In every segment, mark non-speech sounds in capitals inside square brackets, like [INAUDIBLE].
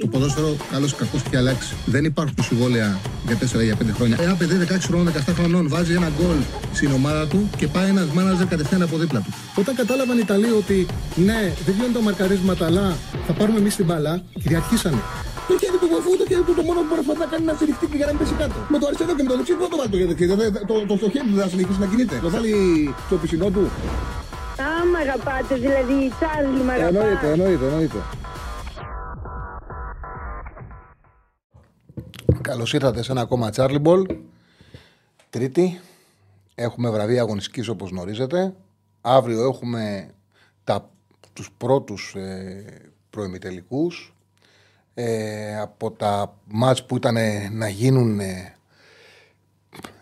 Το ποδόσφαιρο, καλό ή κακό, έχει αλλάξει. Δεν υπάρχουν συμβόλαια για 4 για 5 χρόνια. Ένα παιδί 16 χρονών, 17 χρονών βάζει ένα γκολ στην ομάδα του και πάει ένας μάναζερ κατευθείαν από δίπλα του. Όταν κατάλαβαν οι Ιταλοί ότι ναι, δεν γίνονται τα μαρκαρίσματα, αλλά θα πάρουμε εμείς την μπαλά, κυριαρχήσανε. Το χέρι του βοηθού, το χέρι του το μόνο που προσπαθεί να κάνει να στηριχτεί και για να μην πέσει κάτω. Με το αριστερό και με το δεξί δεν το βάλει το χέρι. Το, το, το, το χέρι του δεν θα συνεχίσει να κινείται. Το βάλει στο πισινό του. Α, μ' αγαπάτε, δηλαδή, Τσάρλι, μ' αγαπάτε. Εννοείται, εννοείται, εννοείται. Καλώς ήρθατε σε ένα ακόμα Charlie Ball. Τρίτη. Έχουμε βραβεία αγωνιστικής όπως γνωρίζετε. Αύριο έχουμε τα, τους πρώτους ε, προημιτελικούς. Ε, από τα μάτς που ήταν να γίνουν ε,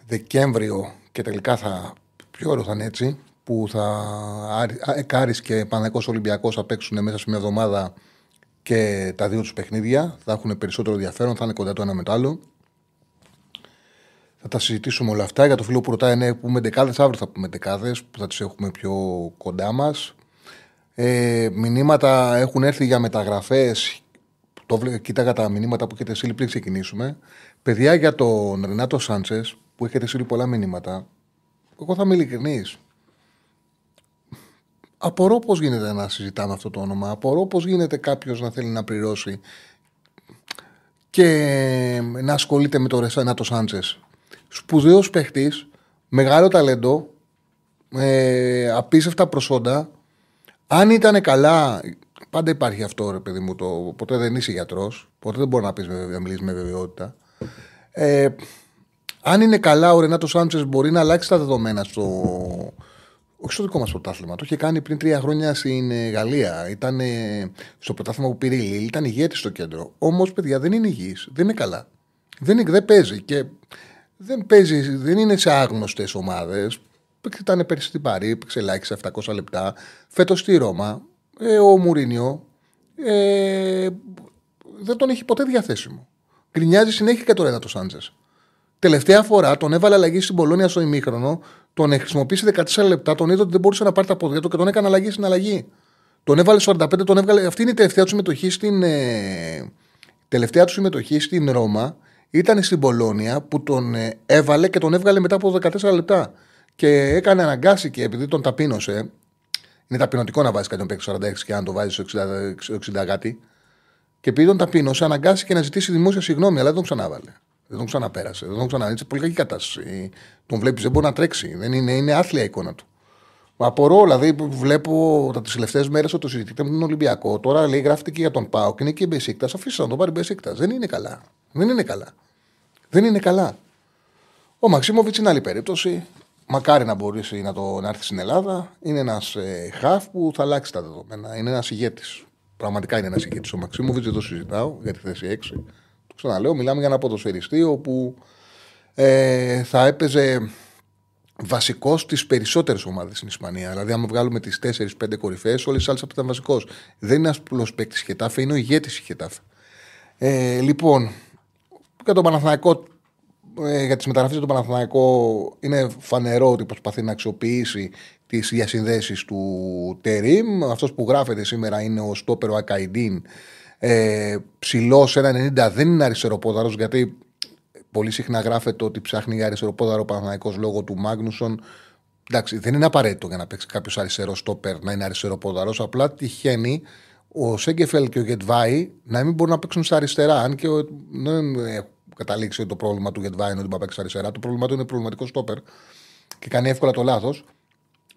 Δεκέμβριο και τελικά θα πιο ωραίο θα είναι έτσι που θα Εκάρης και Παναγικός Ολυμπιακός θα παίξουν μέσα σε μια εβδομάδα και τα δύο τους παιχνίδια. Θα έχουν περισσότερο ενδιαφέρον, θα είναι κοντά το ένα με το άλλο. Θα τα συζητήσουμε όλα αυτά. Για το φίλο που ρωτάει, ναι, πούμε δεκάδες, αύριο θα πούμε δεκάδες, που θα τις έχουμε πιο κοντά μας. Ε, μηνύματα έχουν έρθει για μεταγραφές. Το κοίταγα τα μηνύματα που έχετε στείλει πριν ξεκινήσουμε. Παιδιά για τον Ρενάτο Σάντσες, που έχετε στείλει πολλά μηνύματα. Εγώ θα είμαι ειλικρινής. Απορώ πώς γίνεται να συζητάμε αυτό το όνομα. Απορώ πώς γίνεται κάποιος να θέλει να πληρώσει και να ασχολείται με το Ρεσάνατο Σάντσες. Σπουδαίος παίχτης, μεγάλο ταλέντο, ε, απίστευτα προσόντα. Αν ήταν καλά, πάντα υπάρχει αυτό ρε παιδί μου. Το, ποτέ δεν είσαι γιατρός, ποτέ δεν μπορεί να, πεις, να μιλήσεις με βεβαιότητα. Ε, αν είναι καλά, ο Ρενάτος Σάντσες μπορεί να αλλάξει τα δεδομένα στο, όχι στο δικό μας πρωτάθλημα. Το είχε κάνει πριν τρία χρόνια στην ε, Γαλλία. Ήταν στο πρωτάθλημα που πήρε η Λίλ, ήταν ηγέτης στο κέντρο. Όμως, παιδιά, δεν είναι υγιής. Δεν είναι καλά. Δεν, δεν παίζει. Και δεν παίζει, δεν είναι σε άγνωστες ομάδες. Ήταν πέρυσι στην Παρή, έπαιξε ελάχιστα 700 λεπτά. Φέτος στη Ρώμα. Ε, ο Μουρίνιο ε, δεν τον έχει ποτέ διαθέσιμο. Γκρινιάζει συνέχεια και το Ρένατο Σάντζες. Τελευταία φορά τον έβαλε αλλαγή στην Πολώνια στο ημίχρονο τον χρησιμοποίησε 14 λεπτά, τον είδε ότι δεν μπορούσε να πάρει τα πόδια του και τον έκανε αλλαγή στην αλλαγή. Τον έβαλε 45, τον έβγαλε. Αυτή είναι η τελευταία του συμμετοχή στην. Ε, τελευταία του συμμετοχή στην Ρώμα ήταν στην Πολώνια που τον ε, έβαλε και τον έβγαλε μετά από 14 λεπτά. Και έκανε αναγκάσει και επειδή τον ταπείνωσε. Είναι ταπεινωτικό να βάζεις κάποιον παίκτη 46 και αν το βάζεις στο 60, 60 κάτι. Και επειδή τον ταπείνωσε, αναγκάστηκε να ζητήσει δημόσια συγγνώμη, αλλά δεν τον ξανάβαλε. Δεν τον ξαναπέρασε. Δεν τον ξανά. Είναι σε πολύ κακή κατάσταση. Τον βλέπεις, δεν μπορεί να τρέξει. Δεν είναι, είναι άθλια η εικόνα του. Απορώ, δηλαδή βλέπω τις τελευταίες μέρες ότι το συζητείται με τον Ολυμπιακό. Τώρα λέει γράφεται και για τον ΠΑΟ και είναι και η Μπεσίκτας. Αφήστε να τον πάρει η Μπεσίκτας. Δεν είναι καλά. Δεν είναι καλά. Δεν είναι καλά. Ο Μαξίμοβιτς είναι άλλη περίπτωση. Μακάρι να μπορέσει να, το, να έρθει στην Ελλάδα. Είναι ένας ε, χαφ που θα αλλάξει τα δεδομένα. Είναι ένας ηγέτης. Πραγματικά είναι ένας ηγέτης. Ο Μαξίμοβιτς δεν το συζητάω για τη θέση 6. Ξαναλέω, μιλάμε για ένα ποδοσφαιριστή όπου ε, θα έπαιζε βασικός στι περισσότερε ομάδε στην Ισπανία. Δηλαδή, αν βγάλουμε τις 4-5 κορυφαίες, όλε τι άλλε θα ήταν βασικός. Δεν είναι ένας απλός παίκτης Χετάφε, είναι ο ηγέτης η Χετάφε. Ε, λοιπόν, για τον Παναθηναϊκό, ε, για τις μεταγραφές του Παναθηναϊκό, είναι φανερό ότι προσπαθεί να αξιοποιήσει τις διασυνδέσεις του Τερήμ. Αυτός που γράφεται σήμερα είναι ο Στόπερο Ακαϊντίν, ε, Ψηλός 1,90 δεν είναι αριστεροπόδαρος, γιατί πολύ συχνά γράφεται ότι ψάχνει για αριστεροπόδαρο Παναθανικό λόγω του Μάγνουσον. Εντάξει, δεν είναι απαραίτητο για να παίξει κάποιος αριστερός στόπερ να είναι αριστεροπόδαρος. Απλά τυχαίνει ο Σέγκεφελ και ο Γετβάη να μην μπορούν να παίξουν στα αριστερά. Αν και ο, δεν έχω καταλήξει το πρόβλημα του Γετβάη είναι ότι μπορεί να παίξει αριστερά. Το πρόβλημα του είναι προβληματικό στόπερ και κάνει εύκολα το λάθος.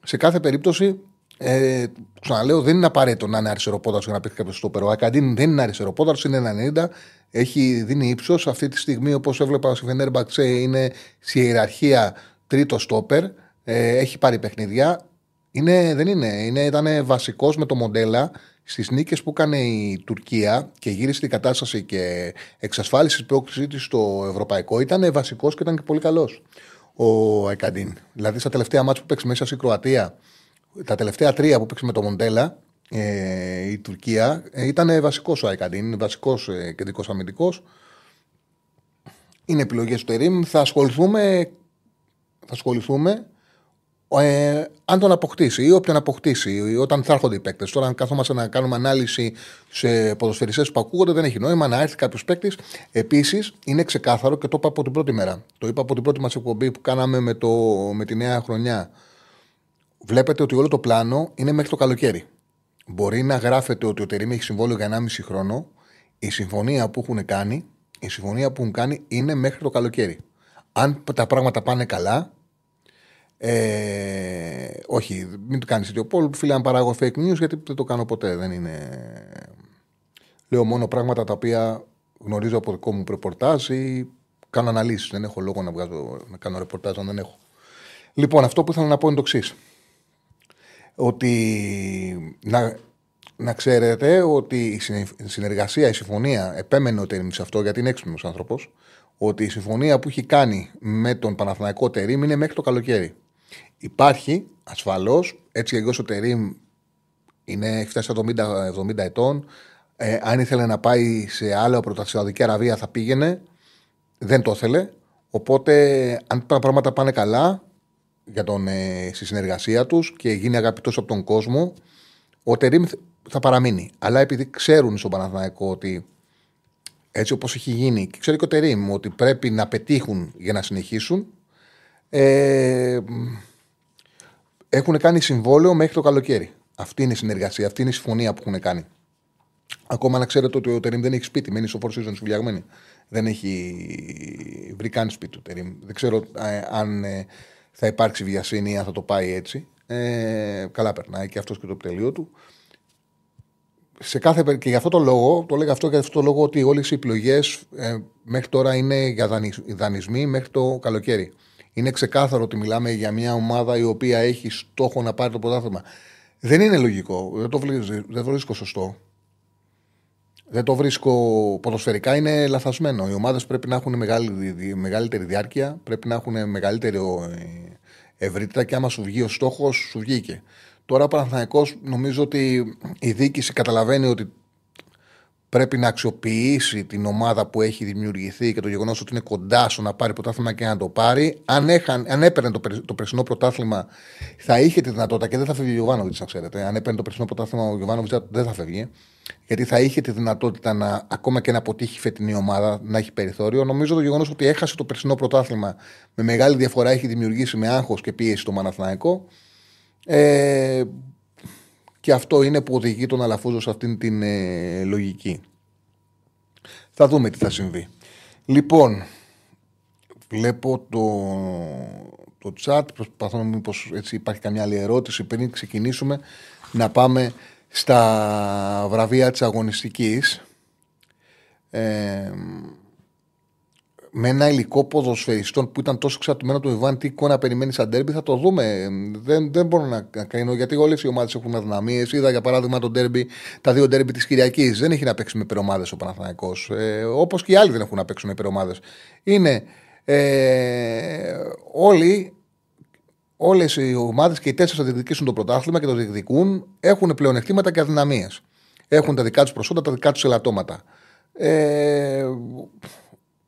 Σε κάθε περίπτωση ε, ξαναλέω, δεν είναι απαραίτητο να είναι αριστεροπόδαρο για να παίξει κάποιος στόπερο. Ο Ακαντίν δεν είναι αριστεροπόδαρο, είναι 90. Έχει δίνει ύψος. Αυτή τη στιγμή, όπως έβλεπα στη Φενέρμπαξε, είναι στη ιεραρχία τρίτο στόπερ. Ε, έχει πάρει παιχνίδια. Είναι, δεν είναι. είναι ήταν βασικός με το μοντέλα στις νίκες που έκανε η Τουρκία και γύρισε την κατάσταση και εξασφάλισε την πρόκλησή της στο ευρωπαϊκό. Ήταν βασικός και ήταν και πολύ καλός ο Ακαντίν. Δηλαδή, στα τελευταία μάτια που παίξει μέσα στην Κροατία τα τελευταία τρία που παίξε με το Μοντέλα ε, η Τουρκία ε, ήταν βασικός ο Αϊκαντίν, είναι βασικός ε, κεντρικός αμυντικός. Είναι επιλογές του Τερήμ. Θα ασχοληθούμε, θα ασχοληθούμε ε, αν τον αποκτήσει ή όποιον αποκτήσει, ή όταν θα έρχονται οι παίκτες. Τώρα, αν καθόμαστε να κάνουμε ανάλυση σε ποδοσφαιριστές που ακούγονται, δεν έχει νόημα να έρθει κάποιος παίκτης. Επίσης, είναι ξεκάθαρο και το είπα από την πρώτη μέρα. Το είπα από την πρώτη μας εκπομπή που κάναμε με, το, με τη νέα χρονιά. Βλέπετε ότι όλο το πλάνο είναι μέχρι το καλοκαίρι. Μπορεί να γράφεται ότι ο Τερήμ έχει συμβόλαιο για 1,5 χρόνο. Η συμφωνία που έχουν κάνει, η συμφωνία που έχουν κάνει είναι μέχρι το καλοκαίρι. Αν τα πράγματα πάνε καλά, ε, όχι, μην το κάνεις ίδιο πόλο. Φίλε, αν παράγω fake news, γιατί δεν το κάνω ποτέ. Δεν είναι. Λέω μόνο πράγματα τα οποία γνωρίζω από δικό μου ρεπορτάζ ή κάνω αναλύσεις. Δεν έχω λόγο να, βγάζω, να κάνω ρεπορτάζ αν δεν έχω. Λοιπόν, αυτό που ήθελα να πω είναι το εξής. Ότι να, να ξέρετε ότι η συνεργασία, η συμφωνία, επέμενε ο Τερήμ σε αυτό γιατί είναι έξυπνος άνθρωπος, ότι η συμφωνία που έχει κάνει με τον Παναθηναϊκό Τερήμ είναι μέχρι το καλοκαίρι. Υπάρχει ασφαλώς, έτσι και ο Τερήμ είναι, έχει φτάσει 70, 70 ετών. Ε, αν ήθελε να πάει σε άλλο από Σαουδική Αραβία θα πήγαινε. Δεν το ήθελε. Οπότε, αν τα πράγματα πάνε καλά για τον, ε, στη συνεργασία τους και γίνει αγαπητός από τον κόσμο, ο Τερήμ θα παραμείνει. Αλλά επειδή ξέρουν στον Παναθηναϊκό ότι έτσι όπως έχει γίνει, και ξέρει και ο Τερήμ ότι πρέπει να πετύχουν για να συνεχίσουν, ε, έχουν κάνει συμβόλαιο μέχρι το καλοκαίρι. Αυτή είναι η συνεργασία, αυτή είναι η συμφωνία που έχουν κάνει. Ακόμα να ξέρετε ότι ο Τερήμ δεν έχει σπίτι, μένει στο Four Seasons φτιαγμένη. Δεν έχει βρει καν σπίτι του Τερήμ. Δεν ξέρω ε, αν ε, θα υπάρξει βιασύνη ή αν θα το πάει έτσι. Ε, καλά περνάει και αυτός και το επιτελείο του. Σε κάθε, και για αυτό το λόγο, το λέγα αυτό για αυτό το λόγο ότι όλες οι επιλογές ε, μέχρι τώρα είναι για δανεισμοί μέχρι το καλοκαίρι. Είναι ξεκάθαρο ότι μιλάμε για μια ομάδα η οποία έχει στόχο να πάρει το πρωτάθλημα. Δεν είναι λογικό. Δεν το βρίσκω, δεν βρίσκω σωστό. Δεν το βρίσκω ποδοσφαιρικά, είναι λαθασμένο. Οι ομάδες πρέπει να έχουν μεγαλύτερη διάρκεια, πρέπει να έχουν μεγαλύτερη ε, ευρύτητα και άμα σου βγει ο στόχος, σου βγήκε. Τώρα ο νομίζω ότι η διοίκηση καταλαβαίνει ότι πρέπει να αξιοποιήσει την ομάδα που έχει δημιουργηθεί και το γεγονός ότι είναι κοντά στο να πάρει πρωτάθλημα και να το πάρει. Αν, έχαν, αν έπαιρνε το, το περσινό πρωτάθλημα, θα είχε τη δυνατότητα και δεν θα φεύγει ο Γιωβάνοβιτς, να ξέρετε. Αν έπαιρνε το περσινό πρωτάθλημα, ο Γιωβάνοβιτς δεν θα φεύγει. Γιατί θα είχε τη δυνατότητα να, ακόμα και να αποτύχει φετινή ομάδα, να έχει περιθώριο. Νομίζω το γεγονός ότι έχασε το περσινό πρωτάθλημα με μεγάλη διαφορά έχει δημιουργήσει με άγχος και πίεση το Μαναθναϊκό. Ε, και αυτό είναι που οδηγεί τον Αλαφούζο σε αυτήν την ε, λογική. Θα δούμε τι θα συμβεί. Λοιπόν, βλέπω το, το chat, προσπαθώ να μήπως έτσι υπάρχει καμιά άλλη ερώτηση πριν ξεκινήσουμε να πάμε στα βραβεία της αγωνιστικής. Ε, με ένα υλικό ποδοσφαιριστών που ήταν τόσο εξαρτημένο του Ιβάν, τι εικόνα περιμένεις σαν τέρμπι, θα το δούμε. Δεν, δεν μπορώ να κρίνω γιατί όλες οι ομάδες έχουν αδυναμίες. Είδα για παράδειγμα τον τέρμπι, τα δύο τέρμπι της Κυριακής. Δεν έχει να παίξει με υπερομάδες ο Παναθανικό. Ε, Όπως και οι άλλοι δεν έχουν να παίξουν με υπερομάδες. Είναι ε, όλοι όλες οι ομάδες και οι τέσσερις θα διεκδικήσουν το πρωτάθλημα και το διεκδικούν, έχουν πλεονεκτήματα και αδυναμίες. Έχουν τα δικά τους προσόντα, τα δικά τους ελαττώματα. Ε,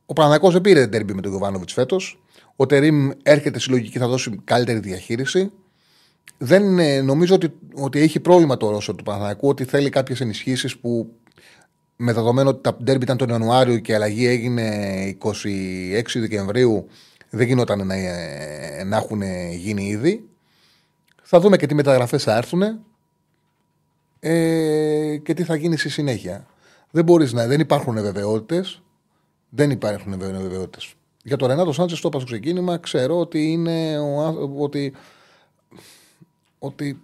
ο Παναγιακό δεν πήρε τέρμπι με τον Γιωβάνοβιτς φέτος. Ο Τερήμ έρχεται στη λογική, θα δώσει καλύτερη διαχείριση. Δεν νομίζω ότι, ότι έχει πρόβλημα το Ρώσο του Παναγιακού, ότι θέλει κάποιες ενισχύσεις που με δεδομένο ότι τα τέρμπι ήταν τον Ιανουάριο και η αλλαγή έγινε 26 Δεκεμβρίου, δεν γινόταν να, να έχουν γίνει ήδη. Θα δούμε και τι μεταγραφές θα έρθουν ε, και τι θα γίνει στη συνέχεια. Δεν, μπορείς να, δεν υπάρχουν βεβαιότητε. Δεν υπάρχουν βεβαιότητες. Για τον Ρενάτο Σάντζε, το είπα στο ξεκίνημα, ξέρω ότι είναι ότι, ότι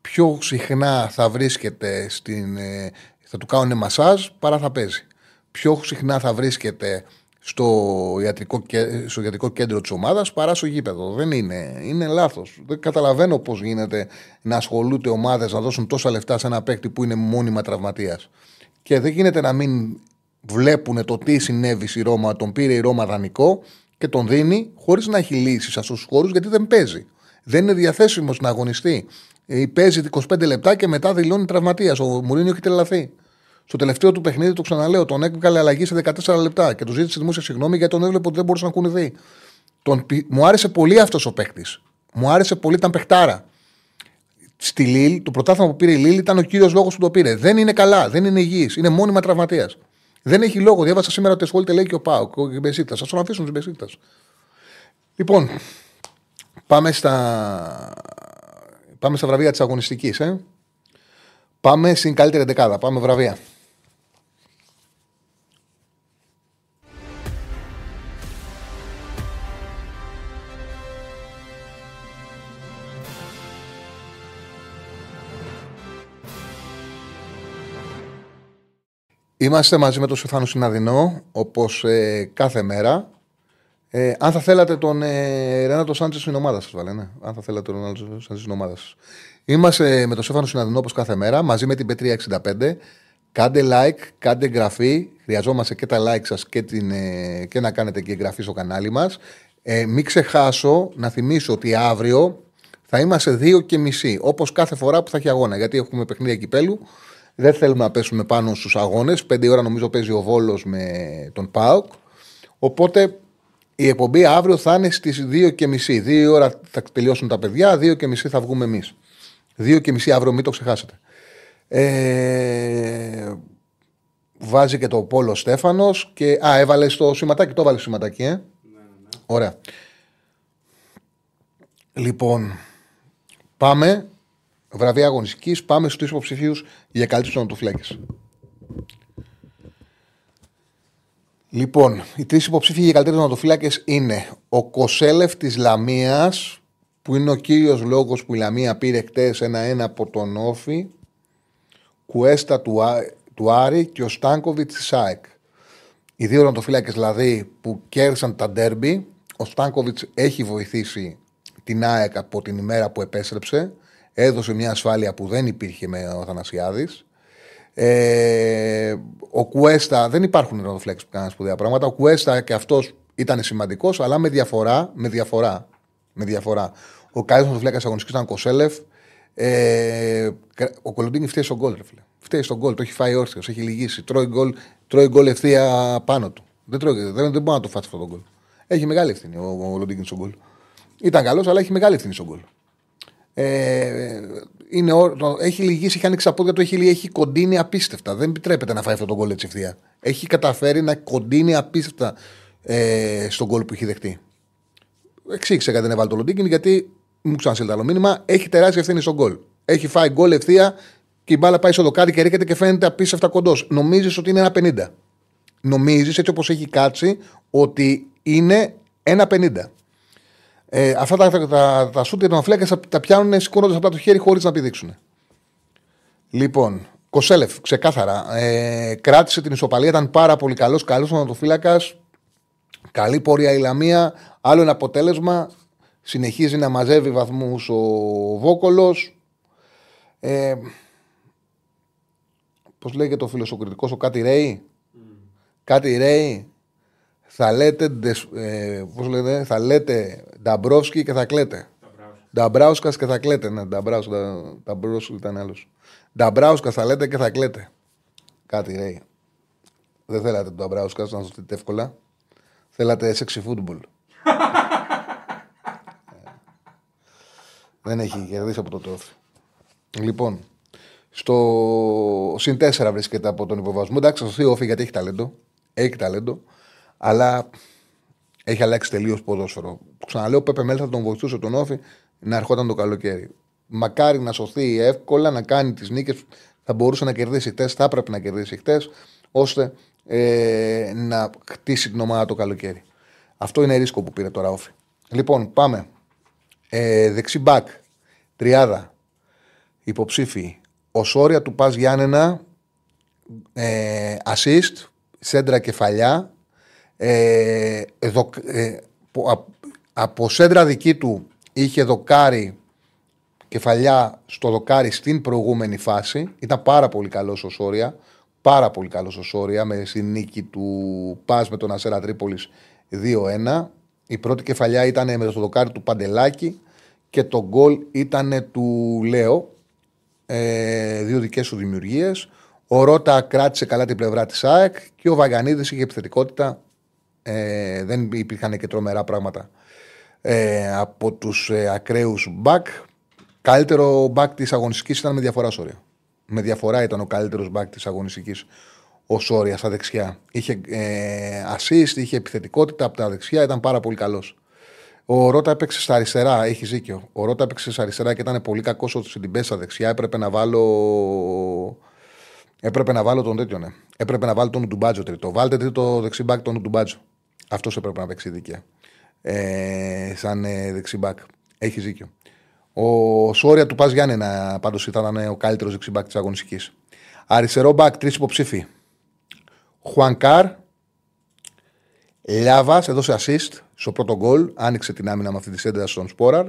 πιο συχνά θα βρίσκεται στην. Ε, θα του κάνουν μασάζ παρά θα παίζει. Πιο συχνά θα βρίσκεται στο ιατρικό, στο ιατρικό κέντρο της ομάδας παρά στο γήπεδο. Δεν είναι. Είναι λάθος. Δεν καταλαβαίνω πώς γίνεται να ασχολούνται ομάδες να δώσουν τόσα λεφτά σε ένα παίκτη που είναι μόνιμα τραυματίας. Και δεν γίνεται να μην βλέπουν το τι συνέβη στη Ρώμα, τον πήρε η Ρώμα δανεικό και τον δίνει χωρίς να έχει λύσει σε αυτούς τους χώρους γιατί δεν παίζει. Δεν είναι διαθέσιμος να αγωνιστεί. Ε, παίζει 25 λεπτά και μετά δηλώνει τραυματίας. Ο Μουρίνιο έχει τρελαθεί. Στο τελευταίο του παιχνίδι, το ξαναλέω, τον έκανε αλλαγή σε 14 λεπτά και του ζήτησε δημόσια συγγνώμη γιατί τον έβλεπε ότι δεν μπορούσε να κουνηθεί. Τον, μου άρεσε πολύ αυτός ο παίκτης. Μου άρεσε πολύ, ήταν παιχτάρα. Στη Λίλ, το πρωτάθλημα που πήρε η Λίλ ήταν ο κύριος λόγος που το πήρε. Δεν είναι καλά, δεν είναι υγιής, είναι μόνιμα τραυματίας. Δεν έχει λόγο. Διάβασα σήμερα ότι ασχολείται λέει και ο Πάοκ, ο Μπεσίτα. Α τον αφήσουν τους Μπεσίτα. Λοιπόν, πάμε στα, πάμε στα βραβεία της αγωνιστικής. Ε. Πάμε στην καλύτερη δεκάδα. Πάμε βραβεία. Είμαστε μαζί με τον Στεφάνο Συναδεινό, όπως ε, κάθε μέρα. Ε, αν θα θέλατε τον ε, Ρένατο Σάντζε στην ομάδα σας, βάλε. Ναι. Αν θα θέλατε τον Ρένατο Σάντζε στην ομάδα σας. Είμαστε με τον Στέφανο Συναδεινό όπως κάθε μέρα, μαζί με την P365. Κάντε like, κάντε εγγραφή. Χρειαζόμαστε και τα like σας και, ε, και να κάνετε και εγγραφή στο κανάλι μας. Ε, μην ξεχάσω να θυμίσω ότι αύριο θα είμαστε 2 και μισή, όπως κάθε φορά που θα έχει αγώνα. Γιατί έχουμε παιχνίδια κυπέλου δεν θέλουμε να πέσουμε πάνω στους αγώνες. Πέντε ώρα νομίζω παίζει ο Βόλος με τον Πάοκ. Οπότε η εκπομπή αύριο θα είναι στις 2 και μισή. Δύο ώρα θα τελειώσουν τα παιδιά, 2 και μισή θα βγούμε εμείς. 2 και μισή αύριο, μην το ξεχάσετε. Ε, βάζει και το Πόλο Στέφανος. Και... Α, έβαλε το σηματάκι, το έβαλε το σηματάκι, ε. Ναι, ναι, ναι. Ωραία. Λοιπόν, πάμε βραβεία αγωνιστικής, πάμε στους υποψηφίους για καλύτερου ονοτοφυλάκε. Λοιπόν, οι τρεις υποψήφοι για καλύτερου ονοτοφυλάκε είναι ο Κοσέλεφ της Λαμίας, που είναι ο κύριος λόγος που η Λαμία πήρε χτες ένα-ένα από τον Όφη, Κουέστα του, του Άρη και ο Στάνκοβιτς της ΣΑΕΚ. Οι δύο ονοτοφυλάκε δηλαδή που κέρδισαν τα ντέρμπι. Ο Στάνκοβιτς έχει βοηθήσει την ΑΕΚ από την ημέρα που επέστρεψε έδωσε μια ασφάλεια που δεν υπήρχε με ο Θανασιάδης. Ε, ο Κουέστα, δεν υπάρχουν ροδοφλέξεις που κάνουν σπουδαία πράγματα. Ο Κουέστα και αυτός ήταν σημαντικός, αλλά με διαφορά. Με διαφορά, με διαφορά. Ο καλύτερος ροδοφλέκας αγωνιστικής ήταν ο Κοσέλεφ. Ε, ο Κολοντίνη φταίει στον γκολ. Φταίει στον γκολ, το έχει φάει όρθιος, έχει λυγίσει. Τρώει γκολ, τρώει γκολ ευθεία πάνω του. Δεν, τρώει, δεν, δεν μπορεί να το φάσεις αυτό το γκολ. Έχει μεγάλη ευθύνη ο, ο Κολοντίνη στον γκολ. Ήταν καλός, αλλά έχει μεγάλη ευθύνη στον γκολ. Ε, είναι, έχει λυγίσει, έχει ανοίξει τα πόδια του, έχει, έχει κοντίνει απίστευτα. Δεν επιτρέπεται να φάει αυτό το γκολ έτσι ευθεία. Έχει καταφέρει να κοντίνει απίστευτα ε, στον γκολ που έχει δεχτεί. Εξήγησε γιατί δεν έβαλε το Λοντίνγκιν, γιατί μου ξανασέλτα το μήνυμα. Έχει τεράστια ευθύνη στον γκολ. Έχει φάει γκολ ευθεία και η μπάλα πάει στο δοκάρι και ρίχνεται και φαίνεται απίστευτα κοντός. Νομίζεις ότι είναι ένα 50. Νομίζεις έτσι όπως έχει κάτσει ότι είναι ένα 50. Ε, αυτά τα, τα, τα, τα σούτ των φλέκας τα πιάνουν σηκώνοντας απλά το χέρι χωρίς να πηδήξουν. Λοιπόν, Κοσέλεφ, ξεκάθαρα. Ε, κράτησε την ισοπαλία, ήταν πάρα πολύ καλός. Καλός ονοτοφύλακα. Καλή πορεία η Λαμία. Άλλο ένα αποτέλεσμα. Συνεχίζει να μαζεύει βαθμούς ο Βόκολος. Ε, Πώς λέγεται το φιλοσοκριτικός, ο Κάτι Ρέι; Mm. Κάτι Ρέι θα λέτε, ε, πώς λέτε, θα λέτε Νταμπρόσκι και θα κλαίτε. Νταμπράουσκα και θα κλαίτε. Ναι, Νταμπράουσκα ήταν άλλος. Νταμπράουσκα θα λέτε και θα κλαίτε. Κάτι λέει. Δεν θέλατε τον Νταμπράουσκα να σωθείτε εύκολα. Θέλατε sexy football. Δεν έχει κερδίσει από το τόφι. Λοιπόν, στο συν 4 βρίσκεται από τον υποβασμό. Εντάξει, θα σωθεί γιατί έχει ταλέντο. Έχει ταλέντο. Αλλά έχει αλλάξει τελείως ποδόσφαιρο. Ξαναλέω, ο Πέπε Μέλ θα τον βοηθούσε τον Όφη να ερχόταν το καλοκαίρι. Μακάρι να σωθεί εύκολα, να κάνει τις νίκες. Θα μπορούσε να κερδίσει χτες, θα έπρεπε να κερδίσει χτες, ώστε ε, να χτίσει την ομάδα το καλοκαίρι. Αυτό είναι ρίσκο που πήρε τώρα Όφη. Λοιπόν, πάμε. Ε, δεξί μπακ, τριάδα, υποψήφοι. Ο Σόρια του Πας Γιάννενα, ε, assist, σέντρα κεφαλιά, ε, ε, από σέντρα δική του είχε δοκάρι κεφαλιά στο δοκάρι στην προηγούμενη φάση. Ήταν πάρα πολύ καλός ο Σόρια. Πάρα πολύ καλός ο Σόρια με στη νίκη του Πας με τον Ασέρα Τρίπολης 2-1. Η πρώτη κεφαλιά ήταν με το δοκάρι του Παντελάκη και το γκολ ήταν του Λέο. Ε, δύο δικές του δημιουργίες. Ο Ρότα κράτησε καλά την πλευρά της ΑΕΚ και ο Βαγανίδη είχε επιθετικότητα ε, δεν υπήρχαν και τρομερά πράγματα ε, από τους ε, ακραίους μπακ. Καλύτερο μπακ της αγωνιστικής ήταν με διαφορά Σόρια. Με διαφορά ήταν ο καλύτερος μπακ της αγωνιστικής ο Σόρια στα δεξιά. Είχε ε, assist, είχε επιθετικότητα από τα δεξιά, ήταν πάρα πολύ καλός. Ο Ρότα έπαιξε στα αριστερά, έχει δίκιο. Ο Ρότα έπαιξε στα αριστερά και ήταν πολύ κακός στην πέσα δεξιά. Έπρεπε να βάλω. Έπρεπε να βάλω τον τέτοιο, ναι. Έπρεπε να βάλω τον Ντουμπάτζο τρίτο. Βάλτε τρίτο δεξιμπάκ τον Ντουμπάτζο. Αυτός έπρεπε να παίξει δίκαια. Ε, σαν ε, δεξιμπάκ. Έχει δίκιο. Ο Σόρια του Πας Γιάννενα πάντως ήταν ο καλύτερος δεξιμπάκ της αγωνιστικής. Αριστερό μπακ, τρεις υποψήφοι. Χουανκάρ, Λιάβας έδωσε assist στο πρώτο γκολ, άνοιξε την άμυνα με αυτή τη σέντρα στον Σπόραρ.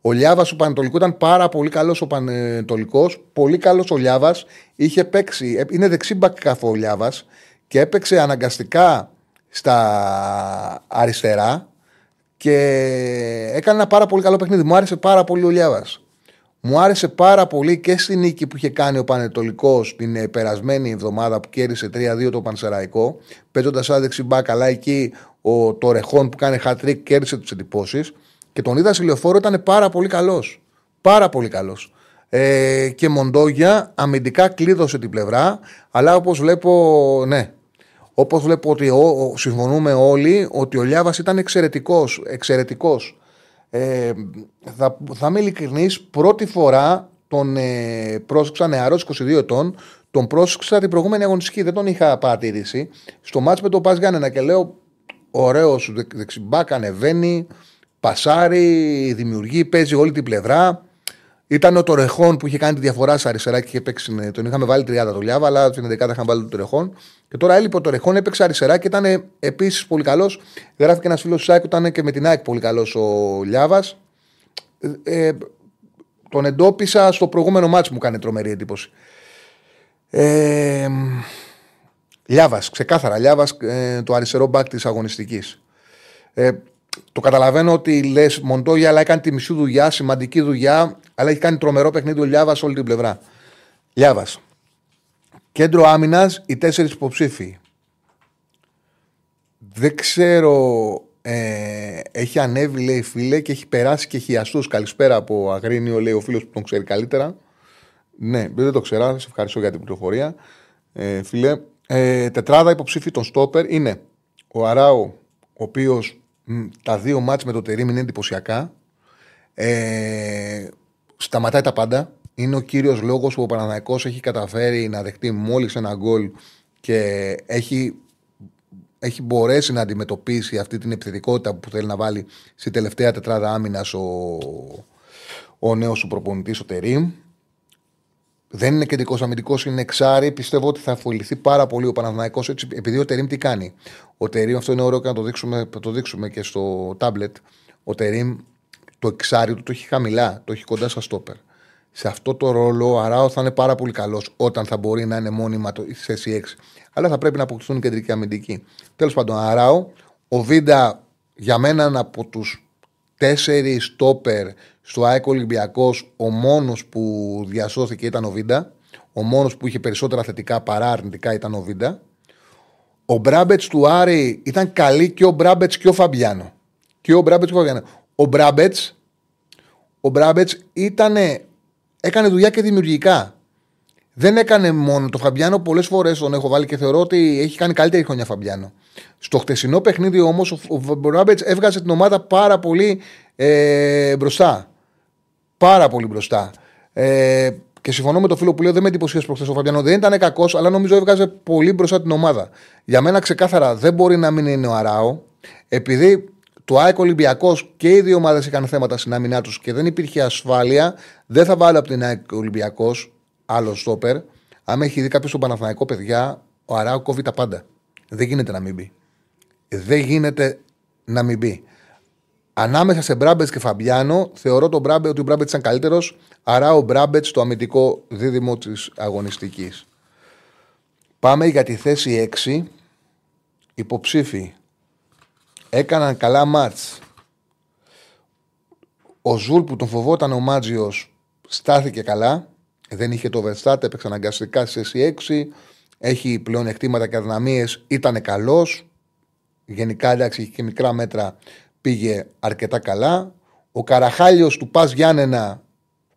Ο Λιάβας του Πανετολικού ήταν πάρα πολύ καλός ο Πανετολικός. Πολύ καλός ο Λιάβας. Είχε παίξει, ε, είναι δεξί μπακ ο Λιάβας και έπαιξε αναγκαστικά στα αριστερά και έκανε ένα πάρα πολύ καλό παιχνίδι. Μου άρεσε πάρα πολύ ο Λιάβας. Μου άρεσε πάρα πολύ και στη νίκη που είχε κάνει ο Πανετολικός την ε, περασμένη εβδομάδα που κέρδισε 3-2 το Πανσεραϊκό, παίζοντας άδεξη μπακ, αλλά εκεί ο Τορεχόν που κάνει χατρίκ κέρδισε τι εντυπώσεις. Και τον είδα σε λεωφόρο, ήταν πάρα πολύ καλός. Πάρα πολύ καλός. Ε, και Μοντόγια αμυντικά κλείδωσε την πλευρά, αλλά όπως βλέπω, ναι, Όπως βλέπω ότι ο, συμφωνούμε όλοι ότι ο Λιάβας ήταν εξαιρετικός. Εξαιρετικός. Ε, θα, θα είμαι ειλικρινής, πρώτη φορά τον ε, πρόσεξα νεαρός 22 ετών, τον πρόσεξα την προηγούμενη αγωνιστική. Δεν τον είχα παρατηρήσει. Στο μάτς με τον Πας Γιάννενα και λέω: Ωραίος δεξιμπάκ, ανεβαίνει, πασάρει, δημιουργεί, παίζει όλη την πλευρά. Ήταν ο Τορεχόν που είχε κάνει τη διαφορά σε αριστερά και είχε παίξει. Ναι, τον είχαμε βάλει 30 το Λιάβα, αλλά στην 11 είχαμε βάλει τον Τορεχόν. Και τώρα έλειπε ο Τορεχόν, έπαιξε αριστερά και ήταν επίσης πολύ καλός. Γράφει και ένας φίλος του Σάικ, ήταν και με την ΑΕΚ πολύ καλός ο Λιάβας. Ε, ε, τον εντόπισα στο προηγούμενο μάτσο μου κάνει τρομερή εντύπωση. Ε, Λιάβας, ξεκάθαρα. Λιάβας, ε, το αριστερό μπακ της αγωνιστικής. Ε, το καταλαβαίνω ότι λες Μοντόγια, αλλά έκανε τη μισή δουλειά, σημαντική δουλειά, αλλά έχει κάνει τρομερό παιχνίδι ο Λιάβας όλη την πλευρά. Λιάβας. Κέντρο άμυνας, οι τέσσερις υποψήφοι. Δεν ξέρω. Ε, έχει ανέβει, λέει φίλε, και έχει περάσει και χιαστούς. Καλησπέρα από Αγρίνιο, λέει ο φίλος που τον ξέρει καλύτερα. Ναι, δεν το ξέρα. Σε ευχαριστώ για την πληροφορία. Ε, φίλε, ε, τετράδα υποψήφοι των Στόπερ είναι ο Αράου, ο οποίος τα δύο μάτς με το Τερίμ είναι εντυπωσιακά. Ε, σταματάει τα πάντα. Είναι ο κύριος λόγος που ο Παναναϊκός έχει καταφέρει να δεχτεί μόλις ένα γκολ και έχει, έχει μπορέσει να αντιμετωπίσει αυτή την επιθετικότητα που θέλει να βάλει στη τελευταία τετράδα άμυνας ο, ο νέος σου προπονητής ο Τερίμ. Δεν είναι κεντρικός αμυντικός, είναι εξάρι. Πιστεύω ότι θα αφοληθεί πάρα πολύ ο Παναθηναϊκός έτσι, επειδή ο Τερήμ τι κάνει. Ο Τερήμ, αυτό είναι ωραίο και να το δείξουμε, το δείξουμε και στο τάμπλετ. Ο Τερήμ το εξάρι του το έχει χαμηλά, το έχει κοντά στα στόπερ. Σε αυτό το ρόλο ο Αράο θα είναι πάρα πολύ καλός όταν θα μπορεί να είναι μόνιμα το, στη θέση 6. Αλλά θα πρέπει να αποκτηθούν κεντρικοί αμυντικοί. Τέλος πάντων, Αράο, ο Βίντα για μένα από τους τέσσερις στόπερ στο ΑΕΚ Ολυμπιακός, ο μόνος που διασώθηκε ήταν ο Βίντα. Ο μόνος που είχε περισσότερα θετικά παρά αρνητικά ήταν ο Βίντα. Ο Μπράμπετς του Άρη ήταν καλή και ο Μπράμπετς και ο Φαμπιάνο. Και ο Μπράμπετς και ο Φαμπιάνο. Ο Μπράμπετς ο Μπράμπετς ήτανε, έκανε δουλειά και δημιουργικά. Δεν έκανε μόνο το Φαμπιάνο, πολλές φορές τον έχω βάλει και θεωρώ ότι έχει κάνει καλύτερη χρονιά Φαμπιάνο. Στο χτεσινό παιχνίδι όμως ο Μπράμπετς έβγαζε την ομάδα πάρα πολύ ε, μπροστά. Πάρα πολύ μπροστά. Ε, και συμφωνώ με το φίλο που λέει: Δεν με εντυπωσίασε προχθές ο Φαμπιάνο. Δεν ήταν κακός, αλλά νομίζω έβγαζε πολύ μπροστά την ομάδα. Για μένα ξεκάθαρα δεν μπορεί να μην είναι ο Αράο, επειδή το ΑΕΚ Ολυμπιακός και οι δύο ομάδες είχαν θέματα στην άμυνά τους και δεν υπήρχε ασφάλεια. Δεν θα βάλω από την ΑΕΚ Ολυμπιακός άλλο στόπερ. Αν έχει δει κάποιος τον Παναθηναϊκό, παιδιά, ο Αράο κόβει τα πάντα. Δεν γίνεται να μην μπει. Δεν γίνεται να μην μπει. Ανάμεσα σε Μπράμπετς και Φαμπιάνο, θεωρώ τον Μπράμπετ, ότι ο Μπράμπετς ήταν καλύτερος. Άρα ο Μπράμπετς στο αμυντικό δίδυμο της αγωνιστικής. Πάμε για τη θέση 6. Υποψήφοι. Έκαναν καλά μάτς. Ο Ζουλ που τον φοβόταν ο Μάτζιος στάθηκε καλά. Δεν είχε το Verstappen, έπαιξε αναγκαστικά στη θέση 6. Έχει πλέον εκτήματα και αδυναμίες. Ήταν καλός. Γενικά εντάξει, είχε και μικρά μέτρα πήγε αρκετά καλά. Ο Καραχάλιος του Πας Γιάννενα,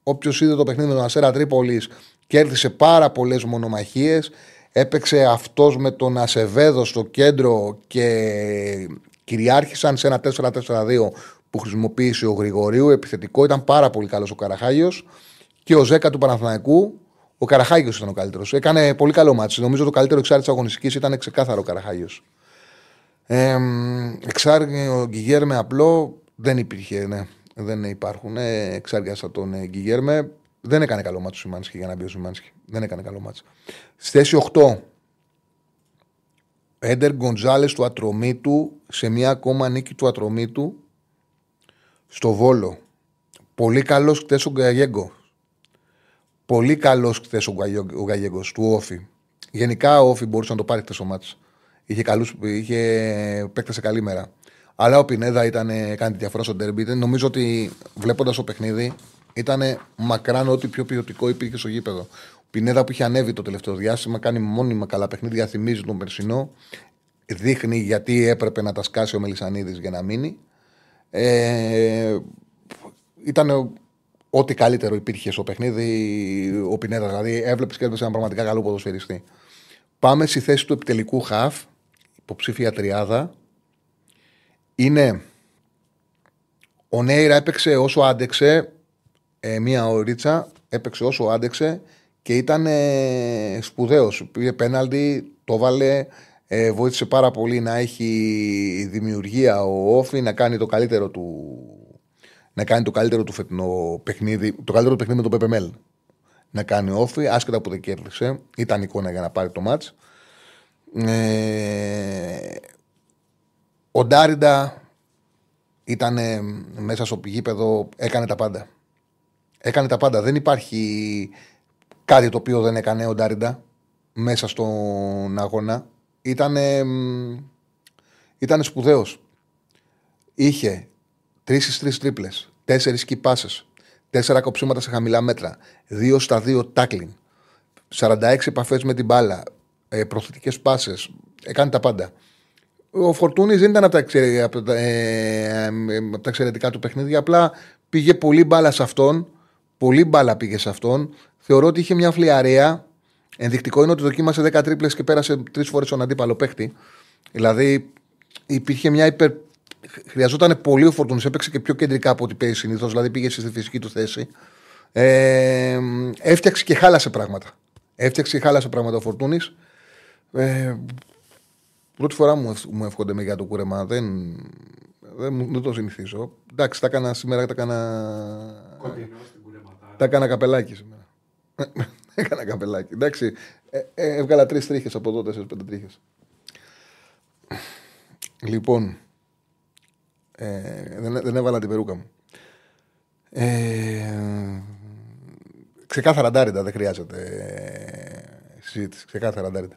όποιος είδε το παιχνίδι με τον Αστέρα Τρίπολης, κέρδισε πάρα πολλές μονομαχίες. Έπαιξε αυτός με τον Ασεβέδο στο κέντρο και κυριάρχησαν σε ένα 4-4-2 που χρησιμοποίησε ο Γρηγορίου. Επιθετικό ήταν πάρα πολύ καλός ο Καραχάγιο. Και ο Ζέκα του Παναθηναϊκού, ο Καραχάγιος ήταν ο καλύτερος. Έκανε πολύ καλό μάτσο. Νομίζω το καλύτερο εξάρι της αγωνιστικής ήταν ξεκάθαρο ο Καραχάγιος. Ε, εξάρι ο Γκυγέρμε απλό δεν υπήρχε, ναι. Δεν υπάρχουν. Ε, εξάργιασα τον ε, Γκυγέρμε. Δεν έκανε καλό μάτσο ο Σιμάνσκι για να μπει ο Σιμάνσκι. Δεν έκανε καλό μάτσο. Στη θέση 8. Έντερ Γκοντζάλε του Ατρομήτου σε μια ακόμα νίκη του Ατρομήτου στο Βόλο. Πολύ καλός χτες ο Γκαγέγκο. Πολύ καλός χθες ο Γκαγέγκο του Όφη. Γενικά ο Όφη μπορούσε να το πάρει χτε ο μάτσο. Είχε, καλούς, είχε παίκτες σε καλή μέρα. Αλλά ο Πινέδα ήταν, κάνει τη διαφορά στο τέρμπι. Νομίζω ότι βλέποντας το παιχνίδι ήταν μακράν ό,τι πιο ποιοτικό υπήρχε στο γήπεδο. Ο Πινέδα που είχε ανέβει το τελευταίο διάστημα κάνει μόνιμα καλά παιχνίδια. Θυμίζει τον περσινό. Δείχνει γιατί έπρεπε να τα σκάσει ο Μελισανίδης για να μείνει. Ε, ήταν ό,τι καλύτερο υπήρχε στο παιχνίδι ο Πινέδας. Δηλαδή έβλεπες και ένα πραγματικά καλό ποδοσφαιριστή. Πάμε στη θέση του επιτελικού χαφ, υποψήφια τριάδα. Είναι ο Νέιρα έπαιξε όσο άντεξε, ε, μία ωρίτσα, έπαιξε όσο άντεξε και ήταν ε, σπουδαίος. Πήγε πέναλτι, το βάλε, ε, βοήθησε πάρα πολύ να έχει δημιουργία ο Όφη, να κάνει το καλύτερο του να κάνει το καλύτερο του φετινό παιχνίδι, το καλύτερο παιχνίδι με το PPML. Να κάνει όφη, άσχετα που δεν κέρδισε. Ήταν εικόνα για να πάρει το μάτς. Ε, ο Ντάριντα ήταν μέσα στο γήπεδο, έκανε τα πάντα. Έκανε τα πάντα. Δεν υπάρχει κάτι το οποίο δεν έκανε ο Ντάριντα μέσα στον αγώνα. Ήτανε, ήταν σπουδαίος. Είχε τρεις στι τρεις τρίπλες, τέσσερις key τέσσερα κοψίματα σε χαμηλά μέτρα, δύο στα δύο tackling, 46 επαφές με την μπάλα, ε, προθετικές πάσε. Έκανε τα πάντα. Ο Φορτούνης δεν ήταν από τα, από, τα, ε, από τα εξαιρετικά του παιχνίδια. Απλά πήγε πολύ μπάλα σε αυτόν. Πολύ μπάλα πήγε σε αυτόν. Θεωρώ ότι είχε μια φλιαρέα. Ενδεικτικό είναι ότι δοκίμασε 10 τρίπλες και πέρασε τρεις φορές τον αντίπαλο παίχτη. Δηλαδή υπήρχε μια υπερ, χρειαζόταν πολύ ο Φορτούνης. Έπαιξε και πιο κεντρικά από ό,τι παίζει συνήθως, δηλαδή πήγε στη φυσική του θέση. Ε, έφτιαξε και χάλασε πράγματα. Έφτιαξε και χάλασε πράγματα ο Φορτούνης. Ε, πρώτη φορά μου, μου εύχονται με για το κούρεμα. Δεν, δεν, δεν το συνηθίζω. Εντάξει, τα έκανα σήμερα, τα έκανα. Τα έκανα καπελάκι σήμερα. [LAUGHS] έκανα καπελάκι. Εντάξει, ε, ε, έβγαλα τρεις τρίχες από εδώ, τέσσερι-πέντε τρίχες. Λοιπόν, ε, δεν, δεν έβαλα την περούκα μου. Ε, ξεκάθαρα ντάριντα, δεν χρειάζεται ε, συζήτηση. Ξεκάθαρα ντάριντα.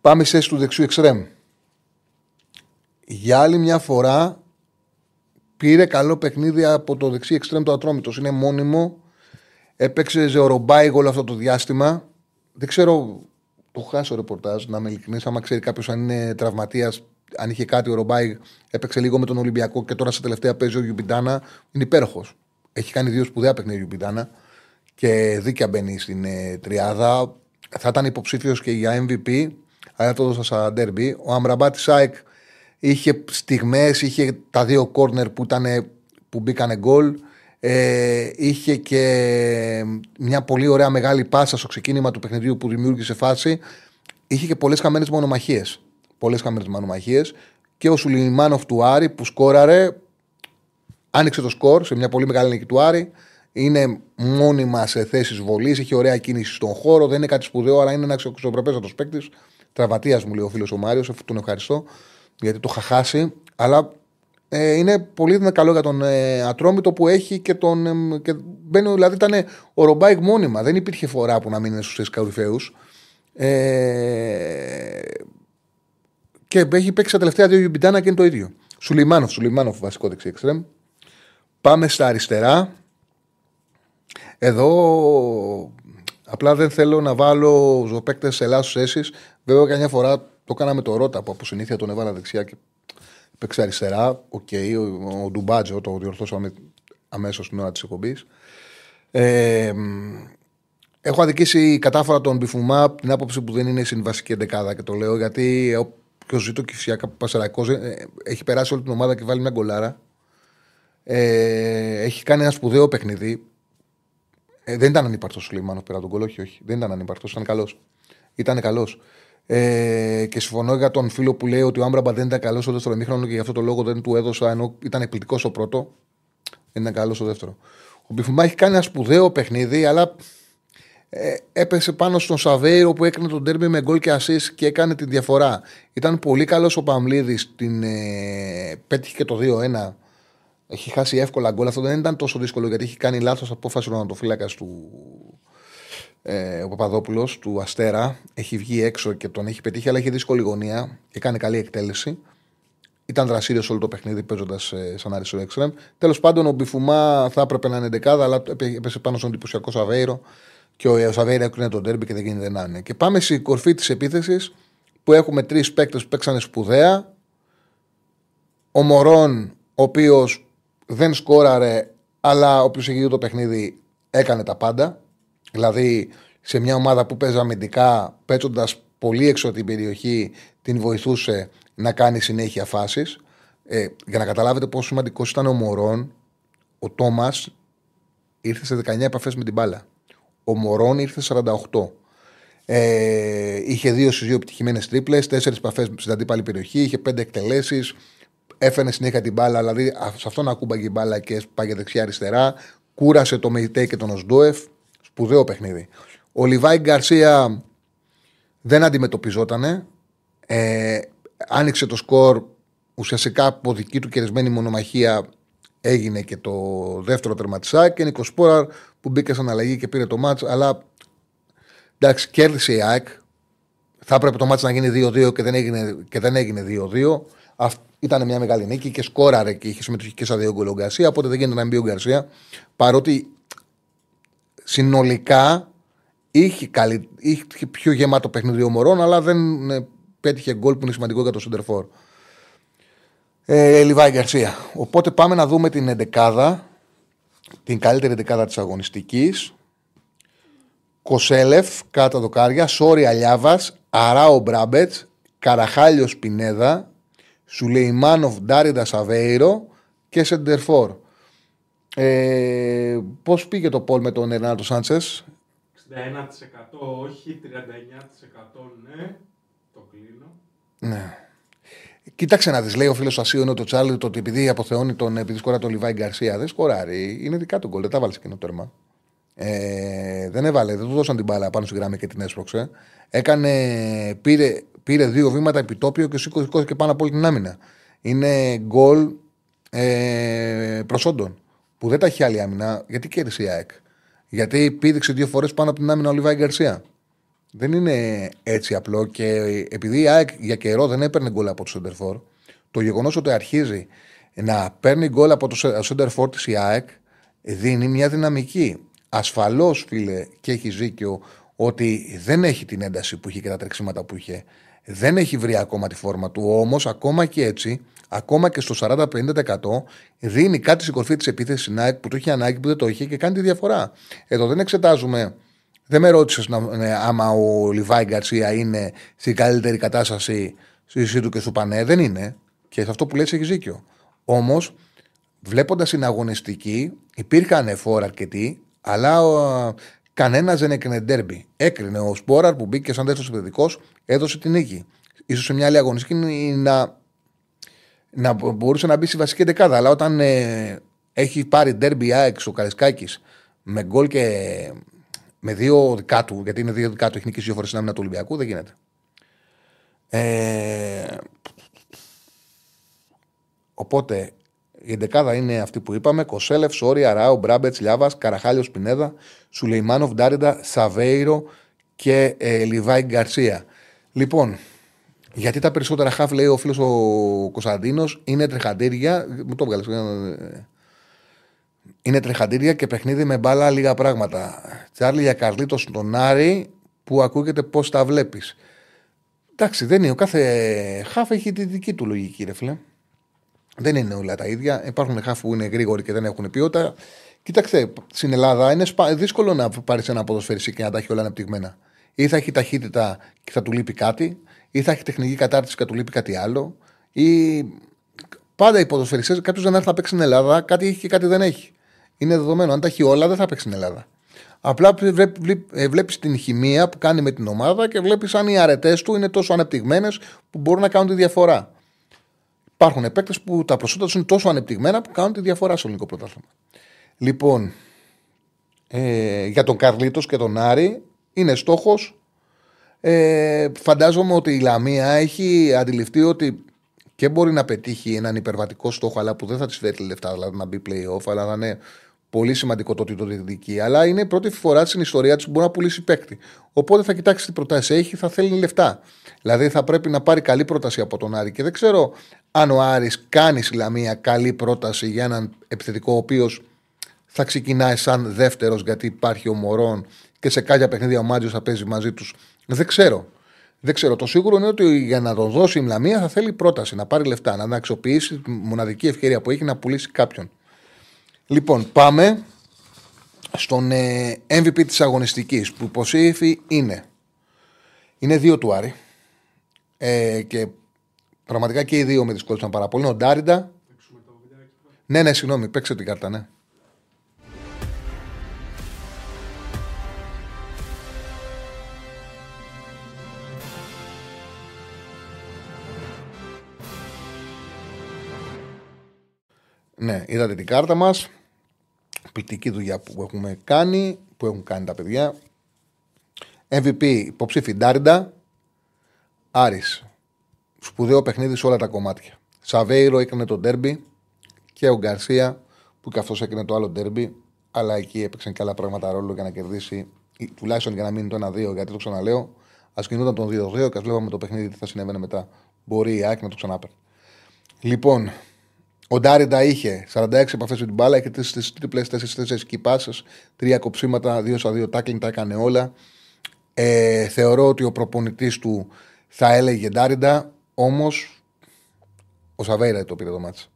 Πάμε σε του δεξιούς εξτρέμ. Για άλλη μια φορά πήρε καλό παιχνίδι από το δεξί εξτρέμ του Ατρόμητος. Είναι μόνιμο. Έπαιξε ζεορομπάι όλο αυτό το διάστημα. Δεν ξέρω, το χάσω ρεπορτάζ, να 'μαι ειλικρινής. Άμα ξέρει κάποιος αν είναι τραυματίας, αν είχε κάτι ο Ρομπάι, έπαιξε λίγο με τον Ολυμπιακό και τώρα σε τελευταία παίζει ο Γιουμπιντάνα. Είναι υπέροχος. Έχει κάνει δύο σπουδαία παιχνίδια ο Γιουμπιντάνα και δίκαια μπαίνει στην ε, τριάδα. Θα ήταν υποψήφιος και για MVP, αλλά το έδωσα σαν ντέρμπι. Ο Αμραμπάτη Σάικ είχε στιγμές, είχε τα δύο κόρνερ που, που μπήκανε γκολ. Ε, είχε και μια πολύ ωραία μεγάλη πάσα στο ξεκίνημα του παιχνιδιού που δημιούργησε φάση. Είχε και πολλές χαμένες μονομαχίες πολλές χαμένε μανομαχίες. Και ο Σουλιμάνοφ του Άρη που σκόραρε, άνοιξε το σκορ σε μια πολύ μεγάλη νίκη του Άρη. Είναι μόνιμα σε θέσεις βολής, έχει ωραία κίνηση στον χώρο, δεν είναι κάτι σπουδαίο, αλλά είναι ένας αξιοπρεπέστατο παίκτης. Τραυματίας μου λέει ο φίλος ο Μάριος, τον ευχαριστώ γιατί το είχα χάσει. Αλλά ε, είναι πολύ καλό για τον ε, Ατρόμητο που έχει και τον. Ε, και μπαίνει, δηλαδή ήταν ο Ρομπάικ μόνιμα. Δεν υπήρχε φορά που να μην είναι στους κορυφαίους. Ε, και έχει παίξει τα τελευταία δύο Ιουμπιντάνα και είναι το ίδιο. Σουλιμάνοφ, Σουλιμάνοφ βασικό δεξί εξτρέμ. Πάμε στα αριστερά. Εδώ απλά δεν θέλω να βάλω δύο παίκτες σε λάθος θέσεις. Βέβαια, καμιά φορά το έκανα με το Ρότα που από συνήθεια τον έβαλα δεξιά και παίξει αριστερά. OK, okay, ο, ο Ντουμπάτζο, το διορθώσαμε αμέσως στην ώρα της εκπομπής. Ε, έχω αδικήσει κατάφορα τον Μπιφουμά από την άποψη που δεν είναι συμβασική εντεκάδα και το λέω γιατί όποιο ζει το Κυσιακά Πασαρακό ε, έχει περάσει όλη την ομάδα και βάλει μια γκολάρα. Ε, έχει κάνει ένα σπουδαίο παιχνίδι. Ε, δεν ήταν ανύπαρτο ο Σουλήμανο πέρα τον κολό, όχι, όχι. Δεν ήταν ανύπαρτο, ήταν καλός. Ήταν καλός. Ε, και συμφωνώ για τον φίλο που λέει ότι ο Άμπραμπα δεν ήταν καλός στο δεύτερο ημίχρονο και γι' αυτό το λόγο δεν του έδωσα ενώ ήταν εκπληκτικός στο πρώτο. Δεν ήταν καλός στο δεύτερο. Ο Μπιφουμά έχει κάνει ένα σπουδαίο παιχνίδι, αλλά ε, έπεσε πάνω στον Σαβέιρο που έκανε τον τέρμι με γκολ και ασή και έκανε τη διαφορά. Ήταν πολύ καλός ο Παμλίδη, ε, πέτυχε και το 2-1 έχει χάσει εύκολα γκολ. Αυτό δεν ήταν τόσο δύσκολο γιατί έχει κάνει λάθος απόφαση ο ανατοφύλακα του ε, ο Παπαδόπουλος του Αστέρα. Έχει βγει έξω και τον έχει πετύχει, αλλά έχει δύσκολη γωνία και κάνει καλή εκτέλεση. Ήταν δρασίριο όλο το παιχνίδι παίζοντας ε, σαν άριστο έξτρεμ. Τέλος πάντων, ο Μπιφουμά θα έπρεπε να είναι δεκάδα, αλλά έπεσε πάνω στον εντυπωσιακό Σαβέιρο και ο Σαβέιρο έκρινε τον τέρμπι και δεν γίνεται να είναι. Και πάμε στη κορφή της επίθεσης που έχουμε τρεις παίκτες που παίξανε σπουδαία. Ο Μωρόν, ο οποίος δεν σκόραρε, αλλά όποιος έχει δει το παιχνίδι έκανε τα πάντα. Δηλαδή, σε μια ομάδα που παίζει αμυντικά, παίζοντας πολύ έξω από την περιοχή, την βοηθούσε να κάνει συνέχεια φάσεις. Ε, για να καταλάβετε πόσο σημαντικός ήταν ο Μωρόν, ο Τόμας ήρθε σε 19 επαφές με την μπάλα. Ο Μωρόν ήρθε σε 48. Ε, είχε δύο στις δύο επιτυχημένες τρίπλες, τέσσερις επαφές στην αντίπαλη περιοχή, είχε πέντε εκτελέσεις, έφερε συνέχεια την μπάλα, δηλαδή σε αυτόν ακούμπαγε η μπάλα και σπάγε δεξιά-αριστερά. Κούρασε το Μεϊτέ και τον Οσντόεφ. Σπουδαίο παιχνίδι. Ο Λιβάη Γκαρσία δεν αντιμετωπιζότανε. Ε, άνοιξε το σκορ ουσιαστικά από δική του κερδισμένη μονομαχία έγινε και το δεύτερο τερματισάκι και Νίκο Σπόραρ που μπήκε σαν αλλαγή και πήρε το μάτς αλλά εντάξει κέρδισε η ΑΕΚ θα έπρεπε το μάτς να γίνει 2-2 και δεν έγινε, και δεν έγινε 2-2 ήταν μια μεγάλη νίκη και σκόραρε και είχε συμμετοχή και στα δύο γκολ Γκαρσία. Οπότε δεν γίνεται να μπει ο Γκαρσία. Παρότι συνολικά είχε, καλή, είχε πιο γεμάτο παιχνίδι ο Μωρόν, αλλά δεν ε, πέτυχε γκολ που είναι σημαντικό για το Σεντερφόρ. Ε, Λιβάη Γκαρσία. Οπότε πάμε να δούμε την εντεκάδα, την καλύτερη εντεκάδα της αγωνιστικής. Κοσέλεφ, κάτω δοκάρια, Σόρι Αλιάβας, Αράο Μπράμπετς, Καραχάλιο Πινέδα, Σουλεϊμάνοφ Ντάριντα Σαβέιρο και Σεντερφόρ. Ε, Πώς πήγε το Πολ με τον Ερνάτο Σάντσες, 61% όχι, 39% ναι. Το κλείνω. Ναι. Κοίταξε να δεις, λέει ο φίλος Ασίου είναι το Τσάλι, το ότι επειδή αποθεώνει τον, επειδή σκορά τον Λιβάη Γκαρσία, δεν σκοράρει. Είναι δικά του γκολ, δεν τα βάλεις εκείνο τέρμα. Ε, δεν έβαλε, δεν του δώσαν την μπάλα πάνω στη γραμμή και την έσπρωξε. Έκανε, πήρε, πήρε δύο βήματα επιτόπιο και σήκωσε πάνω από όλη την άμυνα. Είναι γκολ ε, προσόντων που δεν τα έχει άλλη άμυνα. Γιατί κέρδισε η ΑΕΚ. Γιατί πήδηξε δύο φορές πάνω από την άμυνα ο Λιβάη Γκαρσία. Δεν είναι έτσι απλό και επειδή η ΑΕΚ για καιρό δεν έπαιρνε γκολ από το Σέντερφορ, το γεγονός ότι αρχίζει να παίρνει γκολ από το Σέντερφορ της η ΑΕΚ δίνει μια δυναμική. Ασφαλώς, φίλε, και έχει δίκιο ότι δεν έχει την ένταση που είχε και τα τρεξίματα που είχε. Δεν έχει βρει ακόμα τη φόρμα του. Όμως, ακόμα και έτσι, ακόμα και στο 40-50% δίνει κάτι στην κορφή της επίθεσης Nike που το έχει ανάγκη που δεν το είχε και κάνει τη διαφορά. Εδώ δεν εξετάζουμε. Δεν με ρώτησες ναι, άμα ο Λιβάη Γκαρσία είναι στην καλύτερη κατάσταση στη του και στο πανέ. Δεν είναι. Και σε αυτό που λες έχεις δίκιο. Όμως, βλέποντας την αγωνιστική, υπήρχαν φόρα αρκετοί, αλλά Κανένας δεν έκρινε ντέρμπι. Έκρινε ο Σπόραρ που μπήκε σαν δεύτερος επιθετικός, έδωσε την νίκη. σω σε μια άλλη αγωνιστική να, να μπορούσε να μπει στη βασική δεκάδα. Αλλά όταν ε, έχει πάρει ντέρμπι ΑΕΚ ο Καρισκάκης με γκολ και με δύο δικά του, γιατί είναι δύο δικά του, έχει νικήσει δύο φορές στην άμυνα του Ολυμπιακού, δεν γίνεται. Ε, οπότε η εντεκάδα είναι αυτή που είπαμε: Κοσέλεφ, Σόρια, Ράο, Μπράμπετς, Λιάβας, Καραχάλιος, Πινέδα, Σουλεϊμάνοφ, Ντάριντα, Σαβέιρο και ε, Λιβάη Γκαρσία. Λοιπόν, γιατί τα περισσότερα χαφ, λέει ο φίλος ο Κωνσταντίνος, είναι τρεχαντήρια. Μου το βγάλες. Ε, είναι τρεχαντήρια και παιχνίδι με μπάλα λίγα πράγματα. Τσάρλι για Καρλίτο στον Άρη που ακούγεται πώς τα βλέπεις. Εντάξει, δεν είναι. Ο κάθε χαφ έχει τη δική του λογική, ρε φίλε. Δεν είναι όλα τα ίδια. Υπάρχουν χάφου που είναι γρήγοροι και δεν έχουν ποιότητα. Κοίταξε, στην Ελλάδα είναι σπα- δύσκολο να πάρεις ένα ποδοσφαιριστή και να τα έχει όλα αναπτυγμένα. Ή θα έχει ταχύτητα και θα του λείπει κάτι, ή θα έχει τεχνική κατάρτιση και θα του λείπει κάτι άλλο. Ή πάντα οι ποδοσφαιριστές, κάποιος δεν έρθει να παίξει στην Ελλάδα, κάτι έχει και κάτι δεν έχει. Είναι δεδομένο. Αν τα έχει όλα, δεν θα παίξει στην Ελλάδα. Απλά βλέπεις την χημεία που κάνει με την ομάδα και βλέπεις αν οι αρετές του είναι τόσο ανεπτυγμένες που μπορούν να κάνουν τη διαφορά. Υπάρχουν παίκτες που τα προσόντα τους είναι τόσο ανεπτυγμένα που κάνουν τη διαφορά στο ελληνικό πρωτάθλημα. Λοιπόν, ε, για τον Καρλίτος και τον Άρη είναι στόχος. Ε, φαντάζομαι ότι η Λαμία έχει αντιληφθεί ότι και μπορεί να πετύχει έναν υπερβατικό στόχο, αλλά που δεν θα της φέρει λεφτά, δηλαδή να μπει playoff, αλλά θα είναι πολύ σημαντικό το ότι το διεκδικεί. Αλλά είναι η πρώτη φορά στην ιστορία της που μπορεί να πουλήσει παίκτη. Οπότε θα κοιτάξεις τι προτάσεις έχει, θα θέλει λεφτά. Δηλαδή θα πρέπει να πάρει καλή πρόταση από τον Άρη. Και δεν ξέρω αν ο Άρης κάνει στη Λαμία καλή πρόταση για έναν επιθετικό, ο οποίος θα ξεκινάει σαν δεύτερος γιατί υπάρχει ο Μωρόν και σε κάποια παιχνίδια ο Μάτζιο θα παίζει μαζί τους. Δεν ξέρω. Δεν ξέρω. Το σίγουρο είναι ότι για να τον δώσει η Λαμία θα θέλει πρόταση, να πάρει λεφτά, να αξιοποιήσει τη μοναδική ευκαιρία που έχει να πουλήσει κάποιον. Λοιπόν, πάμε στον ε, MVP της αγωνιστικής που υποψήφι είναι είναι δύο του Άρη ε, και πραγματικά και οι δύο με δυσκόλυσαν πάρα πολύ. Ο Ντάριντα. Ναι, ναι, συγγνώμη, παίξε την κάρτα, ναι. Ναι, είδατε την κάρτα μας. Πληκτική δουλειά που έχουμε κάνει, που έχουν κάνει τα παιδιά. MVP υποψήφι Ντάριντα. Άρης. Σπουδαίο παιχνίδι σε όλα τα κομμάτια. Σαβέιρο έκανε το ντέρμπι και ο Γκαρσία που και αυτός έκανε το άλλο ντέρμπι. Αλλά εκεί έπαιξαν και άλλα πράγματα ρόλο για να κερδίσει, ή τουλάχιστον για να μείνει το 1-2. Γιατί το ξαναλέω, ας κινούνταν τον 2-2 και ας βλέπαμε το παιχνίδι τι θα συνέβαινε μετά. Μπορεί η ΑΕΚ να το ξανάπαιρνε. Λοιπόν, ο Ντάριντα είχε 46 επαφέ με την μπάλα, είχε τι τρίπλε 4-4 κυπάσε, τρία κοψίματα, 2 2 τάκλινγκ, τα έκανε όλα. Ε, θεωρώ ότι ο προπονητής του θα έλεγε Ντάριντα, όμως ο Σαβέιρα το πήρε το μάτσα.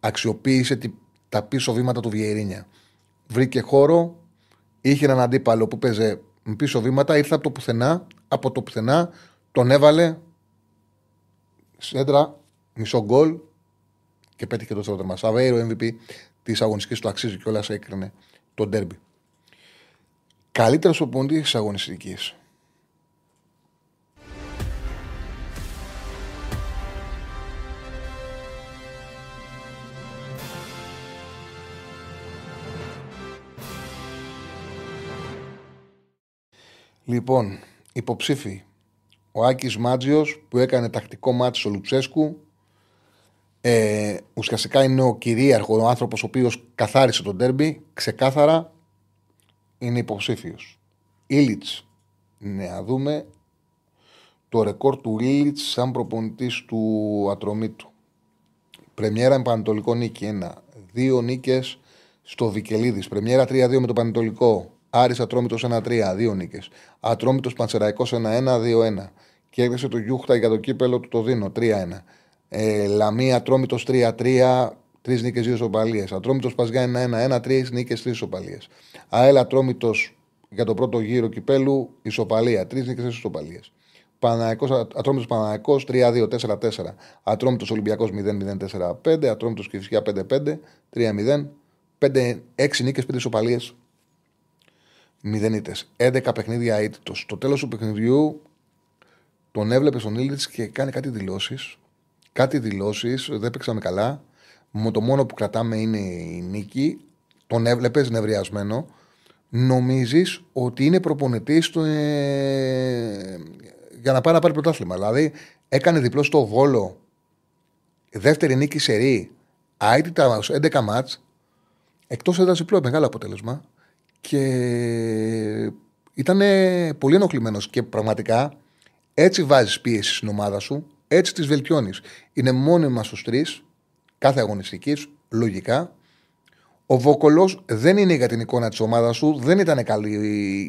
Αξιοποίησε τη, τα πίσω βήματα του Βιερίνια. Βρήκε χώρο, είχε έναν αντίπαλο που παίζε με πίσω βήματα, ήρθε από το πουθενά, από το πουθενά, τον έβαλε σέντρα, μισό γκολ και πέτυχε το δεύτερο τέρμα. Σαβέιρο MVP της αγωνιστικής του αξίζει και όλα έκρινε το ντέρμπι. Καλύτερος οπονητή της αγωνιστικής. Λοιπόν, υποψήφι. Ο Άκης Μάτζιος που έκανε τακτικό μάτι στο Λουτσέσκου. Ε, ουσιαστικά είναι ο κυρίαρχο, ο άνθρωπος ο οποίος καθάρισε τον τέρμπι. Ξεκάθαρα είναι υποψήφιος. Ήλιτ. Ναι, να δούμε το ρεκόρ του Ήλιτ σαν προπονητής του ατρωμίτου. Πρεμιέρα με Πανετολικό νίκη 1. Δύο νίκες στο Βικελίδης. Πρεμιέρα 3-2 με το Πανετολικό. Άρης Ατρόμητος 1-3, δύο νίκες. Ατρόμητος Πανσεραϊκός 1-1, 2-1. Κέρδισε το Γιούχτα για το κύπελο του το Δίνο 3-1. Ε, Λαμία Ατρόμητο 3-3, τρεις νίκες, δύο ισοπαλίες. Ατρόμητος Παζιά 1-1, τρεις νίκες, τρεις ισοπαλίες. ΑΕΛ Ατρόμητο για το πρώτο γύρο κυπέλου ισοπαλία, τρεις νίκες, τρεις ισοπαλίες. Ατρόμητος Παναναϊκό 3-2, 4-4. Ατρόμητος Ολυμπιακός 0-0-4-5. Ατρόμητος Κυφσιά 5-5, 3-0. 6 νίκες, 5 ισοπαλίες μηδενίτες. 11 παιχνίδια αίτητος. Στο τέλος του παιχνιδιού τον έβλεπε στον Ήλιτ και κάνει κάτι δηλώσεις. Κάτι δηλώσεις, δεν παίξαμε καλά. Με το μόνο που κρατάμε είναι η νίκη. Τον έβλεπες νευριασμένο. Νομίζεις ότι είναι προπονητής ε, για να πάει να πάρει πρωτάθλημα. Δηλαδή έκανε διπλό στο βόλο. Δεύτερη νίκη σε ρί. Αίτητα 11 μάτς. Εκτός έδρας διπλό, μεγάλο αποτέλεσμα και ήταν πολύ ενοχλημένος και πραγματικά έτσι βάζεις πίεση στην ομάδα σου, έτσι τις βελτιώνεις. Είναι μόνιμα στους τρεις, κάθε αγωνιστικής, λογικά. Ο Βόκολος δεν είναι για την εικόνα της ομάδας σου, δεν ήταν καλή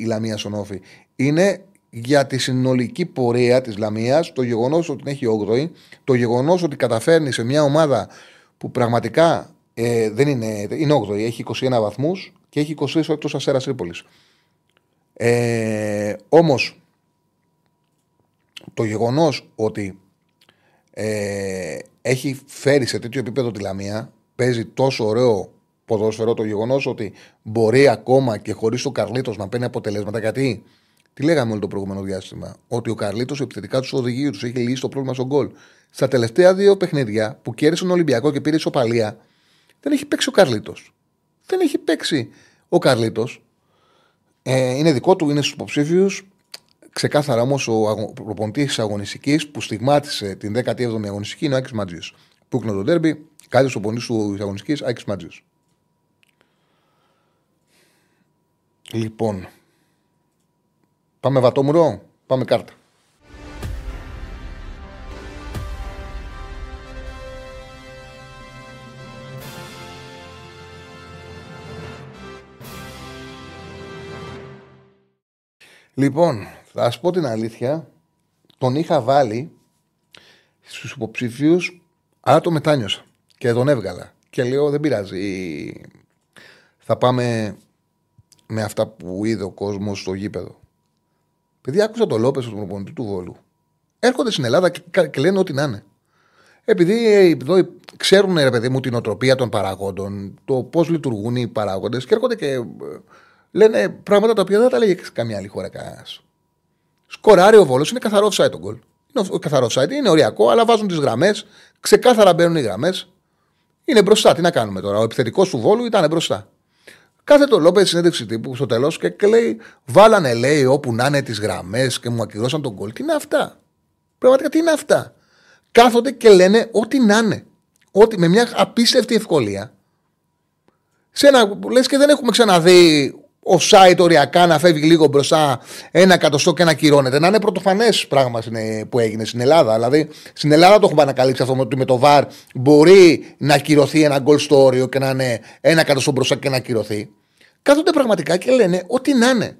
η Λαμία στον Όφη. Είναι για τη συνολική πορεία της Λαμίας, το γεγονός ότι την έχει 8η, το γεγονός ότι καταφέρνει σε μια ομάδα που πραγματικά ε, δεν είναι, είναι 8η, έχει 21 βαθμούς και έχει 23 ο εκτός Αστέρας Τρίπολης. Ε, Όμως το γεγονός ότι ε, έχει φέρει σε τέτοιο επίπεδο τη Λαμία, παίζει τόσο ωραίο ποδόσφαιρο, το γεγονός ότι μπορεί ακόμα και χωρίς το Καρλίτος να παίρνει αποτελέσματα. Γιατί τι λέγαμε όλο το προηγούμενο διάστημα, ότι ο Καρλίτος επιθετικά τους οδηγεί, τους έχει λύσει το πρόβλημα στον γκολ. Στα τελευταία δύο παιχνίδια που κέρδισε τον Ολυμπιακό και πήρε ισοπαλία, δεν έχει παίξει ο Καρλίτος. Δεν έχει παίξει ο Καρλίτος. Ε, είναι δικό του, είναι στους υποψήφιους. Ξεκάθαρα όμως ο προπονητής της αγωνιστικής που στιγμάτισε την 17η αγωνιστική είναι ο Άκης Μάτζιο. Που έκανε τον τέρμπι, κάτι στο πονή του αγωνιστικής, Άκης Μάτζιο. Λοιπόν, πάμε βατόμουρο, πάμε κάρτα. Λοιπόν, θα σα πω την αλήθεια. Τον είχα βάλει στους υποψηφίους, αλλά το μετάνιωσα και τον έβγαλα. Και λέω δεν πειράζει. Θα πάμε με αυτά που είδε ο κόσμος στο γήπεδο. Παιδιά, άκουσα το Λόπες, τον προπονητή του Βόλου. Έρχονται στην Ελλάδα και, και λένε ό,τι να είναι. Επειδή εδώ ξέρουν, ρε παιδί μου, την οτροπία των παραγόντων, το πώς λειτουργούν οι παράγοντε και έρχονται και ε, λένε πράγματα τα οποία δεν τα λέγει καμία άλλη χώρα κανένας. Σκοράρει ο Βόλος, είναι καθαρό offside το γκολ. Είναι καθαρό offside, είναι οριακό, αλλά βάζουν τις γραμμές, ξεκάθαρα μπαίνουν οι γραμμές. Είναι μπροστά. Τι να κάνουμε τώρα. Ο επιθετικός του Βόλου ήταν μπροστά. Κάθε το Λόπες συνέντευξη τύπου στο τέλος και λέει: Βάλανε, λέει, όπου να είναι τις γραμμές και μου ακυρώσαν τον γκολ. Τι είναι αυτά; Πραγματικά τι είναι αυτά; Κάθονται και λένε ό,τι να είναι. Ότι με μια απίστευτη ευκολία. Σε ένα, λες και δεν έχουμε ξαναδεί ο site οριακά να φεύγει λίγο μπροστά ένα εκατοστό και να κυρώνεται. Να είναι πρωτοφανές πράγμα που έγινε στην Ελλάδα. Δηλαδή, στην Ελλάδα το έχουμε ανακαλύψει αυτό ότι με το VAR μπορεί να κυρωθεί ένα γκολ στο όριο και να είναι ένα εκατοστό μπροστά και να κυρωθεί. Κάθονται πραγματικά και λένε ότι να είναι.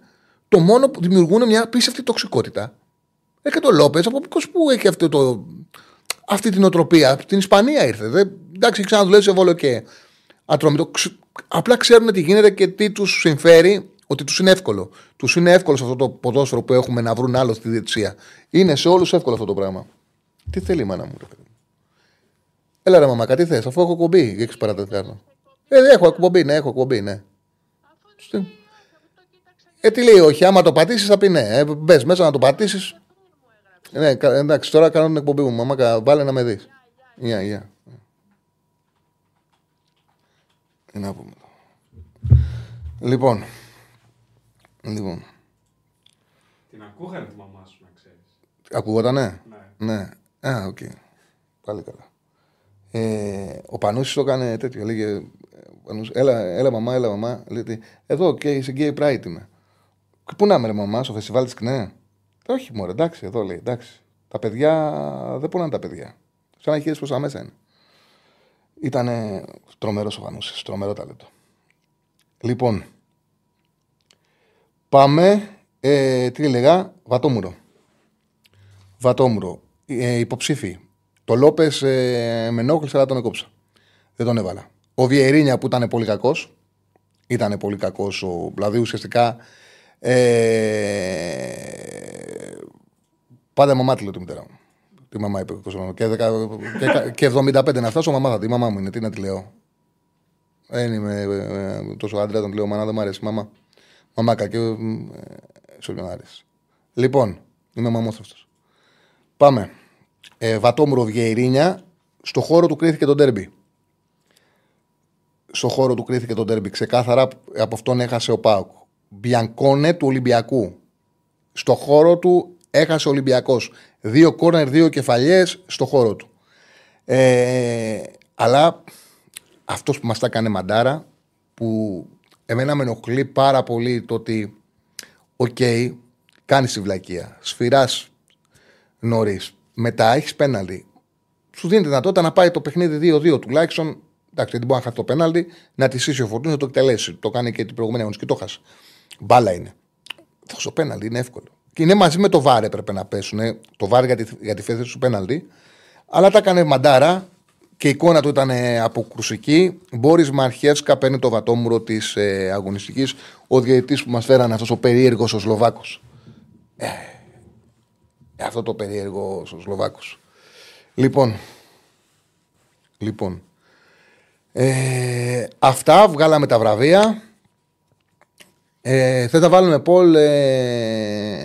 Το μόνο που δημιουργούν μια απίστευτη τοξικότητα. Έχει το Λόπες, από πού έχει αυτό το, αυτή την οτροπία. Από την Ισπανία ήρθε. Δεν, εντάξει, ξαναδουλεύει σε βόλο και ατρόμητο. Απλά ξέρουν τι γίνεται και τι τους συμφέρει, ότι τους είναι εύκολο. Τους είναι εύκολο σε αυτό το ποδόσφαιρο που έχουμε να βρουν άλλο στη διετησία. Είναι σε όλους εύκολο αυτό το πράγμα. Τι θέλει η μάνα μου, ρε παιδί. Έλα ρε μαμά, κάτι θες, αφού έχω κομπή, έχεις παρατετάρνο. Ε, έχω εκπομπή, ναι, έχω κομπή, ναι. Ε, τι λέει, όχι, άμα το πατήσεις θα πει ναι. Ε, Μπες μέσα να το πατήσεις. Ναι, εντάξει, τώρα κάνω την εκπομπή μου. Μαμά, βάλε να με δεις. Γεια, γεια. Τι να πούμε. Λοιπόν. Λοιπόν. Την ακούγανε τη μαμά σου, να ξέρεις. Ακούγότανε; Ναι. Ναι. Α, οκ. Πάλι καλά. Ε, ο Πανούσης το έκανε τέτοιο. Λέγε, ε, Πανούσης, έλα, έλα μαμά, έλα μαμά. Λέει, εδώ και σε gay pride είμαι. Πού να είμαι, ρε μαμά, στο φεστιβάλ της ΚΝΕ. Όχι, μωρέ, εντάξει, εδώ λέει, εντάξει. Τα παιδιά δεν πονάνε τα παιδιά. Σαν να χείρε προ τα μέσα είναι. Ήταν τρομερός ο Βανούσης, τρομερό ταλέντο. Λοιπόν, πάμε. Ε, τι έλεγα, Βατόμουρο. Βατόμουρο. Ε, υποψήφι. Το Λόπες ε, με ενόχλησε, αλλά τον έκοψα. Δεν τον έβαλα. Ο Βιερίνια που ήταν πολύ κακός. Ήταν πολύ κακός. Δηλαδή ουσιαστικά. Ε, πάντα μαμά τη λέω τη μητέρα μου. Τη μαμά είπε. Και, και, και 75 να φτάσω, μαμά θα τη μαμά μου είναι. Τι να τη λέω. Δεν είμαι ε, ε, τόσο άντρα, τον λέω μανά, δεν μου αρέσει. Μαμά. Μαμά κακή, ε, σου δεν αρέσει. Λοιπόν, είμαι μαμόθρευτο. Πάμε. Ε, Βατόμουρο Βιερίνια. Στο χώρο του κρίθηκε το ντέρμπι. Στο χώρο του κρίθηκε το ντέρμπι. Ξεκάθαρα από αυτόν έχασε ο Πάουκ. Μπιανκόνε του Ολυμπιακού. Στο χώρο του έχασε ο Ολυμπιακός. Δύο κόρνερ, δύο κεφαλιές στο χώρο του. Ε, αλλά αυτός που μας τα έκανε μαντάρα, που εμένα με ενοχλεί πάρα πολύ το ότι, OK, okay, κάνεις τη βλακεία, σφυράς νωρίς, μετά έχεις πέναλτι. Σου δίνει τη δυνατότητα να πάει το παιχνίδι 2-2 τουλάχιστον. Εντάξει, δεν μπορεί να χάσει το πέναλτι, να τη σύσει ο Φορτούνης να το εκτελέσει. Το κάνει και την προηγούμενη αγωνιστική, το χάσει. Μπάλα είναι. Δώσω πέναλτι, είναι εύκολο. Και είναι μαζί με το βάρ έπρεπε να πέσουν. Το βάρ για τη, για τη θέση του πέναλτι. Αλλά τα έκανε μαντάρα και η εικόνα του ήταν ε, αποκρουσική. Μπόρις Μαρχεύσκα παίρνει το βατόμουρο της ε, αγωνιστικής. Ο διαιτητής που μας φέρανε αυτός ο περίεργος ο Σλοβάκος. Ε, αυτό το περίεργο ο Σλοβάκος. Λοιπόν. Λοιπόν. Ε, αυτά βγάλαμε τα βραβεία. Ε, θες να βάλουμε Πολ ε,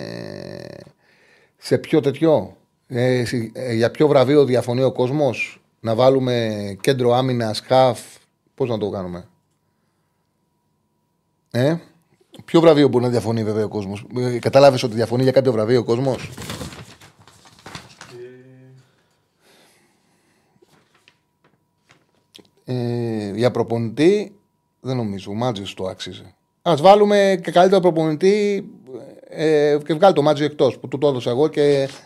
σε ποιο τέτοιο; Ε, ε, για ποιο βραβείο διαφωνεί ο κόσμος; Να βάλουμε κέντρο άμυνας, χαφ πώς να το κάνουμε; Ε, ποιο βραβείο μπορεί να διαφωνεί βέβαια ο κόσμος; Ε, κατάλαβες ότι διαφωνεί για κάποιο βραβείο ο κόσμος; Ε, για προπονητή δεν νομίζω. Ο Μάτζιος το άξιζε. Α βάλουμε και καλύτερο προπονητή ε, και βγάλει το Μάτζιο εκτός που του το έδωσα εγώ και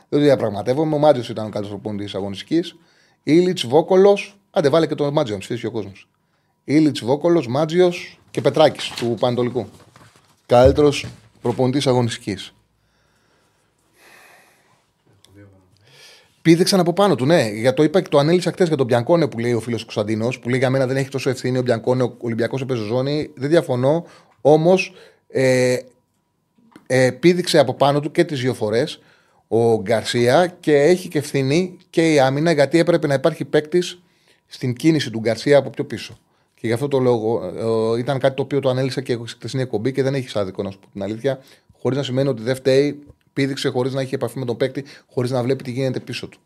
δεν το διαπραγματεύομαι. Ο Μάτζιος ήταν ο καλύτερος προπονητής αγωνιστικής. Ήλιτς, Βόκολος. Άντε, βάλε και τον Μάτζιο να ψηφίσει ο κόσμος. Ήλιτς, Βόκολος, Μάτζιος και Πετράκης του Πανετολικού. Καλύτερος προπονητής αγωνιστικής. Πήδεξαν από πάνω του, ναι. Για το είπα και το ανέλησα χτε για τον Μπιανκόνε που λέει ο φίλος Κωνσταντίνος, που λέει για μένα δεν έχει τόσο ευθύνη ο Μπιανκόνε, ο Ολυμπιακός έπαιζε ζώνη. Δεν διαφωνώ. Όμως ε, ε, πήδηξε από πάνω του και τις δύο φορές ο Γκαρσία και έχει και ευθύνη και η άμυνα γιατί έπρεπε να υπάρχει παίκτης στην κίνηση του Γκαρσία από πιο πίσω. Και γι' αυτό το λόγο ε, ήταν κάτι το οποίο το ανέλησα και έχω στην εκπομπή και δεν έχει άδικο να σου πω την αλήθεια. Χωρίς να σημαίνει ότι δεν φταίει πήδηξε χωρίς να έχει επαφή με τον παίκτη, χωρίς να βλέπει τι γίνεται πίσω του.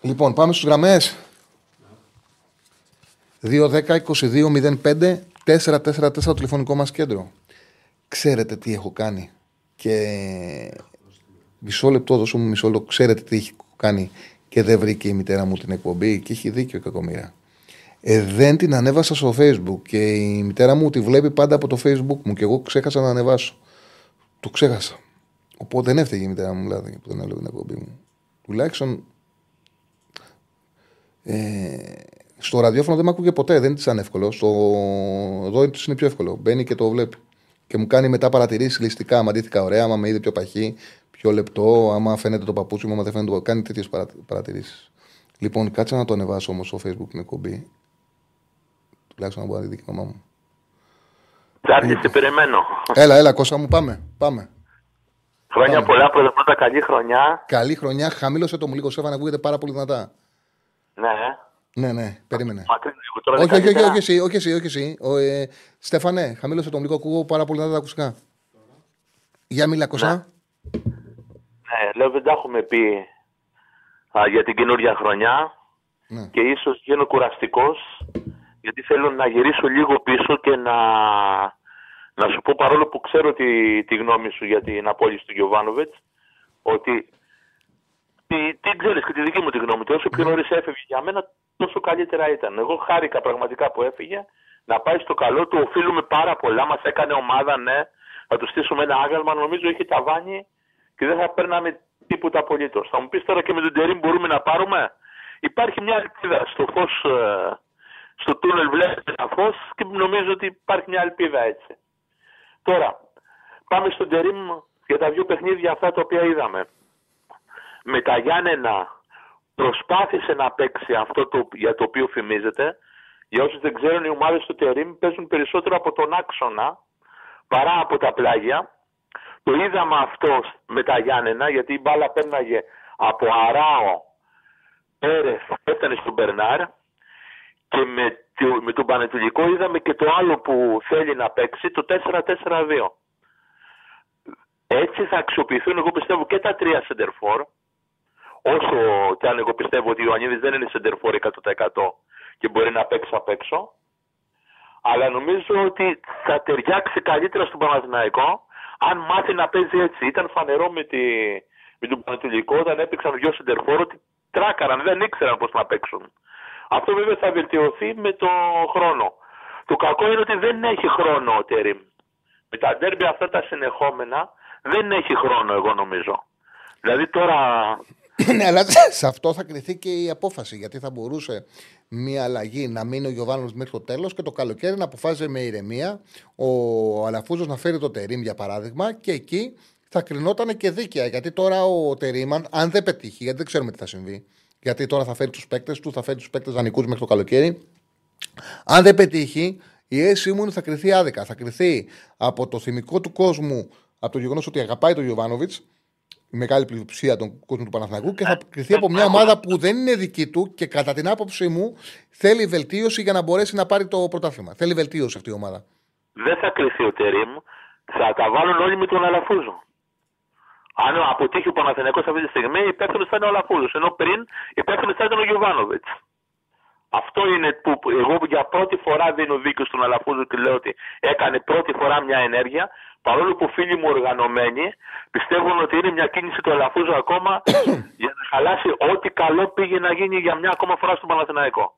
Λοιπόν, πάμε στους γραμμές. 2-10-22-05 4-4-4 το τηλεφωνικό μας κέντρο. Ξέρετε τι έχω κάνει. Και μισό λεπτό, δώσω μου μισό λεπτό. Ξέρετε τι έχει κάνει και δεν βρήκε η μητέρα μου την εκπομπή και έχει δίκιο η κακομοίρα. Ε, δεν την ανέβασα στο facebook και η μητέρα μου τη βλέπει πάντα από το facebook μου και εγώ ξέχασα να ανεβάσω. Το ξέχασα. Οπότε δεν έφταιγε η μητέρα μου δηλαδή που δεν έλεγε την εκπομπή μου. Τουλάχιστον ε, στο ραδιόφωνο δεν με ακούγε ποτέ, δεν ήταν εύκολο. Στο... Εδώ είναι πιο εύκολο. Μπαίνει και το βλέπει. Και μου κάνει μετά παρατηρήσεις ληστικά. Άμα αντίθηκα ωραία, άμα με είδε πιο παχύ, πιο λεπτό, άμα φαίνεται το παπούτσι μου, άμα δεν φαίνεται το. Κάνει τέτοιες παρατηρήσεις. Λοιπόν, κάτσε να το ανεβάσω όμως στο facebook την εκπομπή. Τουλάχιστον να μπορεί να δει η μαμά μου. Τσάρλι, περιμένω. Έλα, έλα, κόσα μου, πάμε. πάμε. Χρόνια πολλά, πρώτα καλή χρονιά. Καλή χρονιά, χαμήλωσε το μου λίγο σέφα να ακούγεται πάρα πολύ δυνατά. Ναι. Ναι, ναι, περίμενε. τώρα όχι, όχι, όχι, όχι, εσύ, όχι εσύ, όχι εσύ. Ο, ε, Στέφανε, χαμήλωσε το λίγο, ακούγω πάρα πολύ δυνατά τα ακουστικά. Για μίλα κοσά. Ναι. ναι, λέω δεν τα έχουμε πει α, για την καινούργια χρονιά ναι. και ίσως γίνω κουραστικός γιατί θέλω να γυρίσω λίγο πίσω και να να σου πω παρόλο που ξέρω τη, τη γνώμη σου για την απόλυση του Γιωβάνοβετ, ότι τι, τι ξέρεις και τη δική μου τη γνώμη του. Όσο πιο νωρίς έφευγε για μένα, τόσο καλύτερα ήταν. Εγώ χάρηκα πραγματικά που έφυγε. Να πάει στο καλό του, οφείλουμε πάρα πολλά. Μας έκανε ομάδα, ναι. Να του στήσουμε ένα άγαλμα. Νομίζω έχει ταβάνι και δεν θα παίρναμε τίποτα απολύτως. Θα μου πεις τώρα και με τον Τερήμ μπορούμε να πάρουμε; Υπάρχει μια ελπίδα στο φως, ε, στο τούνελ βλέπει ένα φως και νομίζω ότι υπάρχει μια ελπίδα έτσι. Τώρα, πάμε στον Τερίμ για τα δύο παιχνίδια αυτά τα οποία είδαμε. Με τα Γιάννενα προσπάθησε να παίξει αυτό το, για το οποίο φημίζεται. Για όσους δεν ξέρουν, οι ομάδες του Τερίμ παίζουν περισσότερο από τον άξονα παρά από τα πλάγια. Το είδαμε αυτό με τα Γιάννενα, γιατί η μπάλα πέρναγε από Αράο, Πέρεθ, έφτανε στον Μπερνάρ και με με τον Πανετολικό είδαμε και το άλλο που θέλει να παίξει, το 4-4-2. Έτσι θα αξιοποιηθούν, εγώ πιστεύω, και τα τρία σεντερφόρ. Όσο και αν εγώ πιστεύω ότι ο Ιωαννίδης δεν είναι σεντερφόρ 100% και μπορεί να παίξει απ' έξω. Αλλά νομίζω ότι θα ταιριάξει καλύτερα στον Παναθηναϊκό αν μάθει να παίζει έτσι. Ήταν φανερό με, τη, με τον Πανετολικό όταν έπαιξαν δυο σεντερφόρ ότι τράκαραν, δεν ήξεραν πώς να παίξουν. Αυτό βέβαια θα βελτιωθεί με το χρόνο. Το κακό είναι ότι δεν έχει χρόνο ο Τερίμ. Με τα ντέρμπι αυτά τα συνεχόμενα δεν έχει χρόνο εγώ νομίζω. Δηλαδή τώρα... ναι, αλλά σε αυτό θα κρυθεί και η απόφαση. Γιατί θα μπορούσε μια αλλαγή να μείνει ο Γιωβάνος μέχρι το τέλος και το καλοκαίρι να αποφάζει με ηρεμία ο Αλαφούζος να φέρει το Τερίμ για παράδειγμα και εκεί θα κρινόταν και δίκαια. Γιατί τώρα ο Τερίμαν, αν δεν πετύχει, γιατί δεν ξέρουμε τι θα συμβεί, Γιατί τώρα θα φέρει τους παίκτες του, θα φέρει τους παίκτες δανεικούς μέχρι το καλοκαίρι. Αν δεν πετύχει, η αίσθηση μου θα κρυθεί άδικα. Θα κρυθεί από το θυμικό του κόσμου, από το γεγονός ότι αγαπάει τον Γιωβάνοβιτς, η μεγάλη πλειοψηφία των κόσμου του Παναθηναϊκού και θα κρυθεί από μια ομάδα που δεν είναι δική του και κατά την άποψή μου θέλει βελτίωση για να μπορέσει να πάρει το πρωτάθλημα. Θέλει βελτίωση αυτή η ομάδα. Δεν θα κρυθεί ο Τερήμ, θα τα βάλουν όλοι με τον Αλαφούζο. Αν αποτύχει ο Παναθηναϊκός αυτή τη στιγμή, υπεύθυνο θα είναι ο Αλαφούζος. Ενώ πριν υπεύθυνο θα ήταν ο Γιωβάνοβιτς. Αυτό είναι που εγώ για πρώτη φορά δίνω δίκιο στον Αλαφούζο και λέω ότι έκανε πρώτη φορά μια ενέργεια. Παρόλο που φίλοι μου οργανωμένοι πιστεύουν ότι είναι μια κίνηση του Αλαφούζου ακόμα [COUGHS] για να χαλάσει ό,τι καλό πήγε να γίνει για μια ακόμα φορά στον Παναθηναϊκό.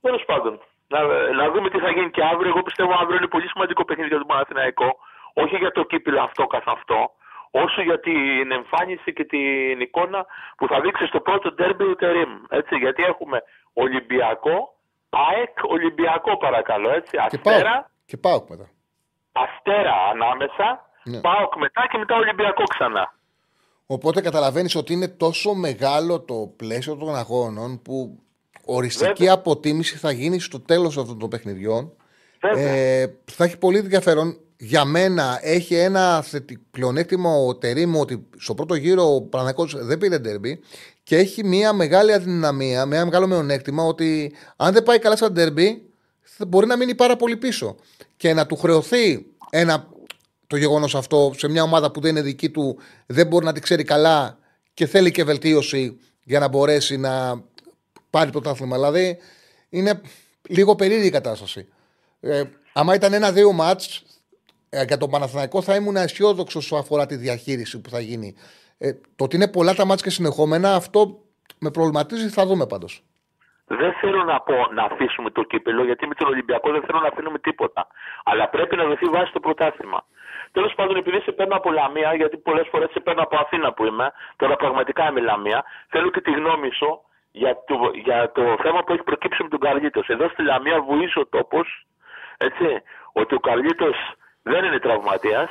Τέλος πάντων, να, να δούμε τι θα γίνει και αύριο. Εγώ πιστεύω αύριο είναι πολύ σημαντικό παιχνίδι για τον Παναθηναϊκό. Όχι για το κύπηλο αυτό καθ' αυτό, όσο για την εμφάνιση και την εικόνα που θα δείξει στο πρώτο ντέρμπι του Τερίμ. Έτσι, γιατί έχουμε Ολυμπιακό, ΑΕΚ, Ολυμπιακό παρακαλώ. Έτσι, Και Αστέρα, πάω. Και πάω μετά. Αστέρα ανάμεσα, Ναι. ΠΑΟΚ μετά και μετά Ολυμπιακό ξανά. Οπότε καταλαβαίνεις ότι είναι τόσο μεγάλο το πλαίσιο των αγώνων που οριστική Βέβαια. αποτίμηση θα γίνει στο τέλος αυτών των παιχνιδιών. Βέβαια. Ε, θα έχει πολύ ενδιαφέρον. Για μένα έχει ένα θετι- πλεονέκτημα ο Τερήμου ότι στο πρώτο γύρο ο Παναγιώτης δεν πήρε ντερμπι και έχει μια μεγάλη αδυναμία, μια μεγάλο μειονέκτημα ότι αν δεν πάει καλά στα ντερμπι θα μπορεί να μείνει πάρα πολύ πίσω και να του χρεωθεί ένα, το γεγονός αυτό σε μια ομάδα που δεν είναι δική του, δεν μπορεί να τη ξέρει καλά και θέλει και βελτίωση για να μπορέσει να πάρει το τάθλημα. Δηλαδή είναι λίγο περίεργη η κατάσταση. Ε, άμα ήταν ένα-δύο μάτς ε, για τον Παναθηναϊκό θα ήμουν αισιόδοξος όσο αφορά τη διαχείριση που θα γίνει. Ε, το ότι είναι πολλά τα μάτς και συνεχόμενα, αυτό με προβληματίζει, θα δούμε πάντως. Δεν θέλω να πω να αφήσουμε το κύπελο, γιατί με τον Ολυμπιακό δεν θέλω να αφήνουμε τίποτα. Αλλά πρέπει να δοθεί βάση στο πρωτάθλημα. Τέλος πάντων, επειδή σε παίρνω από Λαμία, γιατί πολλές φορές σε παίρνω από Αθήνα που είμαι, τώρα πραγματικά είμαι Λαμία, θέλω και τη γνώμη σου για το, για το θέμα που έχει προκύψει με τον Καρλίτος. Εδώ στη Λαμία βουίζει ο τόπος, έτσι, ότι ο Καρλίτος δεν είναι τραυματίας,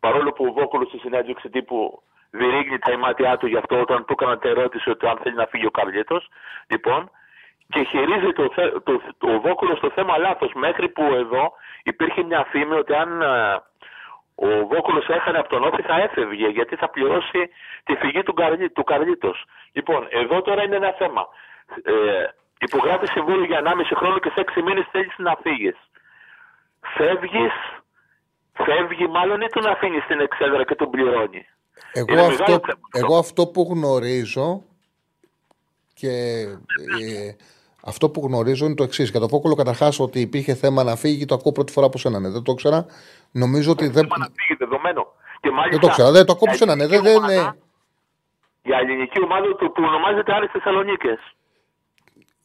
παρόλο που ο Βόκολος στη συνέντευξη τύπου διρήγνει τα ημάτια του γι' αυτό όταν του έκανα την ερώτηση ότι αν θέλει να φύγει ο Καρλίτος. Λοιπόν, και χειρίζει το, θε- το, το, ο Βόκολος το θέμα λάθος μέχρι που εδώ υπήρχε μια φήμη ότι αν ε, ο Βόκολος έχανε από τον Όφη θα έφευγε γιατί θα πληρώσει τη φυγή του, Καρλί, του Καρλίτος. Λοιπόν, εδώ τώρα είναι ένα θέμα. Ε, υπογράφει συμβόλαιο για 1,5 χρόνο και σε 6 μήνες θέλεις να φύγεις. Φεύγεις, φεύγει μάλλον ή τον αφήνεις στην εξέδρα και τον πληρώνει. Εγώ Είναι αυτό, μεγάλο θέμα αυτό. εγώ αυτό που γνωρίζω και ε, αυτό που γνωρίζω είναι το εξής. Για το Φόκολο, καταρχάς, ότι υπήρχε θέμα να φύγει, το ακούω πρώτη φορά από σένα. Ναι. Δεν το ήξερα. Νομίζω ότι δεν. Θέμα να φύγει δεδομένο. Και μάλιστα, Δεν το ήξερα. Δεν το ακούω από για σένα. Ναι. ελληνική Δεν, δεν, ομάδα- ναι. Για ελληνική ομάδα του που ονομάζεται Άρης Θεσσαλονίκες.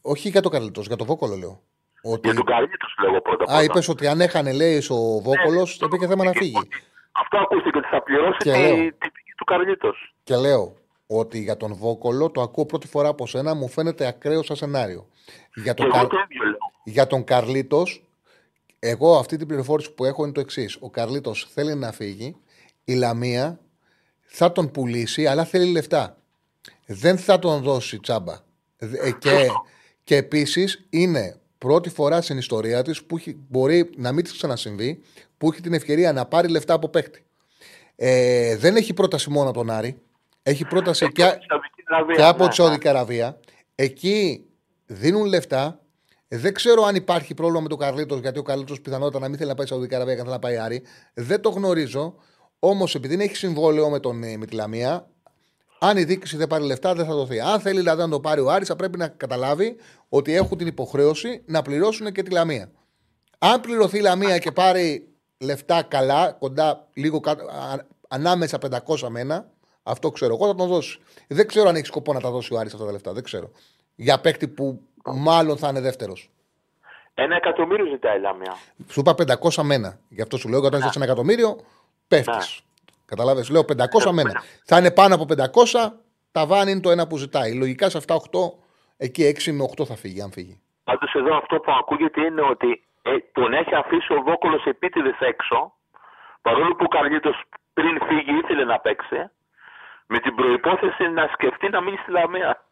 Όχι για το Καρλίτο, για το Βόκολο λέω. Ότι... Για τον Καρλίτος λέγω πρώτα. Α, πρώτα. είπες ότι αν έχανε, λέει, ο Βόκολος, Ναι, υπήρχε θέμα να φύγει. Αυτό ακούστηκε ότι θα πληρώσει Και τη, λέω. τη φυγή τους Καρλίτος. Και λέω ότι για τον Βόκολο το ακούω πρώτη φορά από σένα, μου φαίνεται ακραίο σαν σενάριο. Για Και τον, εγώ Καρ... το ίδιο λέω. για τον Καρλίτος, εγώ αυτή την πληροφόρηση που έχω είναι το εξής. Ο Καρλίτος θέλει να φύγει, η Λαμία θα τον πουλήσει, αλλά θέλει λεφτά. Δεν θα τον δώσει τσάμπα. Ε, Και, και επίσης είναι πρώτη φορά στην ιστορία της που έχει- μπορεί να μην της ξανασυμβεί, που έχει την ευκαιρία να πάρει λεφτά από παίχτη. Ε, δεν έχει πρόταση μόνο από τον Άρη. Έχει πρόταση και, Σαουδική Αραβία, και από ναι, τη Σαουδική Αραβία. Εκεί δίνουν λεφτά. Δεν ξέρω αν υπάρχει πρόβλημα με τον Καρλίτος, γιατί ο Καρλίτος πιθανότατα να μην θέλει να πάει στη Σαουδική Αραβία και να θέλει να πάει Άρη. Δεν το γνωρίζω. Όμως επειδή έχει συμβόλαιο με, τον, ε, με τη Λαμία, αν η διοίκηση δεν πάρει λεφτά, δεν θα δοθεί. Αν θέλει δηλαδή να το πάρει ο Άρης, θα πρέπει να καταλάβει ότι έχουν την υποχρέωση να πληρώσουν και τη Λαμία. Αν πληρωθεί η Λαμία και πάρει λεφτά καλά, κοντά λίγο κάτω, α- ανάμεσα 500 με ένα, αυτό ξέρω εγώ, θα τον δώσει. Δεν ξέρω αν έχει σκοπό να τα δώσει ο Άρης αυτά τα λεφτά. Δεν ξέρω. Για παίκτη που μάλλον θα είναι δεύτερος. Ένα εκατομμύριο ζητάει η Λαμία. Σου είπα 500 με ένα. Γι' αυτό σου λέω, όταν είσαι ένα εκατομμύριο, πέφτεις. Ναι. Καταλάβες, λέω 500 με ένα. Θα είναι πάνω από 500, τα βάνη είναι το ένα που ζητάει. Λογικά σε αυτά 8, εκεί 6 με 8 θα φύγει, αν φύγει. Πάντως εδώ αυτό που ακούγεται είναι ότι ε, τον έχει αφήσει ο Βόκολος επίτηδες έξω, παρόλο που ο Καρλίτος πριν φύγει ήθελε να παίξει, με την προπόθεση να σκεφτεί να μείνει στη Λαμία.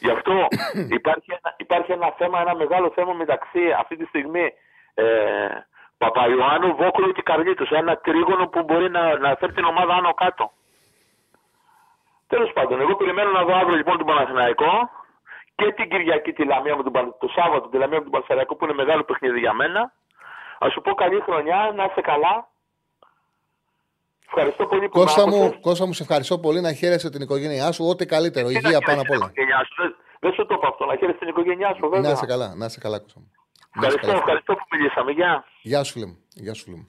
Γι' αυτό [COUGHS] υπάρχει ένα, υπάρχει ένα θέμα, ένα μεγάλο θέμα μεταξύ αυτή τη στιγμή ε, Παπαϊωάννου, Βόκολου και Καρλίτους. Ένα τρίγωνο που μπορεί να, να φέρει την ομάδα άνω κάτω. Τέλος πάντων, εγώ περιμένω να δω αύριο λοιπόν τον Παναθηναϊκό και την Κυριακή τη Λαμία με τον, Παν- το Σάββατο τη Λαμία με τον Παναθηναϊκό που είναι μεγάλο παιχνίδι για μένα. Α σου πω καλή χρονιά, να είσαι καλά. Ευχαριστώ πολύ που Κώστα με μου, άκουσες. Κώστα μου, σε ευχαριστώ πολύ να χαίρεσαι την οικογένειά σου. Ό,τι καλύτερο. Τι να Υγεία χαίρεσαι πάνω απ' την όλα. οικογένειά σου. Δεν- Δεν σου το είπα αυτό, να χαίρεσαι την οικογένειά σου, βέβαια. Να είσαι καλά, να είσαι καλά, Κώστα μου. Να είσαι Ευχαριστώ, καλά. ευχαριστώ που μιλήσαμε. Γεια. Γεια σου, φίλε μου. Γεια σου, φίλε μου.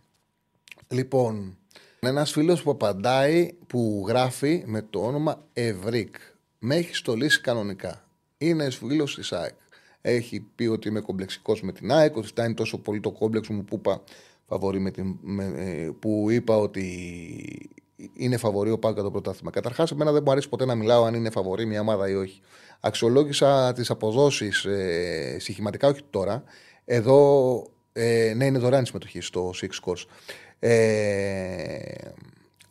Λοιπόν, ένας φίλος που απαντάει που γράφει με το όνομα Ευρύκ. Με έχει στολίσει κανονικά. Είναι φίλος της ΑΕΚ. Έχει πει ότι είμαι κομπλεξικός με την ΑΕΚ, ότι φτάνει τόσο πολύ το κόμπλεξ μου που είπα, φαβορί με την, με, ε, που είπα ότι είναι φαβορή ο Πάουκ για το πρωτάθλημα. Καταρχάς, εμένα δεν μου αρέσει ποτέ να μιλάω αν είναι φαβορή μια ομάδα ή όχι. Αξιολόγησα τις αποδόσεις ε, στοιχηματικά, όχι τώρα. Εδώ, ε, ναι, είναι δωρεάν η συμμετοχή στο Six Scores. Ε,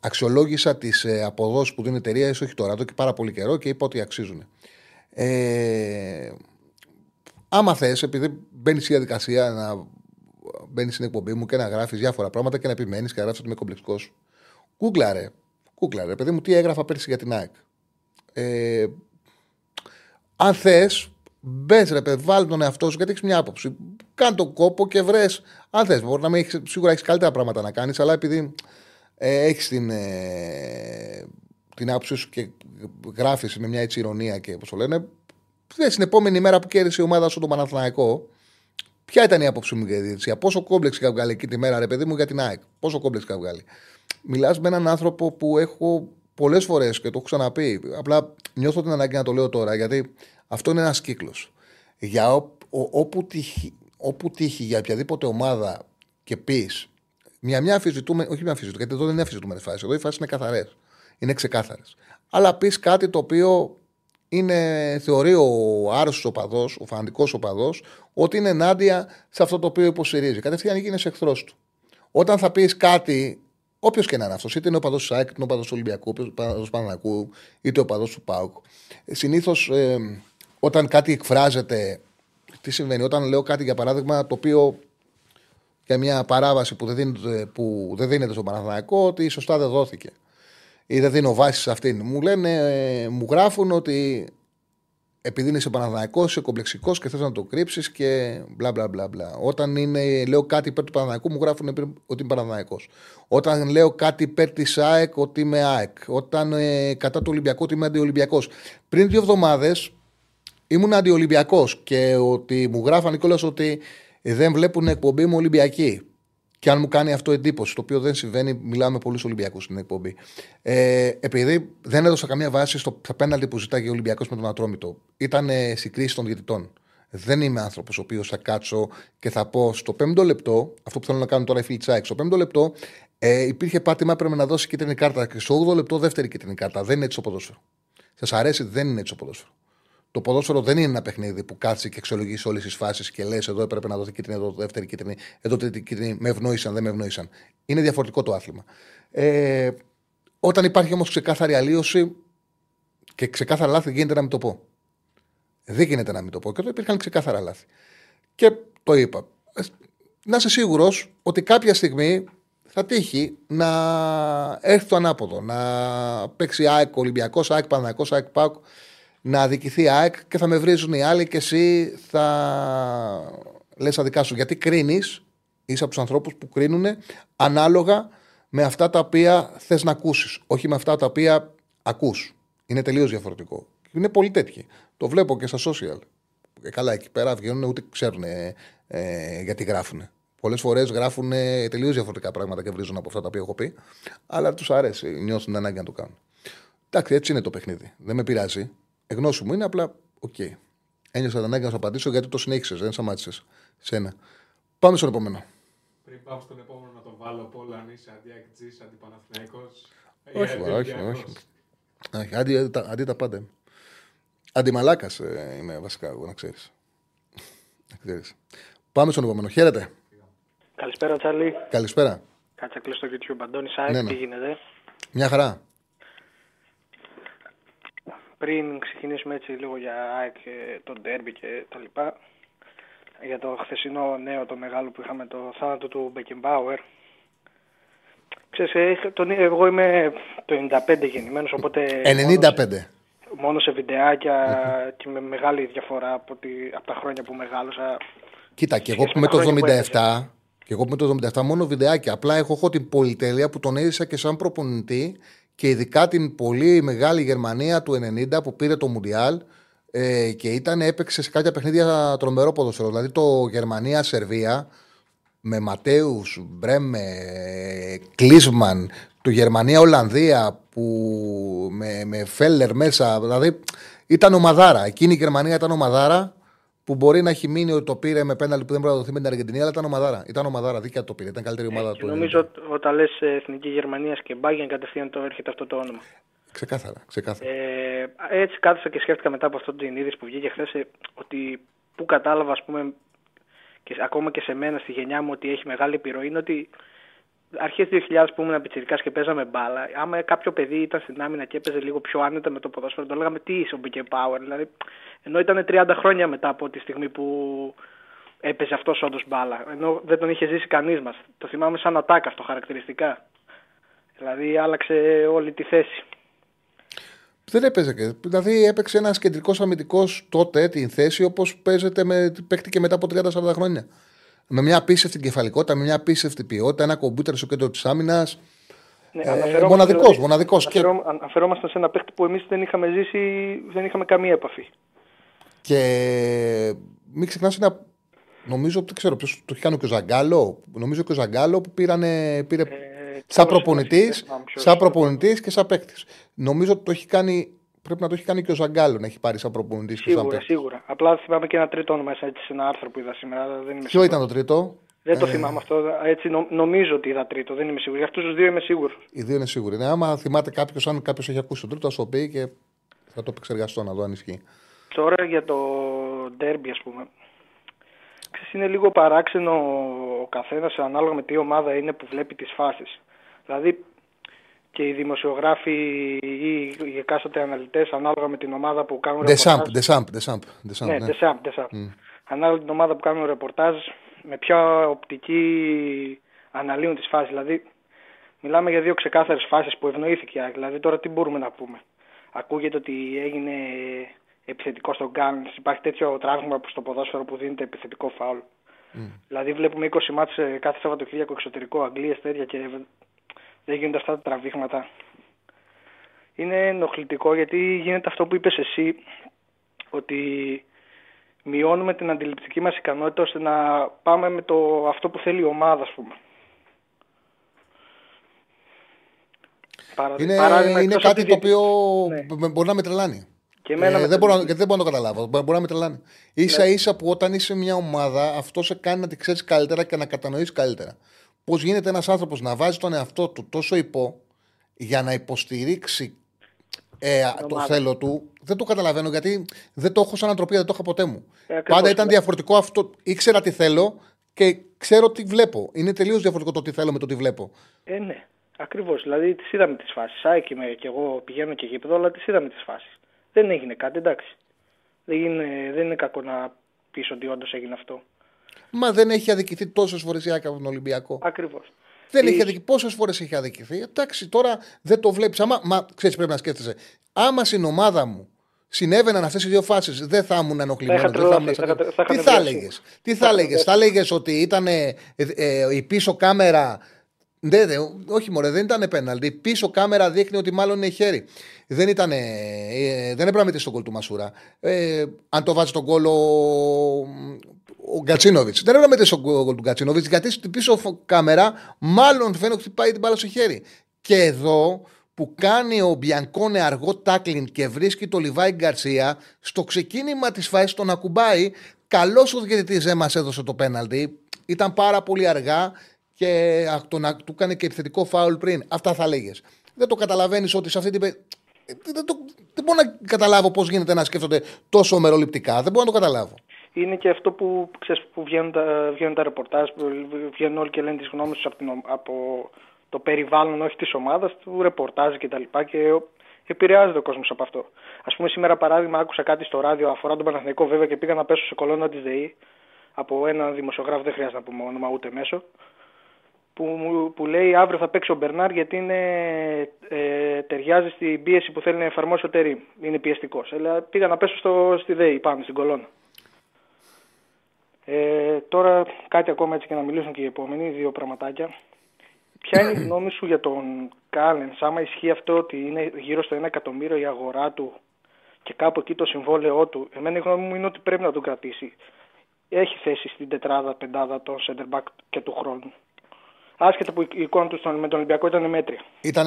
αξιολόγησα τις ε, αποδόσεις που δίνουν η εταιρεία, όχι τώρα, εδώ και πάρα πολύ καιρό και είπα ότι αξίζουν. Ε, άμα θες, επειδή μπαίνεις στη διαδικασία να μπαίνεις στην εκπομπή μου και να γράφεις διάφορα πράγματα και να επιμένεις και να γράφει ότι είμαι κομπλεξικός. Κούγκλαρε. Κούγκλαρε, παιδί μου, τι έγραφα πέρσι για την ΑΕΚ. Ε, αν θες, μπες ρε παιδί, βάλει τον εαυτό σου γιατί έχεις μια άποψη. Κάνε τον κόπο και βρες. Αν θες, μπορεί να μην έχεις, σίγουρα έχεις καλύτερα πράγματα να κάνεις, αλλά επειδή ε, έχεις την, ε, την άποψή σου και γράφεις με μια έτσι ηρωνία και όπως το λένε, θες την επόμενη μέρα που κέρδισε η ομάδα σου τον Παναθηναϊκό, Ποια ήταν η άποψή μου για τη διαιτησία, Πόσο κόμπλεξ είχα βγάλει εκεί τη μέρα, ρε παιδί μου, για την ΑΕΚ; Πόσο κόμπλεξ είχα βγάλει; Μιλάς με έναν άνθρωπο που έχω πολλές φορές και το έχω ξαναπεί. Απλά νιώθω την ανάγκη να το λέω τώρα, γιατί αυτό είναι ένας κύκλος. Για ό, ο- όπου, τύχει, όπου τύχει για οποιαδήποτε ομάδα και πεις μια, μια αφιζητούμε, όχι μια αφιζητούμε, γιατί εδώ δεν είναι αφιζητούμενες φάσεις. Εδώ οι φάσεις είναι καθαρές. Είναι ξεκάθαρες. Αλλά πεις κάτι το οποίο είναι, θεωρεί ο άρρωστος οπαδός, ο φανατικός οπαδός, ότι είναι ενάντια σε αυτό το οποίο υποστηρίζει. Κατευθείαν γίνει εχθρός του. Όταν θα πεις κάτι, όποιος και να είναι αυτός, είτε είναι ο οπαδό του ΑΕΚ, είτε είναι ο οπαδό του Ολυμπιακού, είτε ο οπαδό του Πανανακού, είτε ο οπαδό του ΠΑΟΚ. Συνήθως όταν κάτι εκφράζεται, τι συμβαίνει, όταν λέω κάτι για παράδειγμα το οποίο για μια παράβαση που δεν δίνεται, που δεν δίνεται στον Παναθηναϊκό, ότι σωστά δεν δόθηκε ή δεν δίνω βάση σε αυτήν. Μου λένε, ε, μου γράφουν ότι επειδή είναι Παναθηναϊκός, είσαι κομπλεξικός και θες να το κρύψεις και μπλα μπλα μπλα. μπλα. Όταν είναι, λέω κάτι υπέρ του Παναθηναϊκού, μου γράφουν ότι είμαι Παναθηναϊκός. Όταν λέω κάτι υπέρ της ΑΕΚ, ότι είμαι ΑΕΚ. Όταν ε, κατά του Ολυμπιακού, ότι είμαι αντιολυμπιακός. Πριν δύο εβδομάδες ήμουν αντιολυμπιακός και ότι μου γράφανε κιόλας ότι δεν βλέπουν εκπομπή μου Ολυμπιακή. Και αν μου κάνει αυτό εντύπωση, το οποίο δεν συμβαίνει, μιλάμε με πολλού Ολυμπιακούς στην εκπομπή. Ε, επειδή δεν έδωσα καμία βάση στο πέναλτι που ζητάει ο Ολυμπιακός με τον Ατρόμητο, ήταν ε, στη κρίση των διαιτητών. Δεν είμαι άνθρωπος ο οποίος θα κάτσω και θα πω στο πέμπτο λεπτό, αυτό που θέλω να κάνω τώρα οι φίλοι Τσάικ, στο πέμπτο λεπτό ε, υπήρχε πάτημα, πρέπει να δώσει κίτρινη κάρτα. Και στο 8 λεπτό δεύτερη κίτρινη κάρτα. Δεν είναι έτσι το ποδόσφαιρο. Σας αρέσει, δεν είναι έτσι το ποδόσφαιρο. Το ποδόσφαιρο δεν είναι ένα παιχνίδι που κάτσει και αξιολογείς όλες τις φάσεις και λες: Εδώ έπρεπε να δοθεί κίτρινη, εδώ δεύτερη κίτρινη, εδώ τρίτη κίτρινη. Με ευνόησαν, δεν με ευνόησαν. Είναι διαφορετικό το άθλημα. Ε, όταν υπάρχει όμως ξεκάθαρη αλλίωση και ξεκάθαρα λάθη, γίνεται να μην το πω. Δεν γίνεται να μην το πω. Και εδώ υπήρχαν ξεκάθαρα λάθη. Και το είπα. Ε, Να είσαι σίγουρος ότι κάποια στιγμή θα τύχει να έρθει το ανάποδο. Να παίξει ΑΕΚ Ολυμπιακός, ΑΕΚ Παναγιακό, ΑΕΚ ΠΑΟΚ να αδικηθεί ΑΕΚ και θα με βρίζουν οι άλλοι και εσύ θα λες αδικά σου. Γιατί κρίνεις, είσαι από τους ανθρώπους που κρίνουν ανάλογα με αυτά τα οποία θες να ακούσεις, όχι με αυτά τα οποία ακούς. Είναι τελείως διαφορετικό. Είναι πολύ τέτοιοι. Το βλέπω και στα social. Ε, καλά, εκεί πέρα βγαίνουν ούτε ξέρουν ε, ε, γιατί γράφουν. Πολλές φορές γράφουν τελείως διαφορετικά πράγματα και βρίζουν από αυτά τα οποία έχω πει. Αλλά τους αρέσει, νιώθουν την ανάγκη να το κάνουν. Εντάξει, έτσι είναι το παιχνίδι. Δεν με πειράζει. Εν γνώσει μου είναι απλά, OK. Okay. Ένιωσα την ανάγκη να σου απαντήσω γιατί το συνέχισες, δεν σταμάτησες. Σένα. Πάμε στον επόμενο. Πριν πάμε στον επόμενο να το βάλω πόλο αν είσαι αντιακτζή, αντιπαναθηναϊκός. Όχι, μωρά, όχι, όχι. όχι. Αντί, τα, αντί τα πάντα. Αντιμαλάκας ε, είμαι βασικά, εγώ να ξέρεις. Πάμε στον επόμενο. Χαίρετε. Καλησπέρα, Τσάρλι. Καλησπέρα. Κάτσε κλείσει στο YouTube. Αντώνη Σάικ, Ναι, ναι. τι γίνεται; Μια χαρά. Πριν ξεκινήσουμε έτσι λίγο για ΑΕΚ και τον Ντέρμπι και τα λοιπά, για το χθεσινό νέο το μεγάλο που είχαμε το θάνατο του Μπεκεμπάουερ. Ξέρεις, ε, τον, εγώ είμαι το 95 γεννημένος, οπότε... 95. Μόνος σε βιντεάκια και με μεγάλη διαφορά από, τη, από τα χρόνια που μεγάλωσα. Κοίτα, και εγώ σχέση που με με τα το χρόνια που 77, και εγώ που με το 77 μόνο βιντεάκια. Απλά έχω, έχω την πολυτέλεια που τον έζησα και σαν προπονητή και ειδικά την πολύ μεγάλη Γερμανία του 90 που πήρε το Μουντιάλ ε, και ήταν, έπαιξε σε κάποια παιχνίδια τρομερό ποδοσφαίρο. Δηλαδή το Γερμανία-Σερβία με Ματέους, Μπρέμε, Κλίσμαν, το Γερμανία-Ολλανδία που με, με Φέλλερ μέσα. Δηλαδή ήταν ομαδάρα. Εκείνη η Γερμανία ήταν ομαδάρα που μπορεί να έχει μείνει ότι το πήρε με πέναλτι που δεν μπορεί να δοθεί με την Αργεντινή, αλλά ήταν ομαδάρα. Ήταν ομαδάρα, δίκαια το πήρε. Ήταν καλύτερη ομάδα Ε, Και του. νομίζω ότι όταν λες ε, Εθνική Γερμανίας και Μπάγκεν κατευθείαν το έρχεται αυτό το όνομα. Ξεκάθαρα. ξεκάθαρα. Ε, έτσι κάθισα και σκέφτηκα μετά από αυτό την είδηση που βγήκε χθες ότι που κατάλαβα ας πούμε και ακόμα και σε μένα στη γενιά μου ότι έχει μεγάλη επιρροή είναι ότι αρχές 2000 που ήμουν πιτσιρικάς και παίζαμε μπάλα άμα κάποιο παιδί ήταν στην άμυνα και έπαιζε λίγο πιο άνετα με το ποδόσφαιρο το λέγαμε τι είσαι ο Μπικε Power δηλαδή, ενώ ήταν 30 χρόνια μετά από τη στιγμή που έπαιζε αυτός όντως μπάλα ενώ δεν τον είχε ζήσει κανείς μας το θυμάμαι σαν ατάκα αυτό χαρακτηριστικά δηλαδή άλλαξε όλη τη θέση Δεν έπαιζε και. Δηλαδή έπαιξε ένας κεντρικός αμυντικός τότε την θέση όπως παίζεται με, παίχτηκε μετά από 30-40 χρόνια. Με μια απίστευτη κεφαλικότητα, με μια απίστευτη ποιότητα, ένα κομπιούτερ στο κέντρο της άμυνας. Ναι, Ε, αναφερόμαστε μοναδικός, δηλαδή- μοναδικός και- αναφερό- Αναφερόμαστε σε ένα παίχτη που εμείς δεν είχαμε ζήσει, δεν είχαμε καμία επαφή. Και μην ξεχνάς ένα. Νομίζω, δεν ξέρω ποιο το έχει κάνει και ο Ζαγκάλο. Νομίζω και ο Ζαγκάλο που πήρανε, πήρε σαν ποιος προπονητής, δεν θυμάμαι ποιος. σαν προπονητής και σαν παίκτης. Νομίζω ότι το έχει κάνει. Πρέπει να το έχει κάνει και ο Ζαγκάλο να έχει πάρει σαν προπονητής και σαν Σίγουρα, παίκτη. σίγουρα. Απλά θυμάμαι και ένα τρίτο όνομα έτσι, σε ένα άρθρο που είδα σήμερα. αλλά Δεν, είμαι Ποιο σίγουρος. ήταν το τρίτο; δεν το θυμάμαι αυτό. Έτσι νο- νομίζω ότι είδα τρίτο. Δεν είμαι σίγουρος. Για αυτούς τους δύο είμαι σίγουρος. Οι δύο είναι σίγουροι. Ναι, άμα θυμάται κάποιος, αν κάποιος έχει ακούσει το τρίτο, θα το πει και θα το επεξεργαστώ να δω αν ισχύει. Τώρα για το ντέρμπι, ας πούμε. Ξέρεις, είναι λίγο παράξενο ο καθένας ανάλογα με τι ομάδα είναι που βλέπει τις φάσεις. Δηλαδή και οι δημοσιογράφοι ή οι εκάστοτε αναλυτές ανάλογα με την ομάδα που κάνουν Ντεσάμπ, ρεπορτάζ- Ντεσάμπ, Ντεσάμπ. Ντεσάμπ, Ναι, ναι. Ντεσάμπ, Ντεσάμπ. Ανάλογα την ομάδα που κάνουν ρεπορτάζ, με ποια οπτική αναλύουν τις φάσεις. Δηλαδή, μιλάμε για δύο ξεκάθαρες φάσεις που ευνοήθηκε. η ΑΕΚ. Δηλαδή, τώρα τι μπορούμε να πούμε. Ακούγεται ότι έγινε επιθετικό στον Γκάν. Υπάρχει τέτοιο τραύμα που στο ποδόσφαιρο που δίνεται επιθετικό φάουλ. Δηλαδή, βλέπουμε 20 μάτς ε, κάθε Σαββατοκύριακο εξωτερικό, Αγγλίες τέτοια και δεν γίνονται αυτά τα τραβήγματα. Είναι ενοχλητικό γιατί γίνεται αυτό που είπες εσύ, ότι μειώνουμε την αντιληπτική μας ικανότητα ώστε να πάμε με το αυτό που θέλει η ομάδα, ας πούμε. Παρα- Είναι, παράδειγμα, είναι εκτός από κάτι τη το οποίο Ναι. με- μπορεί να με τρελάνει. Και εμένα Ε, με δεν, μπορώ, να- τρελαίνει. γιατί δεν μπορώ να το καταλάβω. Μπορεί μπορεί να με τρελάνει. σα ίσα που όταν είσαι μια ομάδα, αυτό σε κάνει να τη ξέρεις καλύτερα και να κατανοήσει καλύτερα. Πώς γίνεται ένας άνθρωπος να βάζει τον εαυτό του τόσο υπό για να υποστηρίξει ε, το ομάδα. θέλω του. Δεν το καταλαβαίνω γιατί δεν το έχω σαν ανθρωπία, δεν το είχα ποτέ μου. Ε, ακριβώς. Πάντα ήταν διαφορετικό αυτό. Ήξερα τι θέλω και ξέρω τι βλέπω. Είναι τελείως διαφορετικό το τι θέλω με το τι βλέπω. Ε, ναι. Ακριβώς. Δηλαδή τις είδαμε τις φάσεις. ΑΕΚ είμαι και εγώ πηγαίνω και γήπεδο, αλλά τις είδαμε τις φάσεις. Δεν έγινε κάτι, εντάξει. Δεν είναι, δεν είναι κακό να πεις ότι όντως έγινε αυτό. Μα δεν έχει αδικηθεί τόσες φορές η ΑΕΚ από τον Ολυμπιακό. Ακριβώς. Δεν Η- έχει αδικηθεί. Πόσες φορές έχει αδικηθεί. Εντάξει, τώρα δεν το βλέπεις. Άμα, μα ξέρεις, πρέπει να σκέφτεσαι. Άμα στην ομάδα μου συνέβαιναν αυτές οι δύο φάσεις, δεν θα ήμουν ενοχλημένος. Θα είχα Δεν θα ήμουν τρελαθεί, σαν- θα είχα- θα είχα Τι θα νευριαστεί. έλεγε. Τι Θα θα είχα έλεγες. Θα έλεγες ότι ήταν ε, ε, η πίσω κάμερα. Ναι, ναι, όχι μωρέ, δεν ήταν πέναλτι. Η πίσω κάμερα δείχνει ότι μάλλον είναι χέρι. Δεν ήταν. Ε, δεν έπρεπε να μετρήσει τον κόλ του Μασούρα. Ε, αν το βάζει τον κόλ ο, ο Γκατσίνοβιτς. Δεν έπρεπε να μετρήσει τον κόλ του Γκατσίνοβιτς γιατί στην πίσω φω- κάμερα μάλλον φαίνεται ότι πάει την μπάλα στο χέρι. Και εδώ που κάνει ο Μπιανκόνε αργό τάκλιν και βρίσκει το Λιβάη Γκαρσία, στο ξεκίνημα της φάση τον ακουμπάει. Καλός ο διαιτητής δεν μας έδωσε το πέναλτι. Ήταν πάρα πολύ αργά και α, τον, α, του έκανε και επιθετικό φάουλ πριν. Αυτά θα λέγες. Δεν το καταλαβαίνεις ότι σε αυτή την. πε- Ε, Δεν, το, δεν μπορώ να καταλάβω πώς γίνεται να σκέφτονται τόσο μεροληπτικά. Δεν μπορώ να το καταλάβω. Είναι και αυτό που, ξέρεις, που βγαίνουν, τα, βγαίνουν τα ρεπορτάζ, που βγαίνουν όλοι και λένε τις γνώμες τους από, την, ο- από το περιβάλλον, όχι της ομάδας, του ρεπορτάζ και τα λοιπά. Και ο- επηρεάζεται ο κόσμος από αυτό. Α πούμε, σήμερα παράδειγμα, άκουσα κάτι στο ράδιο αφορά τον Παναθηναϊκό βέβαια και πήγα να πέσω σε κολόνα της ΔΕΗ από έναν δημοσιογράφο, δεν χρειάζεται να πούμε όνομα ούτε μέσο, που, μου- που λέει αύριο θα παίξει ο Μπερνάρ γιατί είναι, ε, ταιριάζει στην πίεση που θέλει να εφαρμόσει ο Τερή. Είναι πιεστικός. Αλλά πήγα να πέσω στο, στη ΔΕΗ πάνω στην κολόνα. Ε, τώρα κάτι ακόμα έτσι και να μιλήσουν και οι επόμενοι, δύο πραγματάκια. Ποια είναι η γνώμη σου για τον Κάλεν, άμα ισχύει αυτό ότι είναι γύρω στο 1 εκατομμύριο η αγορά του και κάπου εκεί το συμβόλαιό του; Εμένα η γνώμη μου είναι ότι πρέπει να τον κρατήσει. Έχει θέση στην τετράδα, πεντάδα των center back και του χρόνου. Άσχετα που η εικόνα τους στον- με τον Ολυμπιακό ήταν μέτρια. Ήταν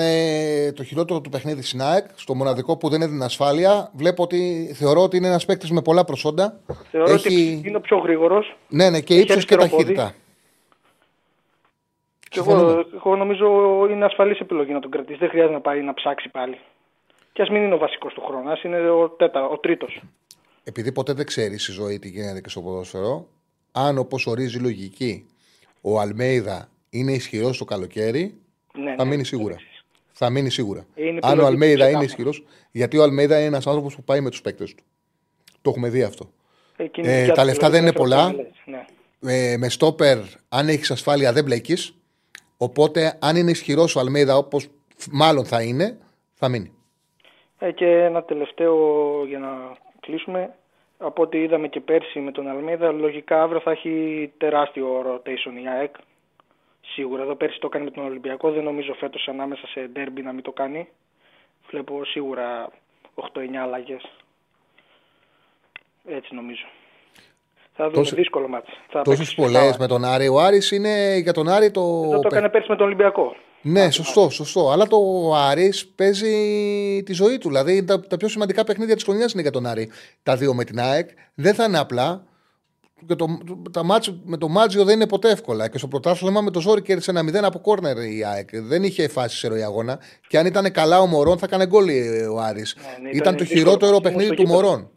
το χειρότερο του παιχνίδι στην ΑΕΚ, στο μοναδικό που δεν έδινε ασφάλεια. Βλέπω ότι θεωρώ ότι είναι ένας παίκτης με πολλά προσόντα. Θεωρώ Έχει... ότι είναι ο πιο γρήγορος. Ναι, ναι, και έχει ύψος και αριστερό πόδι. ταχύτητα. Και Συμφωνούμε. εγώ, εγώ νομίζω είναι ασφαλής επιλογή να τον κρατήσει. Δεν χρειάζεται να πάει να ψάξει πάλι. Και ας μην είναι ο βασικός του χρόνου, α είναι ο, τέτα, ο τρίτος. Επειδή ποτέ δεν ξέρεις στη ζωή τι γίνεται και στο ποδόσφαιρο, αν όπως ορίζει η λογική ο Αλμέιδα είναι ισχυρός το καλοκαίρι, Ναι, θα ναι, μείνει σίγουρα. Θα μείνει σίγουρα. Είναι Αν επιλογή ο του Αλμέιδα είναι ξεκάθαρα. ισχυρός, γιατί ο Αλμέιδα είναι ένας άνθρωπος που πάει με τους παίκτες του. Το έχουμε δει αυτό. Εκείνη Ε, η δικιά τα του λεφτά επιλογή δεν είναι μέσα πολλά. από το λες, Ναι. Ε, με στόπερ, αν έχεις ασφάλεια, δεν μπλέκεις. Οπότε, αν είναι ισχυρός ο Αλμέιδα, όπως μάλλον θα είναι, θα μείνει. Ε, και ένα τελευταίο για να κλείσουμε. Από ό,τι είδαμε και πέρσι με τον Αλμίδα, λογικά αύριο θα έχει τεράστιο rotation η ΑΕΚ. Σίγουρα. Εδώ πέρσι το έκανε με τον Ολυμπιακό. Δεν νομίζω φέτος ανάμεσα σε ντέρμπι να μην το κάνει. Βλέπω σίγουρα 8-9 αλλαγές. Έτσι νομίζω. Θα δούμε. Τόσε- Δύσκολο μάτι. Τόσες πολλές με τον Άρη. Ο Άρης είναι για τον Άρη το. Αυτό το έκανε πέρσι με τον Ολυμπιακό. Ναι, σωστό, σωστό. Αλλά το Άρης παίζει τη ζωή του. Δηλαδή τα, τα πιο σημαντικά παιχνίδια της χρονιάς είναι για τον Άρη. Τα δύο με την ΑΕΚ δεν θα είναι απλά. Και το, τα μάτς, με το Μάτζιο δεν είναι ποτέ εύκολα. Και στο πρωτάθλημα με το ζόρι κέρδισε ένα 0 από κόρνερ η ΑΕΚ. Δεν είχε φάση σε ροή αγώνα. Και αν ήταν καλά ο Μωρόν θα έκανε γκολ ε, ο Άρης. ναι, ήταν, ήταν το δύσκολο. χειρότερο Όμως παιχνίδι στο του γήπεδο. Μωρόν.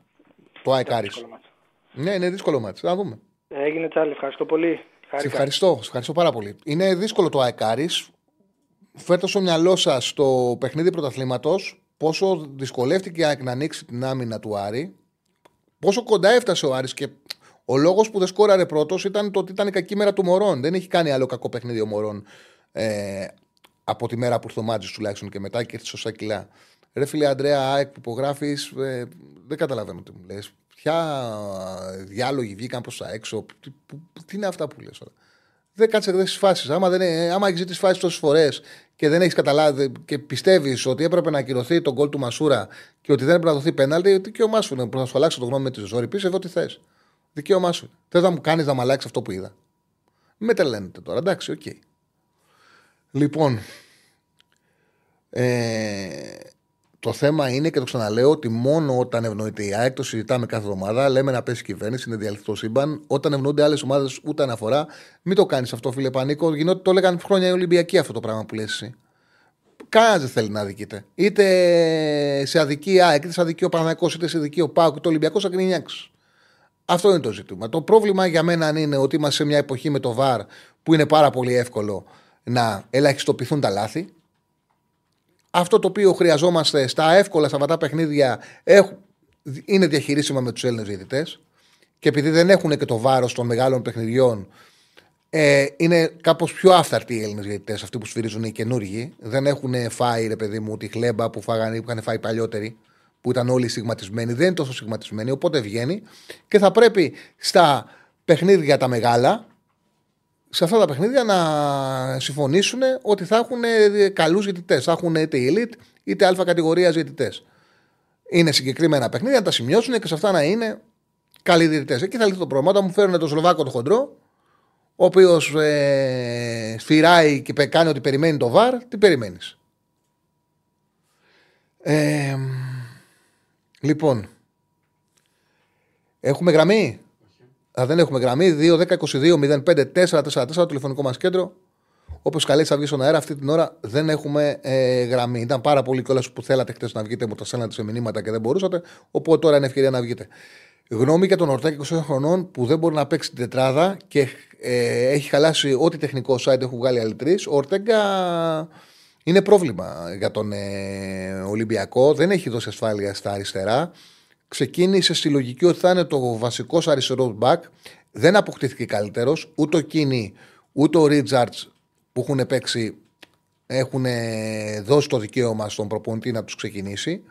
Το ΑΕΚ Άρης. Δύσκολο μάτι. Ναι, είναι δύσκολο μάτς. Θα δούμε. Έγινε τσάλι. Ευχαριστώ πολύ. Σε Χάρηκα. ευχαριστώ, σε ευχαριστώ πάρα πολύ. Είναι δύσκολο το ΑΕΚ Φέρτε στο μυαλό σας το παιχνίδι πρωταθλήματος πόσο δυσκολεύτηκε η ΑΕΚ να ανοίξει την άμυνα του Άρη; Πόσο κοντά έφτασε ο Άρης και ο λόγος που δεν σκόραρε πρώτος ήταν το ότι ήταν η κακή μέρα του Μωρών. Δεν έχει κάνει άλλο κακό παιχνίδι ο Μωρών ε, από τη μέρα που ήρθε ο Μάτζης τουλάχιστον και μετά και ήρθε σωστά κιλά. Ρε φίλε Αντρέα ΑΕΚ που υπογράφεις, ε, δεν καταλαβαίνω τι μου λες. Ποια διάλογοι βγήκαν προς τα έξω, τι, που- τι είναι αυτά που λες τώρα. Δεν κάτσε δεν στις φάσεις. Άμα, δεν, ε, άμα έχεις ζήσει φάσεις τόσες φορές και δεν έχεις καταλάβει και πιστεύεις ότι έπρεπε να ακυρωθεί τον γκολ του Μασούρα και ότι δεν έπρεπε να δοθεί πέναλτι, δικαίωμά σου είναι. Που θα σου αλλάξω το γνώμη με τη ζωή. Πεις εδώ τι θες. Δικαίωμά σου. Θε να μου κάνεις να μου αλλάξει αυτό που είδα. Μην με τρελαίνετε τώρα, εντάξει, οκ. Λοιπόν, ε, το θέμα είναι και το ξαναλέω ότι μόνο όταν ευνοείται η ΑΕΚ, το συζητάμε κάθε εβδομάδα, λέμε να πέσει η κυβέρνηση, είναι διαλυθό σύμπαν. Όταν ευνοούνται άλλες ομάδες, ούτε αναφορά. Μην το κάνεις αυτό, φίλε Πανίκο. Γινόταν, το έλεγαν χρόνια οι Ολυμπιακοί αυτό το πράγμα που λες εσύ. Κανένας δεν θέλει να αδικείται. Είτε σε αδική η ΑΕΚ, είτε σε αδική ο Παναγιακό, είτε σε αδική ο Πάουκ, είτε ο Ολυμπιακός θα γκρινιάξει. Αυτό είναι το ζήτημα. Το πρόβλημα για μένα είναι ότι είμαστε σε μια εποχή με το ΒΑΡ που είναι πάρα πολύ εύκολο να ελαχιστοποιηθούν τα λάθη. Αυτό το οποίο χρειαζόμαστε στα εύκολα σταματά παιχνίδια έχουν, είναι διαχειρίσιμα με τους Έλληνες διαιτητές. Και επειδή δεν έχουν και το βάρος των μεγάλων παιχνιδιών, ε, είναι κάπως πιο άφθαρτοι οι Έλληνες διαιτητές, αυτοί που σφυρίζουν οι καινούργοι. Δεν έχουν φάει, ρε παιδί μου, τη χλέμπα που, φάγανε, που είχαν φάει παλιότεροι, που ήταν όλοι στιγματισμένοι. Δεν είναι τόσο στιγματισμένοι, οπότε βγαίνει και θα πρέπει στα παιχνίδια τα μεγάλα, σε αυτά τα παιχνίδια να συμφωνήσουν ότι θα έχουν καλούς διαιτητές. Θα έχουν είτε elite είτε αλφα κατηγορίας διαιτητές. Είναι συγκεκριμένα παιχνίδια, να τα σημειώσουν και σε αυτά να είναι καλοί διαιτητές. Εκεί θα λυθεί το πρόβλημα. Όταν μου φέρουν τον Σλοβάκο τον χοντρό, ο οποίος ε, σφυράει και πε- κάνει ότι περιμένει το βαρ, τι περιμένεις. Ε, λοιπόν, έχουμε γραμμή; Α, δεν έχουμε γραμμή. 2-10-22-05-4-4-4 το τηλεφωνικό μας κέντρο. Όποιο καλέσει θα βγει στον αέρα, αυτή την ώρα δεν έχουμε ε, γραμμή. Ήταν πάρα πολύ κιόλας που θέλατε χτες να βγείτε, μου τα στέλνατε σε μηνύματα και δεν μπορούσατε. Οπότε τώρα είναι ευκαιρία να βγείτε. Γνώμη για τον Ορτέκη 20 χρονών που δεν μπορεί να παίξει την τετράδα και ε, έχει χαλάσει ό,τι τεχνικό site έχουν βγάλει άλλοι τρεις. Ο Ορτέγκα είναι πρόβλημα για τον ε, Ολυμπιακό. Δεν έχει δώσει ασφάλεια στα αριστερά. Ξεκίνησε στη λογική ότι θα είναι το βασικός αριστερός μπακ. Δεν αποκτήθηκε καλύτερος. Ούτε ο Κίνη, ούτε ο Ρίτζαρτς που έχουν παίξει έχουν δώσει το δικαίωμα στον προπονητή να τους ξεκινήσει.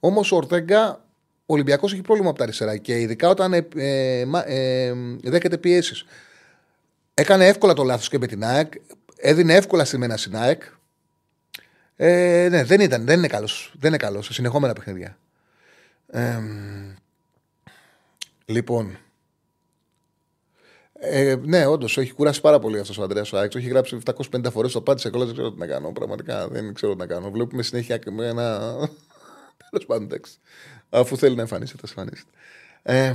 Όμως ο Ορτέγκα, ο Ολυμπιακός έχει πρόβλημα από τα αριστερά και ειδικά όταν ε, ε, ε, δέχεται πιέσεις. Έκανε εύκολα το λάθος και με την ΑΕΚ. Έδινε εύκολα στη μένα στην ΑΕΚ. Ε, ναι, δεν, ήταν, δεν είναι καλός. Δεν είναι καλός σε συνεχόμενα παιχνίδια. Ε, λοιπόν. Ε, ναι, όντως έχει κουράσει πάρα πολύ αυτός ο Αντρέα Άξο. Έχει γράψει 750 φορές το πάτη σε κόλλα. Δεν ξέρω τι να κάνω. Πραγματικά δεν ξέρω τι να κάνω. Βλέπουμε συνέχεια ένα. [LAUGHS] Τέλος πάντων, εντάξει. Αφού θέλει να εμφανίσεται, εμφανίσεται. Ε,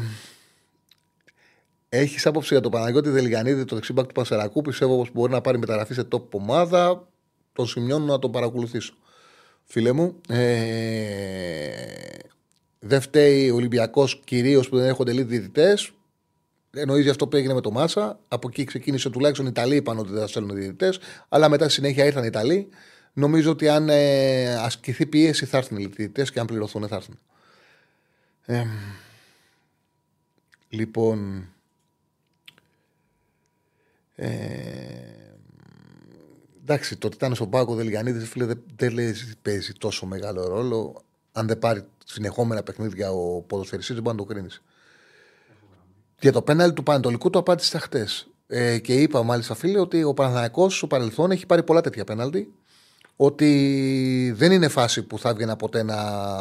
έχεις άποψη για τον Παναγιώτη Δελγανίδη, το δεξιμπάκ του Πασερακού. Πιστεύω πως μπορεί να πάρει μεταγραφή σε top ομάδα. Τον σημειώνω να τον παρακολουθήσω. Φίλε μου, ε, δεν φταίει ο Ολυμπιακός κυρίως που δεν έρχονται λίγοι διαιτητές. Εννοεί αυτό που έγινε με το Μάσα. Από εκεί ξεκίνησε τουλάχιστον οι Ιταλοί είπαν ότι δεν θα στέλνουν διαιτητές. Αλλά μετά συνέχεια ήρθαν οι Ιταλοί. Νομίζω ότι αν ε, ασκηθεί πίεση θα έρθουν οι διαιτητές και αν πληρωθούν θα έρθουν. Ε, λοιπόν. Ε, εντάξει, το ότι ήταν στον Πάκο Δελγιανίδης, φίλε, δεν, δεν λέει παίζει τόσο μεγάλο ρόλο. Αν δεν πάρει συνεχόμενα παιχνίδια ο ποδοσφαιριστής, δεν μπορεί να το κρίνεις. Για το πέναλ του Πανατολικού το απάντησα χτες. Ε, και είπα μάλιστα, φίλε, ότι ο Παναθανικό στο παρελθόν έχει πάρει πολλά τέτοια πέναλτι. Ότι δεν είναι φάση που θα έβγαινα ποτέ να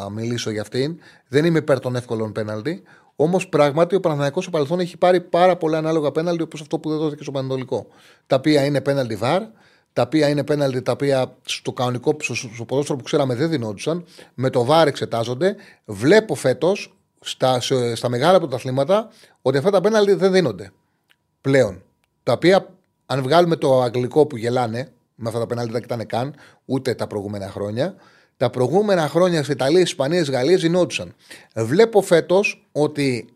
μιλήσω για αυτήν. Δεν είμαι υπέρ των εύκολων πέναλτι. Όμως πράγματι ο Παναθανικό στο παρελθόν έχει πάρει πάρα πολλά ανάλογα πέναλτι όπως αυτό που δεν δόθηκε στο Πανατολικό. Τα οποία είναι πέναλτι βαρ, τα οποία είναι πέναλτι τα οποία στο κανονικό στο ποδόσφαιρο που ξέραμε δεν δινόντουσαν. Με το βαρ εξετάζονται. Βλέπω φέτος στα, στα μεγάλα πρωταθλήματα ότι αυτά τα πέναλτι δεν δίνονται πλέον. Τα οποία, αν βγάλουμε το αγγλικό που γελάνε, με αυτά τα πέναλτι δεν κοιτάνε καν, ούτε τα προηγούμενα χρόνια. Τα προηγούμενα χρόνια σε Ιταλία, Ισπανία, Γαλλία γινόντουσαν. Βλέπω φέτος ότι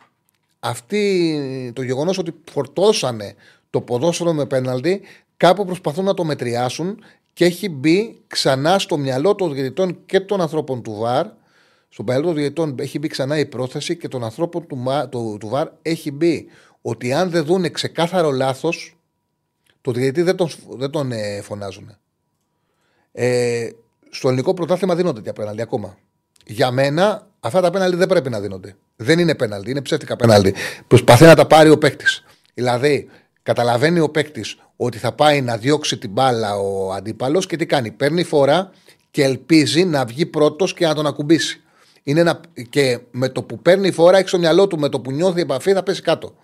αυτή, το γεγονός ότι φορτώσανε το ποδόσφαιρο με πέναλτι, κάπου προσπαθούν να το μετριάσουν και έχει μπει ξανά στο μυαλό των διαιτητών και των ανθρώπων του ΒΑΡ στον παλαιό των διαιτητών έχει μπει ξανά η πρόθεση και των ανθρώπων του, του, του ΒΑΡ έχει μπει ότι αν δεν δούνε ξεκάθαρο λάθος, το διαιτητή δεν τον, δεν τον ε, φωνάζουν. Ε, στο ελληνικό πρωτάθλημα δίνονται τέτοια πέναλτι ακόμα. Για μένα αυτά τα πέναλτι δεν πρέπει να δίνονται. Δεν είναι πέναλτι, είναι ψεύτικα πέναλτι. Προσπαθεί να τα πάρει ο παίκτης. Δηλαδή, καταλαβαίνει ο παίκτης ότι θα πάει να διώξει την μπάλα ο αντίπαλος και τι κάνει. Παίρνει φορά και ελπίζει να βγει πρώτος και να τον ακουμπήσει. Είναι ένα... Και με το που παίρνει φορά έχει στο μυαλό του, με το που νιώθει επαφή, θα πέσει κάτω.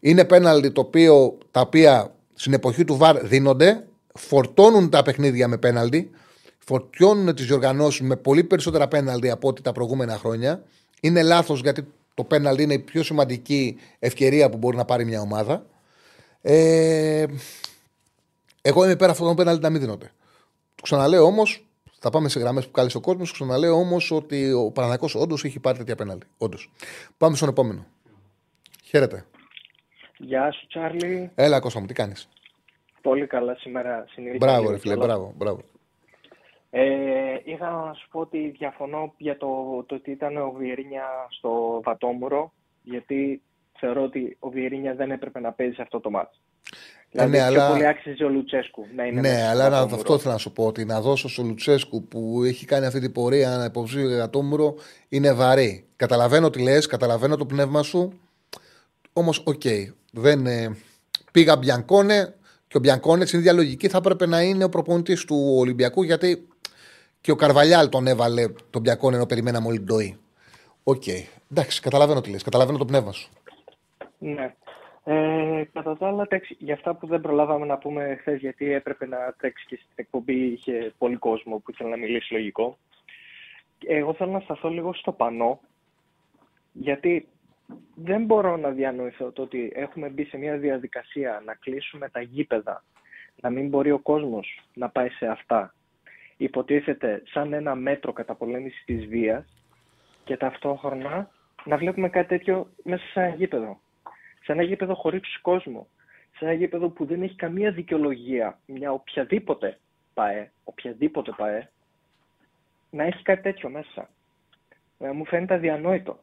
Είναι πέναλτι το οποίο, τα οποία στην εποχή του ΒΑΡ δίνονται, φορτώνουν τα παιχνίδια με πέναλτι, φορτώνουν τις διοργανώσεις με πολύ περισσότερα πέναλτι από ό,τι τα προηγούμενα χρόνια. Είναι λάθος γιατί το πέναλτι είναι η πιο σημαντική ευκαιρία που μπορεί να πάρει μια ομάδα. Ε, εγώ είμαι υπέρ αυτών των πέναλτι να μην δίνονται. Το ξαναλέω όμως, θα πάμε σε γραμμές που κάλεσε ο κόσμος. Ξαναλέω όμως ότι ο Παναγιακό όντως έχει πάρει τέτοια πέναλτι. Όντως. Πάμε στον επόμενο. Χαίρετε. Γεια σου, Τσάρλι. Έλα, Κώστα μου, τι κάνεις; Πολύ καλά σήμερα συνήθω. Μπράβο, ρε φίλε, μπράβο. μπράβο. Ε, ήθελα να σου πω ότι διαφωνώ για το, το ότι ήταν ο Βιερίνια στο Βατόμουρο, γιατί θεωρώ ότι ο Βιερίνιας δεν έπρεπε να παίζει αυτό το μάτι. Δηλαδή, ναι, πιο αλλά... πολύ άξιζε ο Λουτσέσκου να είναι Ναι, αλλά να, αυτό θέλω να σου πω. Ότι να δώσω στο Λουτσέσκου που έχει κάνει αυτή την πορεία ένα υποψήφιο για το μουρο είναι βαρύ. Καταλαβαίνω τι λες, καταλαβαίνω το πνεύμα σου. Όμως, OK. Okay, δεν, ε, πήγα Μπιανκόνε και ο Μπιανκόνες στην ίδια λογική θα έπρεπε να είναι ο προπονητής του Ολυμπιακού γιατί και ο Καρβαλιάλ τον έβαλε τον Μπιανκόνε ενώ περιμέναμε όλοι τον OK. Okay. Εντάξει, καταλαβαίνω τι λες, καταλαβαίνω το πνεύμα σου. Ναι. Ε, κατά τα άλλα, για αυτά που δεν προλάβαμε να πούμε χθες, γιατί έπρεπε να τρέξει και στην εκπομπή, είχε πολύ κόσμο που ήθελε να μιλήσει λογικό. Εγώ θέλω να σταθώ λίγο στο πανό, γιατί δεν μπορώ να διανοηθώ το ότι έχουμε μπει σε μια διαδικασία να κλείσουμε τα γήπεδα, να μην μπορεί ο κόσμος να πάει σε αυτά. Υποτίθεται σαν ένα μέτρο καταπολέμησης της βίας και ταυτόχρονα να βλέπουμε κάτι τέτοιο μέσα σε ένα γήπεδο σε ένα γήπεδο χωρί κόσμο, σε ένα γήπεδο που δεν έχει καμία δικαιολογία μια οποιαδήποτε ΠΑΕ, οποιαδήποτε ΠΑΕ, να έχει κάτι τέτοιο μέσα. Ε, μου φαίνεται αδιανόητο.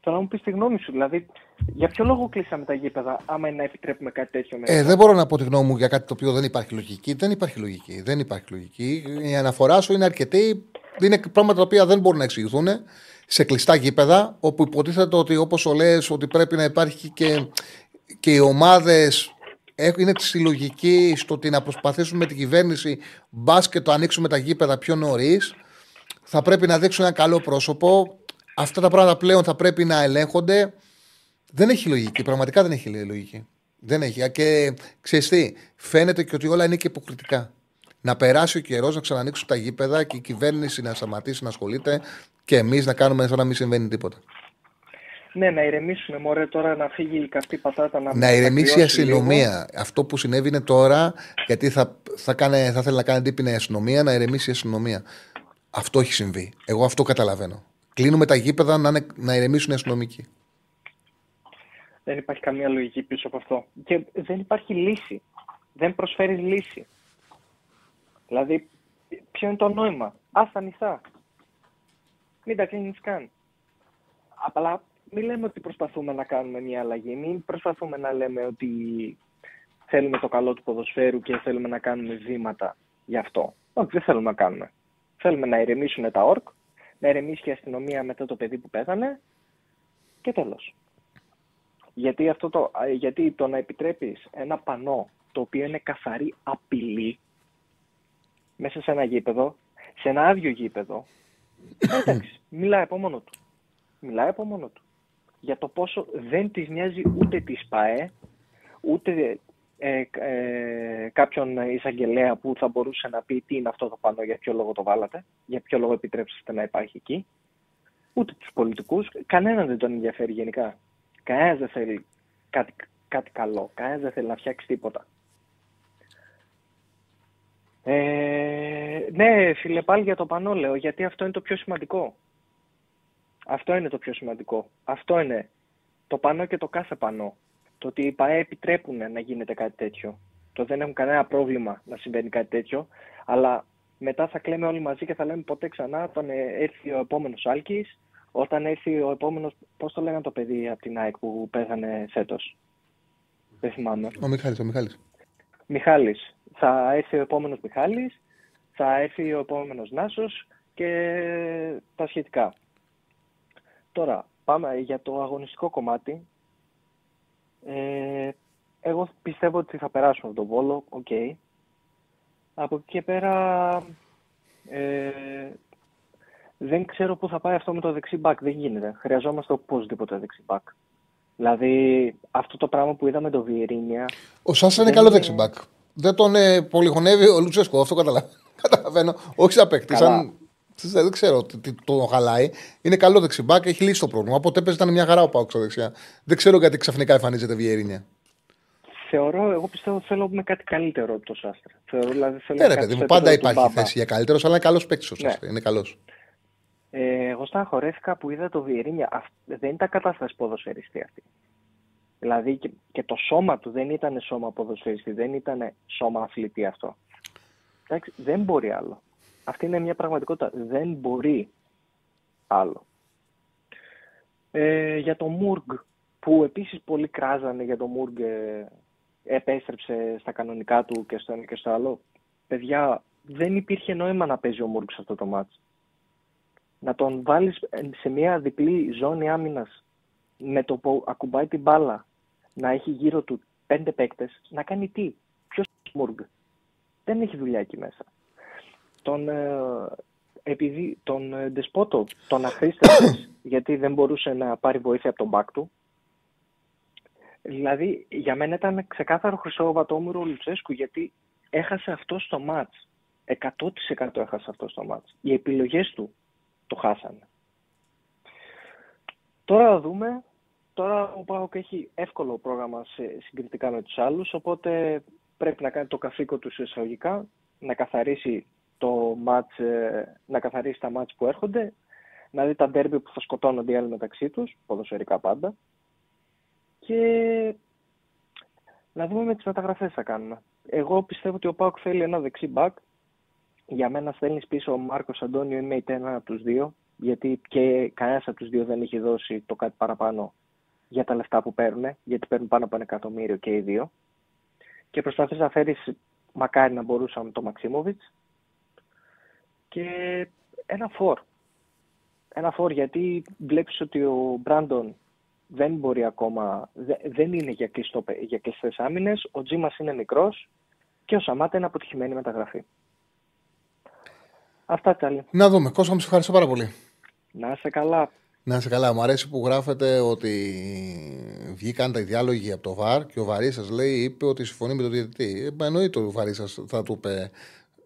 Θέλω να μου πεις τη γνώμη σου. Δηλαδή, για ποιο λόγο κλείσαμε τα γήπεδα, άμα είναι να επιτρέπουμε κάτι τέτοιο μέσα; Ε, δεν μπορώ να πω τη γνώμη μου για κάτι το οποίο δεν υπάρχει λογική. Δεν υπάρχει λογική. Δεν υπάρχει λογική. Η αναφορά σου είναι αρκετή. Είναι πράγματα τα οποία δεν μπορούν να εξηγηθούν σε κλειστά γήπεδα, όπου υποτίθεται ότι όπως ο λες, ότι πρέπει να υπάρχει και, και οι ομάδες είναι συλλογικοί στο ότι να προσπαθήσουν με την κυβέρνηση μπα και το ανοίξουμε τα γήπεδα πιο νωρίς. Θα πρέπει να δείξουν ένα καλό πρόσωπο. Αυτά τα πράγματα πλέον θα πρέπει να ελέγχονται. Δεν έχει λογική. Πραγματικά δεν έχει λογική. Δεν έχει. Και ξέρεις τι, φαίνεται και ότι όλα είναι και υποκριτικά. Να περάσει ο καιρός, να ξανανοίξουν τα γήπεδα και η κυβέρνηση να σταματήσει να ασχολείται και εμείς να κάνουμε σαν να μην συμβαίνει τίποτα. Ναι, να ηρεμήσουμε. Μωρέ, τώρα να φύγει η καυτή πατάτα να Να ηρεμήσει η αστυνομία. Αυτό που συνέβη είναι τώρα, γιατί θα, θα, κάνε, θα θέλει να κάνει τύπη η αστυνομία, να ηρεμήσει η αστυνομία. Αυτό έχει συμβεί. Εγώ αυτό καταλαβαίνω. Κλείνουμε τα γήπεδα να, να ηρεμήσουν οι αστυνομικοί. Δεν υπάρχει καμία λογική πίσω από αυτό. Και δεν υπάρχει λύση. Δεν προσφέρεις λύση. Δηλαδή, ποιο είναι το νόημα; Άστα νησά. Μην τα κλείνεις καν. Απλά μην λέμε ότι προσπαθούμε να κάνουμε μια αλλαγή. Μην προσπαθούμε να λέμε ότι θέλουμε το καλό του ποδοσφαίρου και θέλουμε να κάνουμε βήματα γι' αυτό. Όχι, δεν θέλουμε να κάνουμε. Θέλουμε να ηρεμήσουν τα όρκ, να ηρεμήσει και η αστυνομία μετά το παιδί που πέθανε και τέλος. Γιατί, αυτό το, γιατί το να επιτρέπεις ένα πανό το οποίο είναι καθαρή απειλή μέσα σε ένα γήπεδο, σε ένα άδειο γήπεδο, εντάξει, μιλάει από μόνο του. Μιλάει από μόνο του. Για το πόσο δεν της νοιάζει ούτε της ΠΑΕ, ούτε ε, ε, κάποιον εισαγγελέα που θα μπορούσε να πει τι είναι αυτό το πανό, για ποιο λόγο το βάλατε, για ποιο λόγο επιτρέψατε να υπάρχει εκεί. Ούτε τους πολιτικούς, κανέναν δεν τον ενδιαφέρει γενικά. Κανένας δεν θέλει κάτι, κάτι καλό, κανένας δεν θέλει να φτιάξει τίποτα. Ε, ναι, φίλε, πάλι για το πανό λέω, γιατί αυτό είναι το πιο σημαντικό. Αυτό είναι το πιο σημαντικό. Αυτό είναι το πανό και το κάθε πανό. Το ότι οι ΠαΕ επιτρέπουν να γίνεται κάτι τέτοιο. Το δεν έχουν κανένα πρόβλημα να συμβαίνει κάτι τέτοιο, αλλά μετά θα κλαίμε όλοι μαζί και θα λέμε ποτέ ξανά όταν έρθει ο επόμενος Άλκης, όταν έρθει ο επόμενος. Πώς το λέγανε το παιδί από την ΑΕΚ που πέθανε φέτος. Δεν θυμάμαι. Ο Μιχάλης, ο Μιχάλης. Μιχάλης. Θα έρθει ο επόμενος Μιχάλης, θα έρθει ο επόμενος Νάσος και τα σχετικά. Τώρα, πάμε για το αγωνιστικό κομμάτι. Ε, εγώ πιστεύω ότι θα περάσουμε από τον Βόλο, OK. Okay. Από εκεί και πέρα ε, δεν ξέρω πού θα πάει αυτό με το δεξί μπακ. Δεν γίνεται. Χρειαζόμαστε οπωσδήποτε δεξί μπακ. Δηλαδή αυτό το πράγμα που είδαμε το Βιερίνια. Ο Σάσα είναι καλό δεξί μπακ. Δεν τον ε, πολυγωνεύει ο Λουτσέσκο, αυτό [LAUGHS] καταλαβαίνω. Όχι σαν παίκτη, σαν δεν ξέρω τι το χαλάει. Είναι καλό δεξιμπάκ, έχει λύσει το πρόβλημα. Οπότε έπαιζε ήταν μια χαρά ο Πάουξ δεξιά. Δεν ξέρω γιατί ξαφνικά εμφανίζεται Βιερίνια. Θεωρώ, εγώ πιστεύω ότι θέλω με κάτι καλύτερο το Σάστρα. Θεωρώ, δηλαδή, θέλω ναι, ρε παιδί μου, πάντα υπάρχει θέση για καλύτερος, αλλά είναι καλός παίκτης ο ναι. Σάστρα. Είναι καλός. Ε, εγώ στεναχωρέθηκα που είδα το Βιερίνια. Δεν ήταν κατάσταση ποδοσφαιριστή αυτή. Δηλαδή και, και, το σώμα του δεν ήταν σώμα ποδοσφαιριστή, δεν ήταν σώμα αθλητή αυτό. Εντάξει, δεν μπορεί άλλο. Αυτή είναι μια πραγματικότητα. Δεν μπορεί άλλο. Ε, για το Μουργκ, που επίσης πολύ κράζανε για το Μουργκ, ε, επέστρεψε στα κανονικά του και στο ένα και στο άλλο. Παιδιά, δεν υπήρχε νόημα να παίζει ο Μουργκ σε αυτό το μάτς. Να τον βάλεις σε μια διπλή ζώνη άμυνας με το που ακουμπάει την μπάλα, να έχει γύρω του πέντε παίκτες, να κάνει τι; Ποιος Μουργκ. Δεν έχει δουλειά εκεί μέσα τον, ε, επειδή τον ε, Ντεσπότο τον αχρήστευε [COUGHS] γιατί δεν μπορούσε να πάρει βοήθεια από τον μπακ του. Δηλαδή, για μένα ήταν ξεκάθαρο χρυσό βατόμουρο ο Λουτσέσκου γιατί έχασε αυτό στο μάτς. 100% έχασε αυτό στο μάτς. Οι επιλογές του το χάσανε. Τώρα θα δούμε. Τώρα ο Πάοκ έχει εύκολο πρόγραμμα σε, συγκριτικά με τους άλλους, οπότε πρέπει να κάνει το καθήκον τους εισαγωγικά, να καθαρίσει το match, ε, να καθαρίσει τα μάτς που έρχονται, να δει τα ντέρμπι που θα σκοτώνονται οι άλλοι μεταξύ τους, ποδοσφαιρικά πάντα, και να δούμε με τις μεταγραφές θα κάνουμε. Εγώ πιστεύω ότι ο Πάουκ θέλει ένα δεξί μπακ. Για μένα στέλνεις πίσω ο Μάρκος Αντώνιο ή είτε ένα από τους δύο. Γιατί και κανένας από τους δύο δεν έχει δώσει το κάτι παραπάνω για τα λεφτά που παίρνουν. Γιατί παίρνουν πάνω από ένα εκατομμύριο και οι δύο. Και προσπαθείς να φέρεις, μακάρι να μπορούσαμε, το Μαξίμοβιτς. Και ένα φόρ. Ένα φόρ γιατί βλέπεις ότι ο Μπράντον δεν μπορεί ακόμα, δεν είναι για, κλειστό, για κλειστές άμυνες, ο Τζίμας είναι μικρός και ο Σαμάτα είναι αποτυχημένη μεταγραφή. Αυτά Τσάλι. Να δούμε. Κώστα, μου σε ευχαριστώ πάρα πολύ. Να είσαι καλά. Να είσαι καλά. Μου αρέσει που γράφετε ότι βγήκαν τα διάλογοι από το ΒΑΡ και ο Βαρίσας λέει είπε ότι συμφωνεί με τον διαιτητή. Ε, εννοείται ότι ο Βαρίσας θα του είπε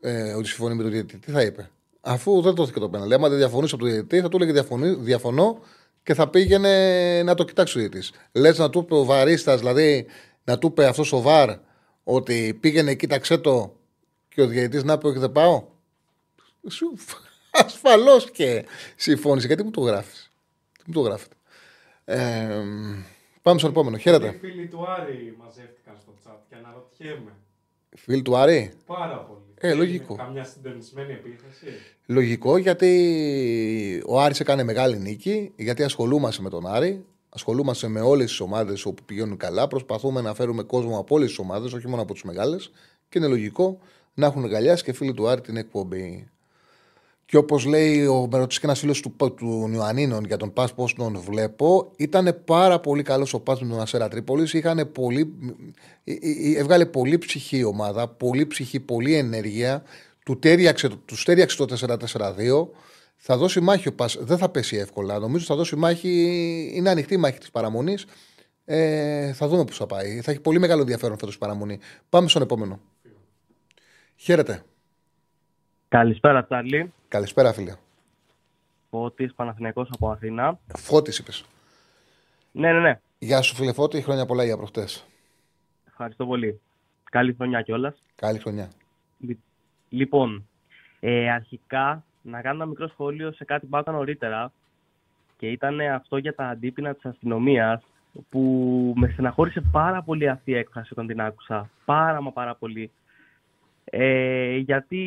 ε, ότι συμφωνεί με τον διαιτητή. Τι θα είπε; Αφού δεν δόθηκε το πέναλ. Άμα δεν διαφωνούσε από τον διαιτητή, θα του έλεγε διαφωνώ και θα πήγαινε να το κοιτάξει ο διαιτητής. Λες να του είπε ο Βαρίστα, δηλαδή να του είπε αυτός ο Βαρ ότι πήγαινε, κοίταξε το και ο διαιτητής να πει Όχι, δεν πάω. Ασφαλώς και συμφώνησε. Γιατί μου το γράφεις; Μου το γράφετε; Ε, πάμε στο επόμενο. Χαίρετε. Οι φίλοι του Άρη μαζεύτηκαν στο chat και αναρωτιέμαι. Φίλοι του Άρη; Πάρα πολύ. Ε, λογικό. Καμιά συντονισμένη επίθεση; Λογικό γιατί ο Άρης έκανε μεγάλη νίκη, γιατί ασχολούμαστε με τον Άρη, ασχολούμαστε με όλες τις ομάδες όπου πηγαίνουν καλά, προσπαθούμε να φέρουμε κόσμο από όλες τις ομάδες, όχι μόνο από τις μεγάλες, και είναι λογικό να έχουν γαλιάσει και φίλοι του Άρη την εκπομπή. Και όπως λέει, ο, με ρωτήσει και ένας φίλος του, του Ιωαννίνων για τον Πας, πώς τον βλέπω, ήταν πάρα πολύ καλός ο Πας με τον Ασέρα Τρίπολης. Πολύ, έβγαλε πολύ ψυχή η ομάδα, πολύ ψυχή, πολύ ενέργεια. Του τέριαξε, τους τέριαξε το 4-4-2. Θα δώσει μάχη ο Πας. Δεν θα πέσει εύκολα. Νομίζω θα δώσει μάχη. Είναι ανοιχτή η μάχη της παραμονής. Ε, θα δούμε πώς θα πάει. Θα έχει πολύ μεγάλο ενδιαφέρον φέτος η παραμονή. Πάμε στον επόμενο. Χαίρετε. Καλησπέρα, Τσάρλι. Καλησπέρα, φίλε. Φώτης, Παναθηναϊκός από Αθήνα. Φώτης είπες. Ναι, ναι, ναι. Γεια σου, φίλε Φώτη. Χρόνια πολλά για προχτές. Ευχαριστώ πολύ. Καλή χρονιά κιόλας. Καλή χρονιά. Λοιπόν, ε, αρχικά να κάνω ένα μικρό σχόλιο σε κάτι που έκανα νωρίτερα και ήταν αυτό για τα αντίπεινα της αστυνομίας που με στεναχώρησε πάρα πολύ αυτή η έκφραση όταν την άκουσα. Πάρα μα πάρα πολύ. Ε, γιατί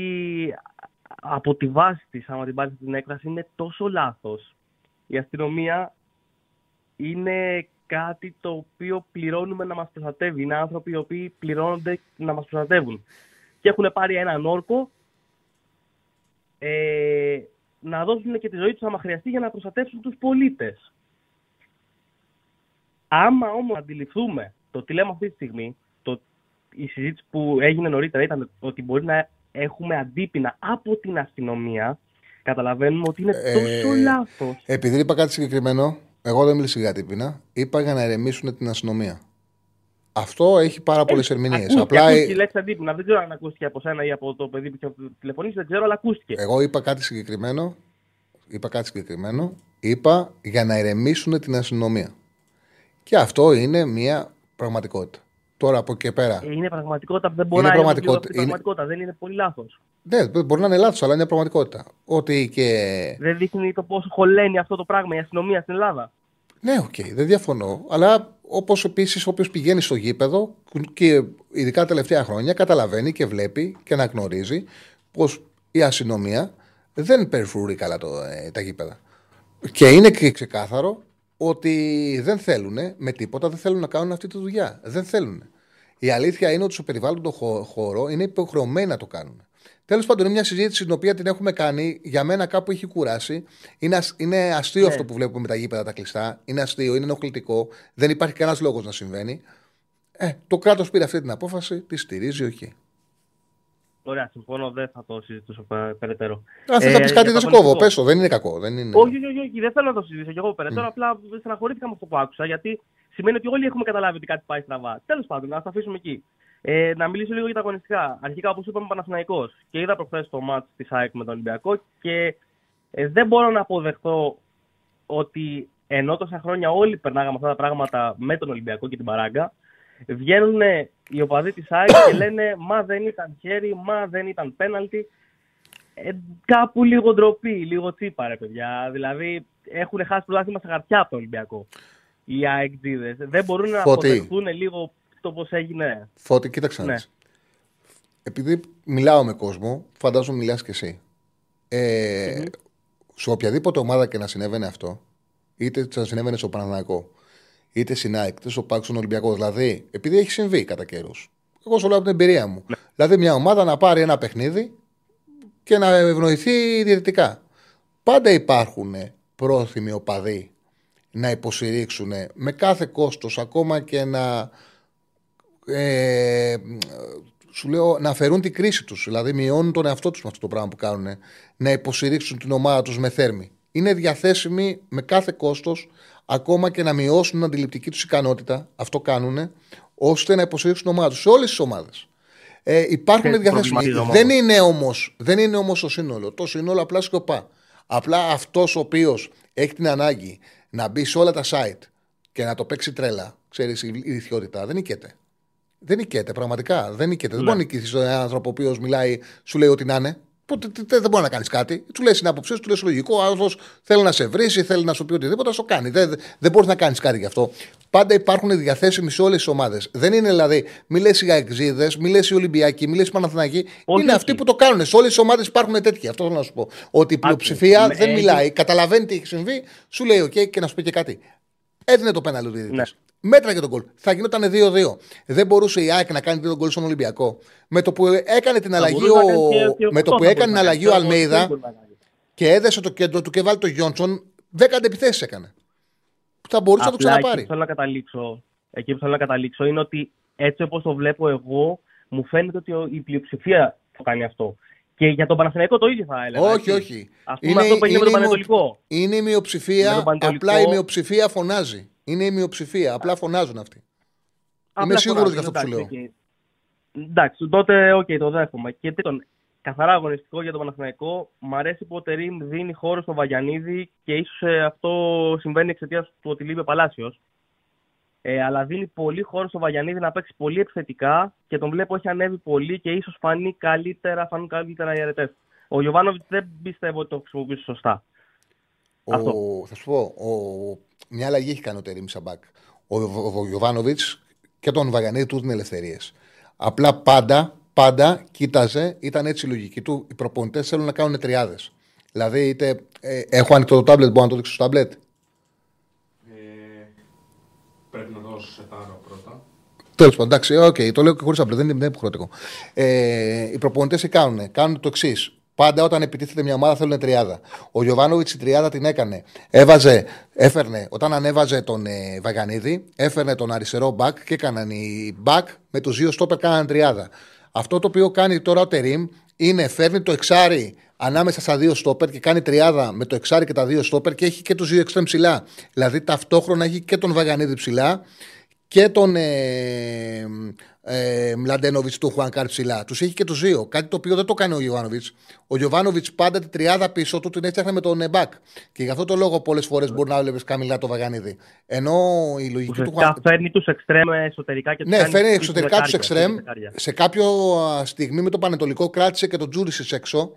από τη βάση της, άμα την πάρεις την έκφραση, είναι τόσο λάθος. Η αστυνομία είναι κάτι το οποίο πληρώνουμε να μας προστατεύει. Είναι άνθρωποι οι οποίοι πληρώνονται να μας προστατεύουν. Και έχουν πάρει έναν όρκο ε, να δώσουν και τη ζωή τους άμα χρειαστεί για να προστατεύσουν τους πολίτες. Άμα όμως αντιληφθούμε το τι λέμε αυτή τη στιγμή, το, η συζήτηση που έγινε νωρίτερα ήταν ότι μπορεί να έχουμε αντίπεινα από την αστυνομία, καταλαβαίνουμε ότι είναι ε, τόσο ε, λάθος. Επειδή είπα κάτι συγκεκριμένο, εγώ δεν μίλησα για αντίπεινα, είπα για να ερεμήσουν την αστυνομία. Αυτό έχει πάρα πολλές ε, ερμηνείε. Απλά. Ακούστηκε η λέξη αντίπεινα. Δεν ξέρω αν ακούστηκε από σένα ή από το παιδί που είχε τηλεφωνήσει, δεν ξέρω, αλλά ακούστηκε. Εγώ είπα κάτι συγκεκριμένο. Είπα κάτι συγκεκριμένο. Είπα για να ερεμήσουν την αστυνομία. Και αυτό είναι μια πραγματικότητα. Τώρα από εκεί πέρα. Ε, είναι πραγματικότητα που δεν μπορεί είναι να πραγματικότητα. είναι πραγματικότητα. Δεν είναι πολύ λάθος. Ναι, μπορεί να είναι λάθος, αλλά είναι πραγματικότητα. Ότι και... Δεν δείχνει το πόσο χωλαίνει αυτό το πράγμα η αστυνομία στην Ελλάδα. Ναι, OK, okay, δεν διαφωνώ. Αλλά όπως επίσης όποιο πηγαίνει στο γήπεδο και ειδικά τα τελευταία χρόνια καταλαβαίνει και βλέπει και αναγνωρίζει πως η αστυνομία δεν περιφρουρεί καλά το, ε, τα γήπεδα. Και είναι και ξεκάθαρο ότι δεν θέλουν με τίποτα, δεν θέλουν να κάνουν αυτή τη δουλειά. Δεν θέλουν. Η αλήθεια είναι ότι στο περιβάλλον χώρο είναι υποχρεωμένοι να το κάνουν. Τέλος πάντων, είναι μια συζήτηση την οποία την έχουμε κάνει. Για μένα κάπου έχει κουράσει. Είναι, είναι αστείο ναι. αυτό που βλέπουμε με τα γήπεδα τα κλειστά. Είναι αστείο, είναι ενοχλητικό. Δεν υπάρχει κανένας λόγος να συμβαίνει. Ε, το κράτος πήρε αυτή την απόφαση, τη στηρίζει, όχι. Ωραία, συμφωνώ, δεν θα το συζητήσω περαιτέρω. Αν θες να πεις κάτι, δεν σε κόβω. Πέσω, δεν είναι κακό. Δεν είναι... Όχι, όχι, όχι, δεν θέλω να το συζητήσω κι εγώ περαιτέρω. Mm. Απλά στεναχωρήθηκα με αυτό που άκουσα, γιατί σημαίνει ότι όλοι έχουμε καταλάβει ότι κάτι πάει στραβά. Τέλος πάντων, να το αφήσουμε εκεί. Ε, να μιλήσω λίγο για τα αγωνιστικά. Αρχικά, όπως είπαμε, Παναθηναϊκός. Και είδα προχθές το μάτς της ΑΕΚ με τον Ολυμπιακό και ε, δεν μπορώ να αποδεχθώ ότι ενώ τόσα χρόνια όλοι περνάγαμε αυτά τα πράγματα με τον Ολυμπιακό και την Παράγκα, βγαίνουν οι οπαδοί της ΑΕΚ και λένε Μα δεν ήταν χέρι, μα δεν ήταν πέναλτι. Ε, κάπου λίγο ντροπή, λίγο τσίπα, ρε παιδιά. Δηλαδή έχουν χάσει πρωτάθλημα στα χαρτιά από τον Ολυμπιακό. Οι ΑΕΚ Δεν μπορούν να αποδεχθούν λίγο το πώς έγινε. Φώτη, κοίταξε ναι. επειδή μιλάω με κόσμο, φαντάζομαι μιλάς και εσύ. Ε, Σε οποιαδήποτε ομάδα και να συνέβαινε αυτό, είτε να συνέβαινε στο Παναναναϊκό, είτε στην ΑΕΚ, είτε στο Πάξο Ολυμπιακός. Δηλαδή, επειδή έχει συμβεί κατά καιρούς. Εγώ σου λέω από την εμπειρία μου. Δηλαδή, μια ομάδα να πάρει ένα παιχνίδι και να ευνοηθεί διαιτητικά. Πάντα υπάρχουν πρόθυμοι οπαδοί να υποστηρίξουν με κάθε κόστος ακόμα και να ε, σου λέω να αφαιρούν την κρίση τους δηλαδή μειώνουν τον εαυτό τους με αυτό το πράγμα που κάνουν να υποστηρίξουν την ομάδα τους με θέρμη είναι διαθέσιμοι με κάθε κόστος ακόμα και να μειώσουν την αντιληπτική τους ικανότητα αυτό κάνουν ώστε να υποστηρίξουν την ομάδα τους σε όλες τις ομάδες ε, υπάρχουν διαθέσιμοι δεν είναι όμως δεν είναι όμως το σύνολο το σύνολο απλά σκοπά απλά αυτός ο οποίος έχει την ανάγκη να μπει σε όλα τα site και να το παίξει τρέλα, ξέρεις η ιδιότητα, δεν νικέται. Δεν νικέται, πραγματικά. Δεν νικέται. Δεν ναι. μπορεί να νικήσεις έναν άνθρωπο ο οποίος μιλάει, σου λέει ότι να είναι. Δεν μπορεί να κάνεις κάτι. Του λέει την άποψή του, λέει λογικό. Ο άνθρωπος θέλει να σε βρει θέλει να σου πει οτιδήποτε, θα το κάνει. Δεν, δεν μπορείς να κάνεις κάτι γι' αυτό. Πάντα υπάρχουν διαθέσιμοι σε όλες τις ομάδες. Δεν είναι δηλαδή, μη λες οι Αεξίδε, μη λες οι Ολυμπιακοί, μη λες οι Παναθηνακοί. Είναι αυτοί που το κάνουν. Σε όλες τις ομάδες υπάρχουν τέτοιοι. Αυτό θέλω να σου πω. Ότι η πλειοψηφία δεν μιλάει, καταλαβαίνει τι έχει συμβεί, σου λέει: OK και να σου πει και κάτι. Έδινε το πέναλ ο ναι. Μέτρα για τον κολ. Θα γινόταν 2-2. Δεν μπορούσε η ΑΕΚ να κάνει τον κολ στον Ολυμπιακό. Με το που έκανε την αλλαγή ο, με το που έκανε την αλλαγή ο Αλμέιδα και έδεσε το κέντρο του και βάλει το Γιόντσον, 10 αντεπιθέσει έκανε. Θα μπορούσε να το ξαναπάρει. Εκεί που, θέλω να καταλήξω, εκεί που θέλω να καταλήξω είναι ότι έτσι όπως το βλέπω εγώ, μου φαίνεται ότι η πλειοψηφία το κάνει αυτό. Και για τον Παναθηναϊκό το ίδιο θα έλεγα. Όχι, όχι. Ας πούμε είναι, αυτό που έγινε με τον Πανετολικό. Είναι η μειοψηφία, απλά η μειοψηφία φωνάζει. Είναι η μειοψηφία, απλά φωνάζουν αυτοί. Απλά Είμαι σίγουρος για αυτό που σου λέω. Εντάξει, τότε ok, okay, το δέχομαι. Και τρίτον, καθαρά αγωνιστικό για τον Παναθηναϊκό. Μ' αρέσει που ο Τερίμ δίνει χώρο στον Βαγιανίδη και ίσως ε, αυτό συμβαίνει εξαιτίας του ότι λείπει ο Παλάσιος. Ε, αλλά δίνει πολύ χώρο στο Βαγιανίδη να παίξει πολύ επιθετικά και τον βλέπω έχει ανέβει πολύ και ίσως φανεί καλύτερα, φανούν καλύτερα οι αρετές. Ο Γιωβάνοβιτς δεν πιστεύω ότι το χρησιμοποιήσει σωστά. Ο, Αυτό. Θα σου πω, ο, μια αλλαγή έχει κάνει ο Τερίμ σαν μπακ. Ο, ο, ο Γιωβάνοβιτς και τον Βαγιανίδη του δίνει ελευθερίες. Απλά πάντα, πάντα κοίταζε, ήταν έτσι η λογική του. Οι προπονητές θέλουν να κάνουν τριάδες. Δηλαδή, είτε ε, έχω ανοιχτό το τάμπλετ, μπορώ να το δείξω στο τάμπλετ. Πρέπει να δώσω σε τάρο πρώτα. Τέλος πάντων, εντάξει, okay, το λέω και χωρίς απλό, δεν είναι υποχρεωτικό. Ε, οι προπονητές τι κάνουν, κάνουν το εξής. Πάντα όταν επιτίθεται μια ομάδα θέλουν τριάδα. Ο Γιωβάνοβιτς η τριάδα την έκανε. Έβαζε, έφερνε, όταν ανέβαζε τον ε, Βαγανίδη, έφερνε τον αριστερό μπακ και έκαναν οι μπακ με τους δύο στόπερ κάναν τριάδα. Αυτό το οποίο κάνει τώρα ο Τερήμ είναι φέρνει το εξάρι ανάμεσα στα δύο στόπερ και κάνει τριάδα με το εξάρι και τα δύο στόπερ και έχει και τους δύο εξτρέμ ψηλά. Δηλαδή ταυτόχρονα έχει και τον Βαγιανίδη ψηλά και τον ε, ε, Μλαντένοβιτς τον Χουανκάρ ψηλά. Τους έχει και τους δύο. Κάτι το οποίο δεν το κάνει ο Γιωβάνοβιτς. Ο Γιωβάνοβιτς πάντα την τριάδα πίσω του την έφτιαχνε με το ένα μπακ. Και γι' αυτό το λόγο πολλές φορές μπορεί να βλέπεις χαμηλά το Βαγιανίδη. Ενώ η λογική τους Χουανκάρ. φέρνει τους εξτρέμ εσωτερικά και τους Ναι, φέρνει εξωτερικά τους εξτρέμ. Σε κάποια στιγμή με το Πανετολικό κράτησε και τον Τζούρισι έξω.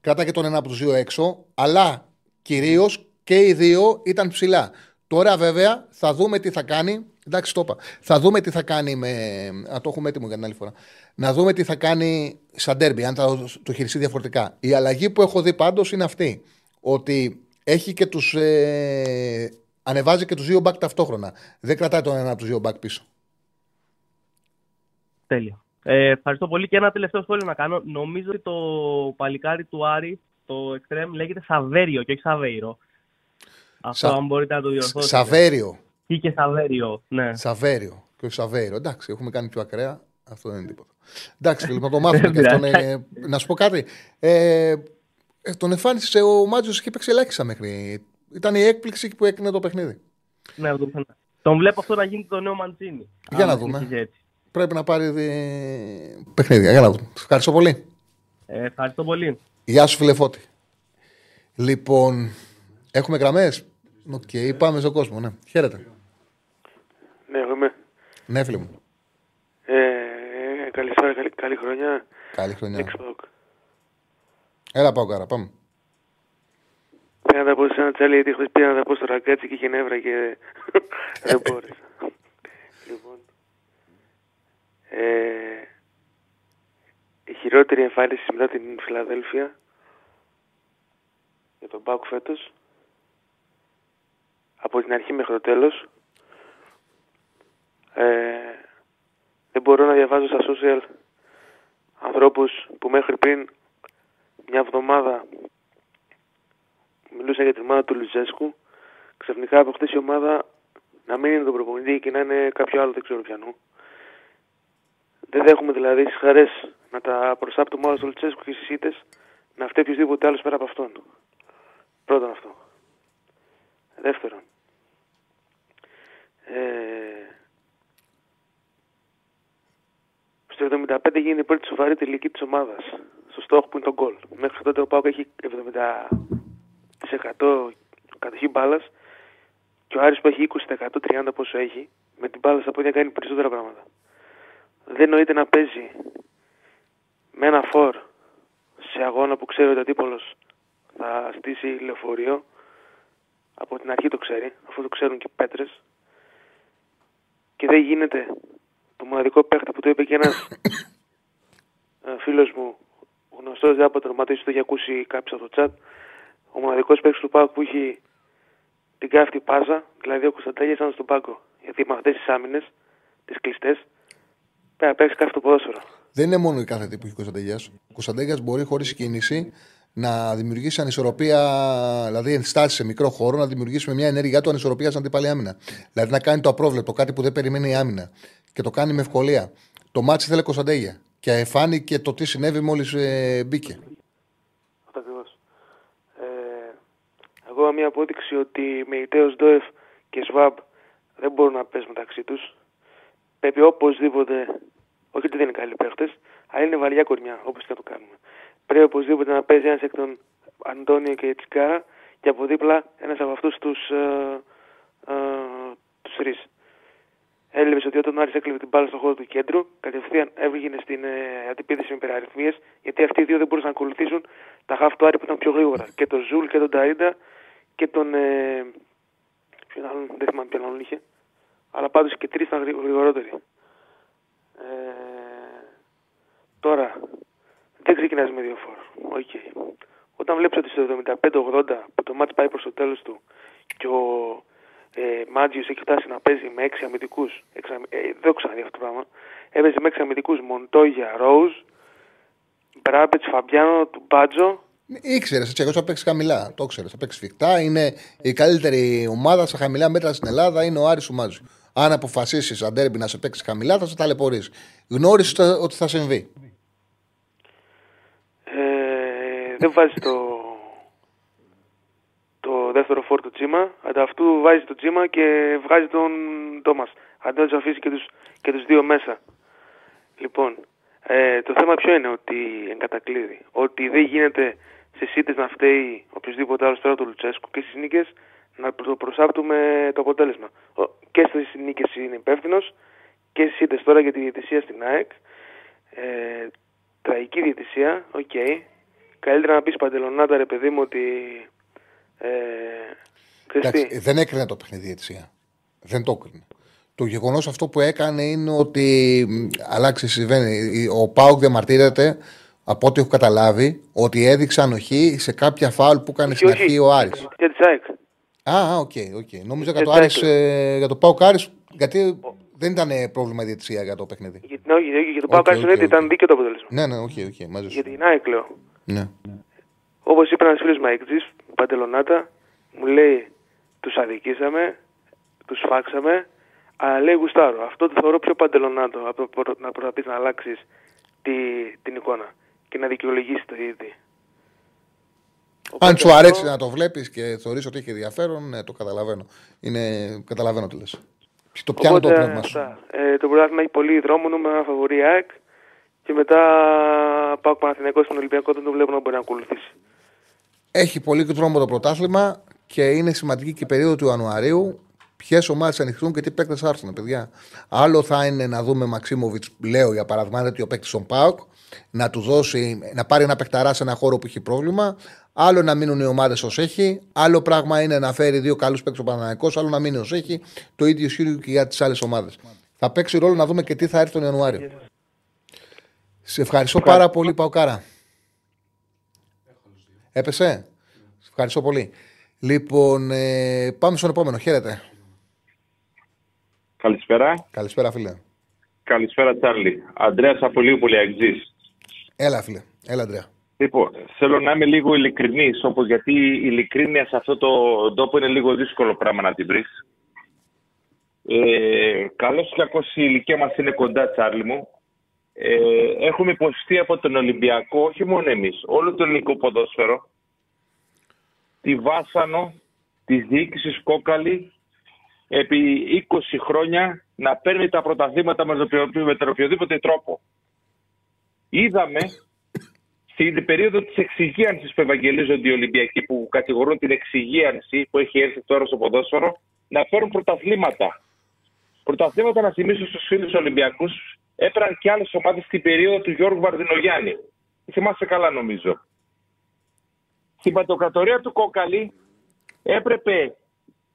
και τον ένα από τους δύο έξω. Αλλά κυρίως και οι δύο ήταν ψηλά. Τώρα βέβαια θα δούμε τι θα κάνει Εντάξει, το είπα. Θα δούμε τι θα κάνει με. Να το έχουμε έτοιμο για την άλλη φορά. Να δούμε τι θα κάνει σαν τέρμπι, αν θα το χειριστεί διαφορετικά. Η αλλαγή που έχω δει πάντως είναι αυτή. Ότι έχει και τους. Ε, ανεβάζει και τους δύο μπακ ταυτόχρονα. Δεν κρατάει τον ένα από τους δύο μπακ πίσω. Τέλεια. Ε, ευχαριστώ πολύ και ένα τελευταίο σχόλιο να κάνω. Νομίζω ότι το παλικάρι του Άρη, το εξτρέμ, λέγεται Σαβέριο και όχι Σαβέιρο. Αυτό αν μπορείτε να το διορθώσετε. Σαβέριο. Ή και Σαβέριο. Ναι. Σαβέριο. Και όχι Σαβέριο. Εντάξει, έχουμε κάνει πιο ακραία. Αυτό δεν είναι τίποτα. Εντάξει, λοιπόν, το μάθουμε και αυτό. Ε, να σου πω κάτι. Ε, ε τον εμφάνισε ο Μάτζο και έπαιξε ελάχιστα μέχρι. Ήταν η έκπληξη που έκανε το παιχνίδι. Ναι, το Τον βλέπω αυτό να γίνει το νέο Μαντσίνι. Για να δούμε. Πρέπει να πάρει δι... παιχνίδια. Για να δούμε. Ευχαριστώ πολύ. Ε, ευχαριστώ πολύ. Γεια σου, φίλε Φώτη. Λοιπόν, έχουμε γραμμές. Ok, okay, πάμε στον κόσμο. Ναι. Χαίρετε. Ναι, εγώ είμαι. Ναι, φίλε μου. Ε, καλησπέρα, καλή, καλή χρονιά. Καλή χρονιά. Έλα, ΠΑΟΚάρα, πάμε. Πήγα να τα πω σε ένα τσάλι, γιατί χθες πήγα να τα πω στο ραγκάτσι και είχε νεύρα και [LAUGHS] δεν μπόρεσα. λοιπόν, ε, η χειρότερη εμφάνιση μετά την Φιλαδέλφια για τον Πάουκ φέτος από την αρχή μέχρι το τέλος ε, δεν μπορώ να διαβάζω στα social ανθρώπους που μέχρι πριν μια εβδομάδα μιλούσαν για την ομάδα του Λουζέσκου ξαφνικά από χτες η ομάδα να μην είναι τον προπονητή και να είναι κάποιο άλλο δεν ξέρω πιανού. Δεν δέχομαι δηλαδή στις χαρές να τα προσάπτουμε όλα στο Λουτσέσκου και στις ήττες να φταίει οποιοδήποτε άλλος πέρα από αυτόν. Πρώτον αυτό. Δεύτερον. Ε, στο 75 γίνεται η πρώτη σοβαρή τελική της ομάδας. Στο στόχο που είναι το γκολ. Μέχρι τότε ο Πάοκ έχει 70% κατοχή μπάλας και ο Άρης που έχει 20% 30% πόσο έχει με την μπάλα στα πόδια κάνει περισσότερα πράγματα. Δεν νοείται να παίζει με ένα φορ σε αγώνα που ξέρει ότι ο αντίπολος θα στήσει λεωφορείο από την αρχή το ξέρει, αφού το ξέρουν και οι πέτρες και δεν γίνεται το μοναδικό παίχτη που το είπε και ένας [COUGHS] ε, φίλος μου γνωστός δεν από το το έχει ακούσει κάποιος από το chat ο μοναδικός παίχτης του ΠΑΟΚ που έχει την κάφτη πάζα, δηλαδή ο Κωνσταντέλια ήταν στον πάγκο. Γιατί με αυτές τις άμυνες, τις κλειστές, πρέπει να παίξει κάθε το ποδόσφαιρο. Δεν είναι μόνο η κάθε που έχει ο Κωνσταντέλιας. Ο Κωνσταντέλιας μπορεί χωρίς κίνηση να δημιουργήσει ανισορροπία, δηλαδή ενστάσεις σε μικρό χώρο, να δημιουργήσει με μια ενέργειά του ανισορροπίας στην αντίπαλη άμυνα. Δηλαδή να κάνει το απρόβλεπτο, κάτι που δεν περιμένει η άμυνα. Και το κάνει με ευκολία. Το ματς ήθελε Κωνσταντέλια. Και φάνηκε το τι συνέβη μόλις ε, μπήκε. ακόμα μια απόδειξη ότι Μεϊτέ, Οζντόεφ και Σβάμπ δεν μπορούν να παίζουν μεταξύ τους. Πρέπει οπωσδήποτε, όχι ότι δεν είναι καλοί παίχτες, αλλά είναι βαριά κορμιά, όπως και να το κάνουμε. Πρέπει οπωσδήποτε να παίζει ένας εκ των Αντώνιο και Τσιγγάρα και από δίπλα ένας από αυτούς τους, ε, ε, τους τρεις. Έβλεπες ότι όταν ο Άρης έκλειβε την μπάλα στον χώρο του κέντρου, κατευθείαν έβγαινε στην ε, αντεπίθεση με υπεραριθμίες, γιατί αυτοί οι δύο δεν μπορούσαν να ακολουθήσουν τα χάφ του Άρη που ήταν πιο γρήγορα. Και τον Ζουλ και τον Νταρίντα και τον. Ε, ποιον άλλον, δεν θυμάμαι ποιον άλλον είχε. Αλλά πάντως και τρεις ήταν γρηγορότεροι. Ε, τώρα, δεν ξεκινάς με δύο φόρ. Okay. Όταν βλέπεις ότι στο 75-80 που το μάτς πάει προς το τέλος του και ο ε, Μάτζιος έχει φτάσει να παίζει με έξι αμυντικούς, έξι, ε, δεν έχω ξαναδεί αυτό το πράγμα, έπαιζε με έξι αμυντικούς Μοντόγια, Ρόουζ, Μπράμπετς, Φαμπιάνο, του Μπάτζο Ήξερες, έτσι, εγώ θα παίξεις χαμηλά. Το ξέρει, θα παίξεις φικτά. Είναι η καλύτερη ομάδα στα χαμηλά μέτρα στην Ελλάδα. Είναι ο Άρης Ουμάζου. Αν αποφασίσεις αντέρμπι να σε παίξεις χαμηλά, θα σε ταλαιπωρείς. Γνώρισες ότι θα συμβεί. Ε, δεν βάζει το, το δεύτερο φόρ του Τσίμα. Ανταυτού βάζει το Τσίμα και βγάζει τον Τόμας. Αντί να του αφήσει και τους και τους δύο μέσα. Λοιπόν, ε, το θέμα ποιο είναι ότι εγκατακλείδει. Ότι δεν γίνεται στι ήττε να φταίει οποιοδήποτε άλλος πέρα του Λουτσέσκου και στις νίκες να το προσάπτουμε το αποτέλεσμα. Και στις νίκες είναι υπεύθυνος και στις ήττες τώρα για τη διαιτησία στην ΑΕΚ. Ε, τραγική διαιτησία, ok. Okay. Καλύτερα να πεις παντελονάτα ρε παιδί μου ότι. Ε, Εντάξει, δεν έκρινε το παιχνίδι διαιτησία. Δεν το έκρινε. Το γεγονός αυτό που έκανε είναι ότι αλλάξει συμβαίνει. Ο ΠΑΟΚ διαμαρτύρεται από ό,τι έχω καταλάβει ότι έδειξε ανοχή σε κάποια φάουλ που έκανε στην αρχή ο Άρης. Για της ΑΕΚ. Α, ok, ok. Νόμιζα για το, Άρης, ε, για το ΠΑΟΚ Άρης, γιατί δεν ήταν πρόβλημα η διαιτησία για το παιχνίδι. Για, όχι, για το ΠΑΟΚ Άρης okay, ήταν δίκαιο το αποτέλεσμα. Ναι, ναι, ok, okay, okay, μαζί Για την ΑΕΚ λέω. Ναι. Όπως είπε ένας φίλος ΑΕΚτζής, Παντελονάτα, μου λέει τους αδικήσαμε, τους σφάξαμε, αλλά λέει γουστάρω. Αυτό το θεωρώ πιο παντελονάτο από το να προσπαθείς να αλλάξεις τη, την εικόνα και να δικαιολογήσεις το ίδιο. Αν σου αρέσει να το βλέπεις και θεωρείς ότι έχει ενδιαφέρον, ναι, το καταλαβαίνω. Είναι, καταλαβαίνω τι λες. Το πιάνω το πνεύμα σου. Ε, το πρωτάθλημα έχει πολύ δρόμο, νούμερο φαβορή ΑΕΚ και μετά πάω Παναθηναϊκός στον Ολυμπιακό, δεν το βλέπω να μπορεί να ακολουθήσει. Έχει πολύ δρόμο το πρωτάθλημα και είναι σημαντική και η περίοδο του Ιανουαρίου ποιες ομάδες ανοιχτούν και τι παίκτες έρθουν, παιδιά. Άλλο θα είναι να δούμε Μαξίμοβιτς, λέω για παράδειγμα, ένα τέτοιο παίκτης στον Πάοκ, να του δώσει, να πάρει ένα παικταρά σε ένα χώρο που έχει πρόβλημα. Άλλο να μείνουν οι ομάδες ως έχει. Άλλο πράγμα είναι να φέρει δύο καλούς παίκτες ο Παναναναϊκό. Άλλο να μείνει ως έχει. Το ίδιο ισχύει και για τις άλλες ομάδες. Θα παίξει ρόλο να δούμε και τι θα έρθει τον Ιανουάριο. Σε ευχαριστώ πάρα πολύ, Παοκάρα. Έπεσε; Σε ευχαριστώ πολύ. Λοιπόν, ε, πάμε στον επόμενο. Χαίρετε. Καλησπέρα. Καλησπέρα, φίλε. Καλησπέρα, Τσάρλι. Αντρέα από λίγο πολύ αγγζής. Έλα, φίλε. Έλα, Αντρέα. Λοιπόν, θέλω να είμαι λίγο ειλικρινής, όπως γιατί η ειλικρίνεια σε αυτό το τόπο είναι λίγο δύσκολο πράγμα να την βρεις. Ε, Καλώς ή κακό η ηλικία μας είναι κοντά, Τσάρλι μου. Ε, έχουμε υποστεί από τον Ολυμπιακό, όχι μόνο εμείς, όλο το ελληνικό ποδόσφαιρο, τη βάσανο της διοίκησης κόκαλη επί 20 χρόνια να παίρνει τα πρωταθλήματα με τον οποιοδήποτε τρόπο. Είδαμε στην περίοδο της εξυγίανσης που ευαγγελίζονται οι Ολυμπιακοί, που κατηγορούν την εξυγίανση που έχει έρθει τώρα στο ποδόσφαιρο, να φέρουν πρωταθλήματα. Πρωταθλήματα να θυμίσω στους φίλους Ολυμπιακούς, έπαιρναν και άλλες ομάδες στην περίοδο του Γιώργου Βαρδινογιάννη. Θυμάστε καλά, νομίζω. Στην πατοκρατορία του Κόκαλη έπρεπε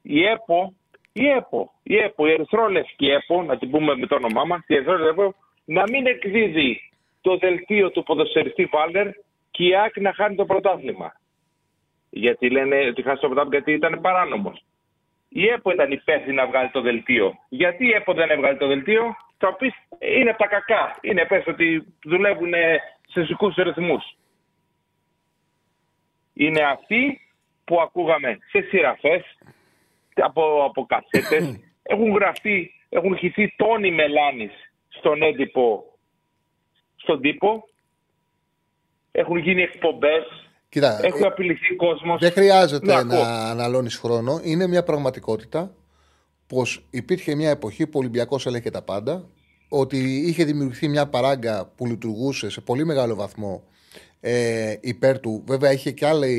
η ΕΠΟ, η ΕΠΟ, η ΕΠΟ, η Ερυθρόλευκη ΕΠΟ, να την πούμε με το όνομά μας, η Ερυθρόλευκη ΕΠΟ, να μην εκδίδει το δελτίο του ποδοσφαιριστή Βάλερ και η ΑΚ να χάνει το πρωτάθλημα. Γιατί λένε ότι χάσει το πρωτάθλημα γιατί ήταν παράνομος. Η ΕΠΟ ήταν υπεύθυνη να βγάλει το δελτίο. Γιατί η ΕΠΟ δεν έβγαλε το δελτίο, θα πει είναι τα κακά. Είναι πες ότι δουλεύουν σε ζικού ρυθμού. Είναι αυτοί που ακούγαμε σε σειραφές, από, από κασέτες. [CLEARS THROAT] έχουν γραφτεί, έχουν χυθεί τόνοι μελάνης στον έντυπο στον τύπο. Έχουν γίνει εκπομπές. Κοίτα, Έχουν απειληθεί κόσμος. Δεν χρειάζεται να αναλώνεις χρόνο. Είναι μια πραγματικότητα πως υπήρχε μια εποχή που ο Ολυμπιακός έλεγε τα πάντα. Ότι είχε δημιουργηθεί μια παράγκα που λειτουργούσε σε πολύ μεγάλο βαθμό ε, υπέρ του. Βέβαια είχε και άλλη,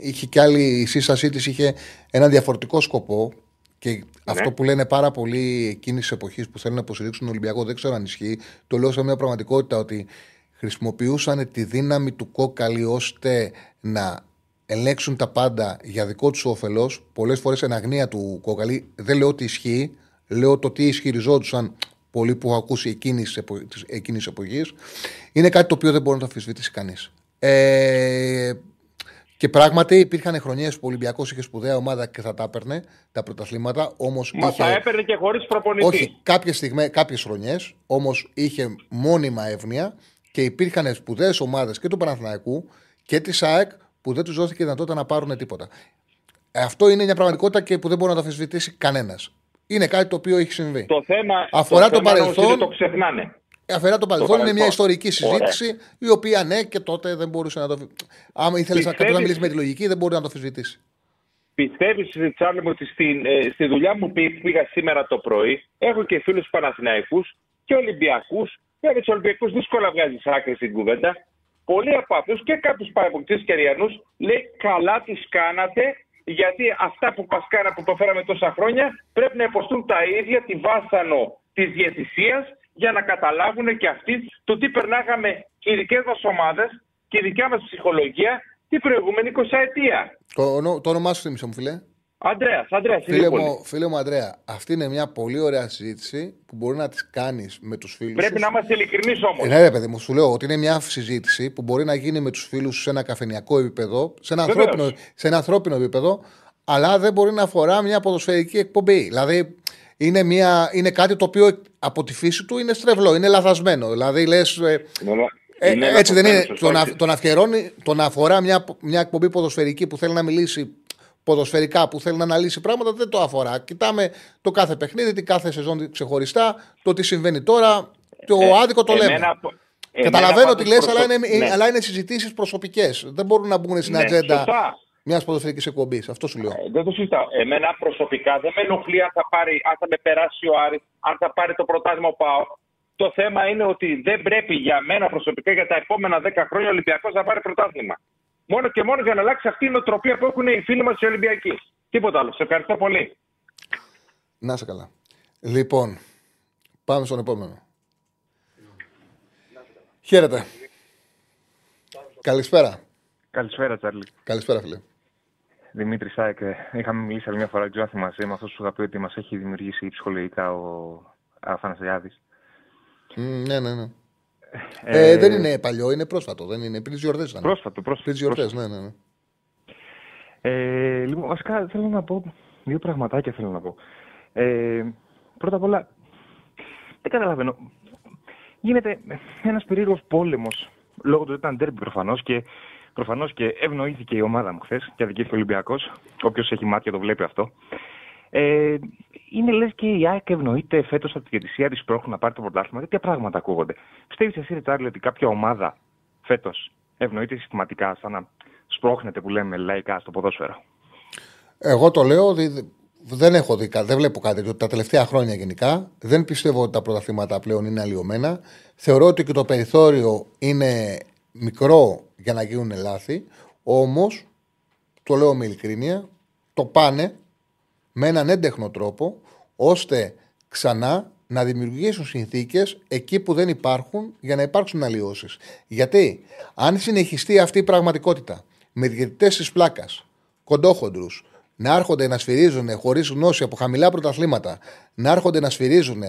είχε και άλλη η σύστασή της είχε ένα διαφορετικό σκοπό και ναι. αυτό που λένε πάρα πολλοί εκείνης της εποχής που θέλουν να υποστηρίξουν τον Ολυμπιακό, δεν ξέρω αν ισχύει. Το λέω σε μια πραγματικότητα ότι χρησιμοποιούσαν τη δύναμη του κόκαλη ώστε να ελέγξουν τα πάντα για δικό τους όφελος. Πολλές φορές εν αγνία του κόκαλη. Δεν λέω ότι ισχύει. Λέω το τι ισχυριζόντουσαν πολλοί που έχω ακούσει εκείνης της εποχής. Είναι κάτι το οποίο δεν μπορεί να το αμφισβητήσει κανείς. Ε, και πράγματι υπήρχαν χρονιές που ο Ολυμπιακός είχε σπουδαία ομάδα και θα τα έπαιρνε τα πρωταθλήματα. Όμως Μα είχε... τα έπαιρνε και χωρίς προπονητή. Όχι, κάποιες στιγμές, κάποιες χρονιές, όμως είχε μόνιμα εύνοια και υπήρχαν σπουδαίες ομάδες και του Παναθηναϊκού και της ΑΕΚ που δεν τους δόθηκε δυνατότητα να πάρουν τίποτα. Αυτό είναι μια πραγματικότητα και που δεν μπορεί να το αφισβητήσει κανένας. Είναι κάτι το οποίο έχει συμβεί. Το θέμα, Αφορά το, το θέμα παρελθόν. Το ξεχνάνε. Αφαιρά το παρελθόν, είναι μια ιστορική συζήτηση Ωραία. η οποία ναι και τότε δεν μπορούσε να το. Άμα ήθελες Πιστεύεις... να μιλήσεις με τη λογική, δεν μπορεί να το αμφισβητήσει. Πιστεύεις, Τσάρλι, ότι στη, ε, στη δουλειά μου που πήγα σήμερα το πρωί, έχω και φίλους Παναθηναϊκούς και Ολυμπιακούς. Βέβαια, τους Ολυμπιακούς δύσκολα βγάζεις άκρη στην κουβέντα. Πολλοί από αυτού και κάποιους παρεποκτέ και Αριανούς λέει καλά τις κάνατε γιατί αυτά που μας κάνατε που το φέραμε τόσα χρόνια πρέπει να υποστούν τα ίδια τη βάσανο της διαιτησίας για να καταλάβουν και αυτοί το τι περνάγαμε και οι δικές μας ομάδες και η δικιά μας ψυχολογία την προηγούμενη 20 ετία. Το, το όνομά σου θύμισε μου, φίλε. Αντρέα, Αντρέα, φίλε μου, φίλε μου, Αντρέα, αυτή είναι μια πολύ ωραία συζήτηση που μπορεί να της κάνεις με τους φίλους. Πρέπει να είμαστε ειλικρινείς όμως. Ναι, ρε παιδί μου, σου λέω ότι είναι μια συζήτηση που μπορεί να γίνει με τους φίλους σε ένα καφενιακό επίπεδο, σε ένα, ανθρώπινο, σε ένα ανθρώπινο επίπεδο, αλλά δεν μπορεί να αφορά μια ποδοσφαιρική εκπομπή. Δηλαδή, είναι, μια, είναι κάτι το οποίο από τη φύση του είναι στρεβλό, είναι λαθασμένο. Δηλαδή λες. Ε, ε, έτσι δεν είναι. Το να, το να, αφιερώνει, το να αφορά μια, μια εκπομπή ποδοσφαιρική που θέλει να μιλήσει ποδοσφαιρικά, που θέλει να αναλύσει πράγματα, δεν το αφορά. Κοιτάμε το κάθε παιχνίδι, την κάθε σεζόν ξεχωριστά, το τι συμβαίνει τώρα. Το ε, άδικο το λέμε. Εμένα, Καταλαβαίνω τι λες, αλλά είναι, ναι. αλλά είναι συζητήσεις προσωπικές. Δεν μπορούν να μπουν στην ναι, ατζέντα. Σωστά μιας ποδοσφαιρικής εκπομπής. Αυτό σου λέω. Ε, δεν το συζητάω. Εμένα προσωπικά δεν με ενοχλεί αν θα, πάρει, αν θα με περάσει ο Άρης, αν θα πάρει το πρωτάθλημα ο Πάο. Το θέμα είναι ότι δεν πρέπει για μένα προσωπικά για τα επόμενα 10 χρόνια ο Ολυμπιακός να πάρει πρωτάθλημα. Μόνο και μόνο για να αλλάξει αυτή η νοοτροπία που έχουν οι φίλοι μας οι Ολυμπιακοί. Τίποτα άλλο. Σε ευχαριστώ πολύ. Να σε καλά. Λοιπόν, πάμε στον επόμενο. Χαίρετε. Καλησπέρα. Καλησπέρα, Τσάρλι. Καλησπέρα, φίλε. Δημήτρη Σάικ, ε, είχαμε μιλήσει άλλη μια φορά, δεν ξέρω αν με αυτός που σου είχα πει ότι μας έχει δημιουργήσει ψυχολογικά ο Αθανασιάδης. Mm, ναι, ναι, ναι. Ε, Ε, δεν είναι παλιό, είναι πρόσφατο. Δεν είναι. Πριν τι γιορτέ ήταν. Πρόσφατο, πρόσφατο. Πριν τι γιορτέ, ναι, ναι. ναι. Ε, λοιπόν, βασικά θέλω να πω δύο πραγματάκια θέλω να πω. Ε, πρώτα απ' όλα, δεν καταλαβαίνω. Γίνεται ένας περίεργος πόλεμος, λόγω του ότι ήταν τέρμπι προφανώς και προφανώς και ευνοήθηκε η ομάδα μου χθες και αδικήθηκε ο Ολυμπιακός. Όποιος έχει μάτια το βλέπει αυτό. Ε, είναι λες και η ΑΕΚ ευνοείται φέτος από τη διαιτησία της πρόχου να πάρει το πρωτάθλημα. Τέτοια πράγματα ακούγονται. Πιστεύεις εσύ, Ριτσάρλι, ότι κάποια ομάδα φέτος ευνοείται συστηματικά σαν να σπρώχνεται που λέμε λαϊκά στο ποδόσφαιρο; Εγώ το λέω ότι δεν έχω δει, κα- δεν βλέπω κάτι τέτοιο τα τελευταία χρόνια γενικά. Δεν πιστεύω ότι τα πρωταθλήματα πλέον είναι αλλοιωμένα. Θεωρώ ότι και το περιθώριο είναι μικρό για να γίνουν λάθη. Όμως, το λέω με ειλικρίνεια, το πάνε με έναν έντεχνο τρόπο ώστε ξανά να δημιουργήσουν συνθήκες εκεί που δεν υπάρχουν για να υπάρξουν αλλοιώσεις. Γιατί αν συνεχιστεί αυτή η πραγματικότητα με διαιτητές της πλάκας, κοντόχοντρους, να έρχονται να σφυρίζουν χωρίς γνώση από χαμηλά πρωταθλήματα, να έρχονται να σφυρίζουν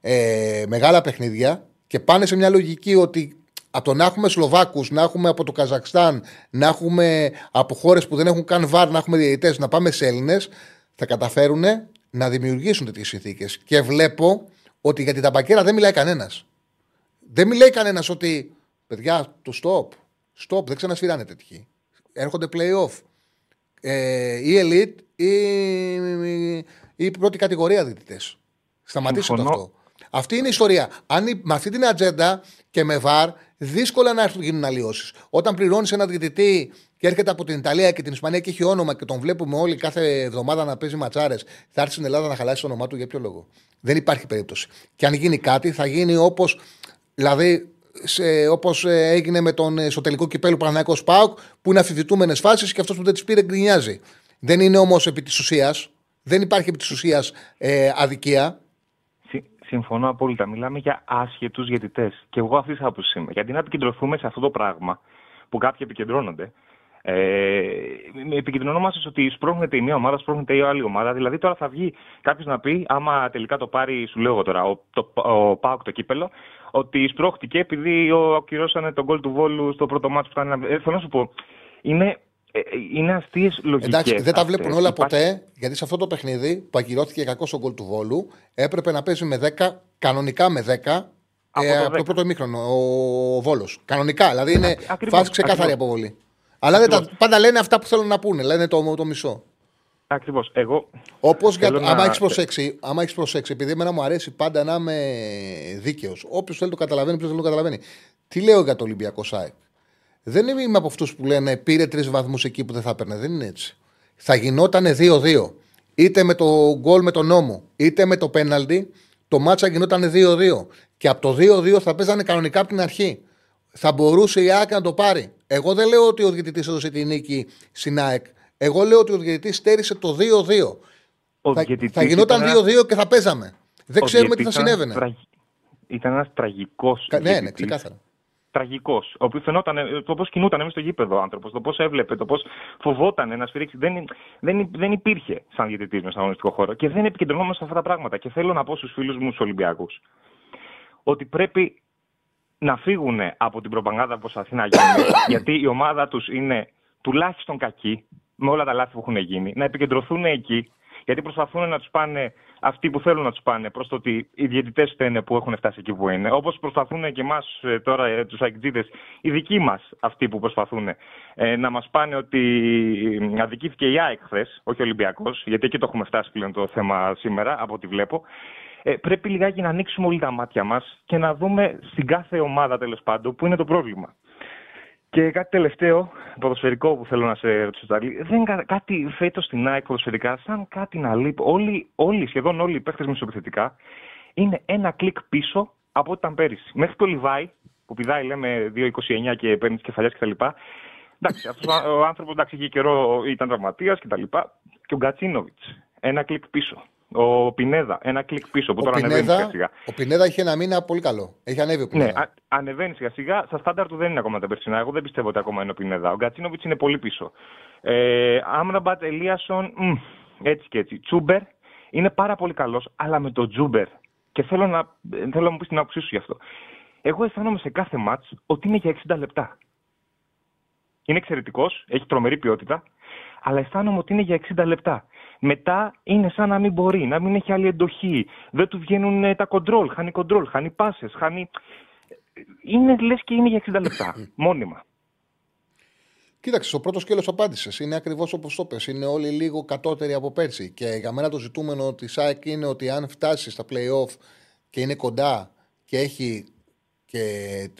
ε, μεγάλα παιχνίδια και πάνε σε μια λογική ότι από το να έχουμε Σλοβάκους, να έχουμε από το Καζακστάν, να έχουμε από χώρες που δεν έχουν καν βάρ, να έχουμε διαιτητές, να πάμε σε Έλληνες, θα καταφέρουν να δημιουργήσουν τέτοιες συνθήκες. Και βλέπω ότι για την ταμπακέρα δεν μιλάει κανένας. Δεν μιλάει κανένας ότι παιδιά, το stop. Stop, δεν ξανασφυράνε τέτοιοι. Έρχονται playoff. Ε, ή elite ή, ή πρώτη κατηγορία διαιτητές. Σταματήστε το Συμφωνώ. αυτό. Αυτή είναι η ιστορία. Αν η- με αυτή την ατζέντα και με βαρ, δύσκολα να έρθουν γίνουν αλλοιώσεις. Όταν πληρώνεις ένα διαιτητή και έρχεται από την Ιταλία και την Ισπανία και έχει όνομα και τον βλέπουμε όλοι κάθε εβδομάδα να παίζει ματσάρες, θα έρθει στην Ελλάδα να χαλάσει το όνομά του για ποιο λόγο. Δεν υπάρχει περίπτωση. Και αν γίνει κάτι, θα γίνει όπως. Δηλαδή, όπως έγινε με τον, ε, στο τελικό κυπέλου Παναγιακό Πάουκ, που είναι αφιβητούμενε φάσεις και αυτός που δεν τις πήρε γκρινιάζει. Δεν είναι όμως επί της ουσίας. Δεν υπάρχει επί της ουσίας ε, αδικία. Συ- Συμφωνώ απόλυτα. Μιλάμε για άσχετους διαιτητές. Και εγώ αυτή τη άποψη είμαι. Γιατί να επικεντρωθούμε σε αυτό το πράγμα που κάποιοι επικεντρώνονται. Ε, επικεντρωνόμαστε στο ότι σπρώχνεται η μία ομάδα, σπρώχνεται η άλλη ομάδα. Δηλαδή τώρα θα βγει κάποιος να πει, άμα τελικά το πάρει, σου λέω εγώ τώρα, ο, το, ο Πάοκ το κύπελο, ότι σπρώχτηκε επειδή ο, ακυρώσανε τον γκολ του Βόλου στο πρώτο μάτσο που ήταν. Ε, θέλω να σου πω, είναι, ε, είναι αστείες λογικές. Εντάξει, δεν τα βλέπουν όλα ποτέ, γιατί σε αυτό το παιχνίδι που ακυρώθηκε κακός ο γκολ του Βόλου, έπρεπε να παίζει με 10, κανονικά με 10, Από ε, το από το 10. πρώτο ημίχρονο, ο Βόλος. Κανονικά, δηλαδή είναι ακριβώς, φάση ξεκάθαρη ακριβώς. αποβολή. Αλλά δεν τα, Ακριβώς. πάντα λένε αυτά που θέλουν να πούνε, λένε το, το μισό. Ακριβώς. Εγώ. Όπως για Θέλω το, να- άμα έχεις προσέξει, άμα έχεις προσέξει, επειδή εμένα μου αρέσει πάντα να είμαι δίκαιος. Όποιος θέλει το καταλαβαίνει, ποιο δεν το καταλαβαίνει. Τι λέω για το Ολυμπιακό ΣΑΕΚ; Δεν είμαι από αυτούς που λένε πήρε τρεις βαθμούς εκεί που δεν θα έπαιρνε. Δεν είναι έτσι. Θα γινόταν 2-2. Είτε με το γκολ με τον νόμο, είτε με το πέναλτι, το μάτσα γινόταν 2-2. Και από το 2-2 θα παίζανε κανονικά από την αρχή. Θα μπορούσε η ΑΕΚ να το πάρει. Εγώ δεν λέω ότι ο διαιτητής έδωσε τη νίκη στην ΑΕΚ. Εγώ λέω ότι ο διαιτητής στέρισε το 2-2. Ο Θα, διαιτητής θα γινόταν ήταν 2-2 και θα παίζαμε. Δεν ο ξέρουμε τι θα διαιτητής συνέβαινε. ήταν τραγ- Ήταν ένας τραγικός. Κα- Ναι, ναι, ξεκάθαρα. Τραγικός. Ο οποίος φαινόταν ε, το πώς κινούταν μέσα στο γήπεδο ο άνθρωπος, το πώς έβλεπε, το πώς φοβόταν να σφυρίξει. Δεν, δεν, δεν υπήρχε σαν διαιτητής μέσα στον αγωνιστικό χώρο. Και δεν επικεντρωνόμαστε σε αυτά τα πράγματα. Και θέλω να πω στους φίλους μου του Ολυμπιακούς ότι πρέπει να φύγουν από την προπαγάνδα που προσπαθεί να γίνει, [COUGHS] γιατί η ομάδα τους είναι τουλάχιστον κακή με όλα τα λάθη που έχουν γίνει, να επικεντρωθούν εκεί, γιατί προσπαθούν να τους πάνε αυτοί που θέλουν να τους πάνε προς το ότι οι διαιτητές φταίνε που έχουν φτάσει εκεί που είναι. Όπως προσπαθούν και εμάς τώρα, ε, τους αεκτζίδε, οι δικοί μας αυτοί που προσπαθούν ε, να μας πάνε ότι ε, αδικήθηκε η ΑΕΚ χθες, όχι ο Ολυμπιακός, γιατί εκεί το έχουμε φτάσει πλέον το θέμα σήμερα, από ό,τι βλέπω. Ε, πρέπει λιγάκι να ανοίξουμε όλοι τα μάτια μας και να δούμε στην κάθε ομάδα τέλος πάντων που είναι το πρόβλημα. Και κάτι τελευταίο, ποδοσφαιρικό που θέλω να σε ρωτήσω, Τάλη. Δεν κα- κάτι φέτος στην ΑΕΚ ποδοσφαιρικά, σαν κάτι να λείπει. Όλοι, όλοι, σχεδόν όλοι οι παίχτε μισοπιθετικά είναι ένα κλικ πίσω από ό,τι ήταν πέρυσι. Μέχρι το Λιβάη, που πηδάει λέμε 2-29 και παίρνει τι κεφαλιέ κτλ. Εντάξει, αυτός ο- ο άνθρωπος εντάξει, είχε καιρό ήταν τραυματίας κτλ. Και ο Γκατσίνοβιτς, ένα κλικ πίσω. Ο Πινέδα, ένα κλικ πίσω που Ο τώρα ανεβαίνει σιγά Πινέδα, σιγά. ο Πινέδα είχε ένα μήνα πολύ καλό. Έχει ανέβει ο Ναι, Πινέδα. α, ανεβαίνει σιγά σιγά. Στα στάνταρ του δεν είναι ακόμα τα περσινά. Εγώ δεν πιστεύω ότι ακόμα είναι ο Πινέδα. Ο Γκατσίνοβιτς είναι πολύ πίσω. Ε, Άμραμπατ, Ελίασον, μ, έτσι και έτσι. Τσούμπερ είναι πάρα πολύ καλός, αλλά με το Τσούμπερ. Και θέλω να, θέλω να μου πεις την άποψή σου γι' αυτό. Εγώ αισθάνομαι σε κάθε μάτς ότι είναι για 60 λεπτά. Είναι εξαιρετικός, έχει τρομερή ποιότητα, αλλά αισθάνομαι ότι είναι για 60 λεπτά. Μετά είναι σαν να μην μπορεί, να μην έχει άλλη εντοχή. Δεν του βγαίνουν ε, τα κοντρόλ, χάνει κοντρόλ, χάνει πάσες, χάνει. Είναι λες και είναι για 60 λεπτά, [COUGHS] μόνιμα. Κοίταξε, ο πρώτο σκέλος απάντησες. Είναι ακριβώς όπως το πες. Είναι όλοι λίγο κατώτεροι από πέρσι. Και για μένα το ζητούμενο της ΑΕΚ είναι ότι αν φτάσει στα playoff και είναι κοντά και έχει και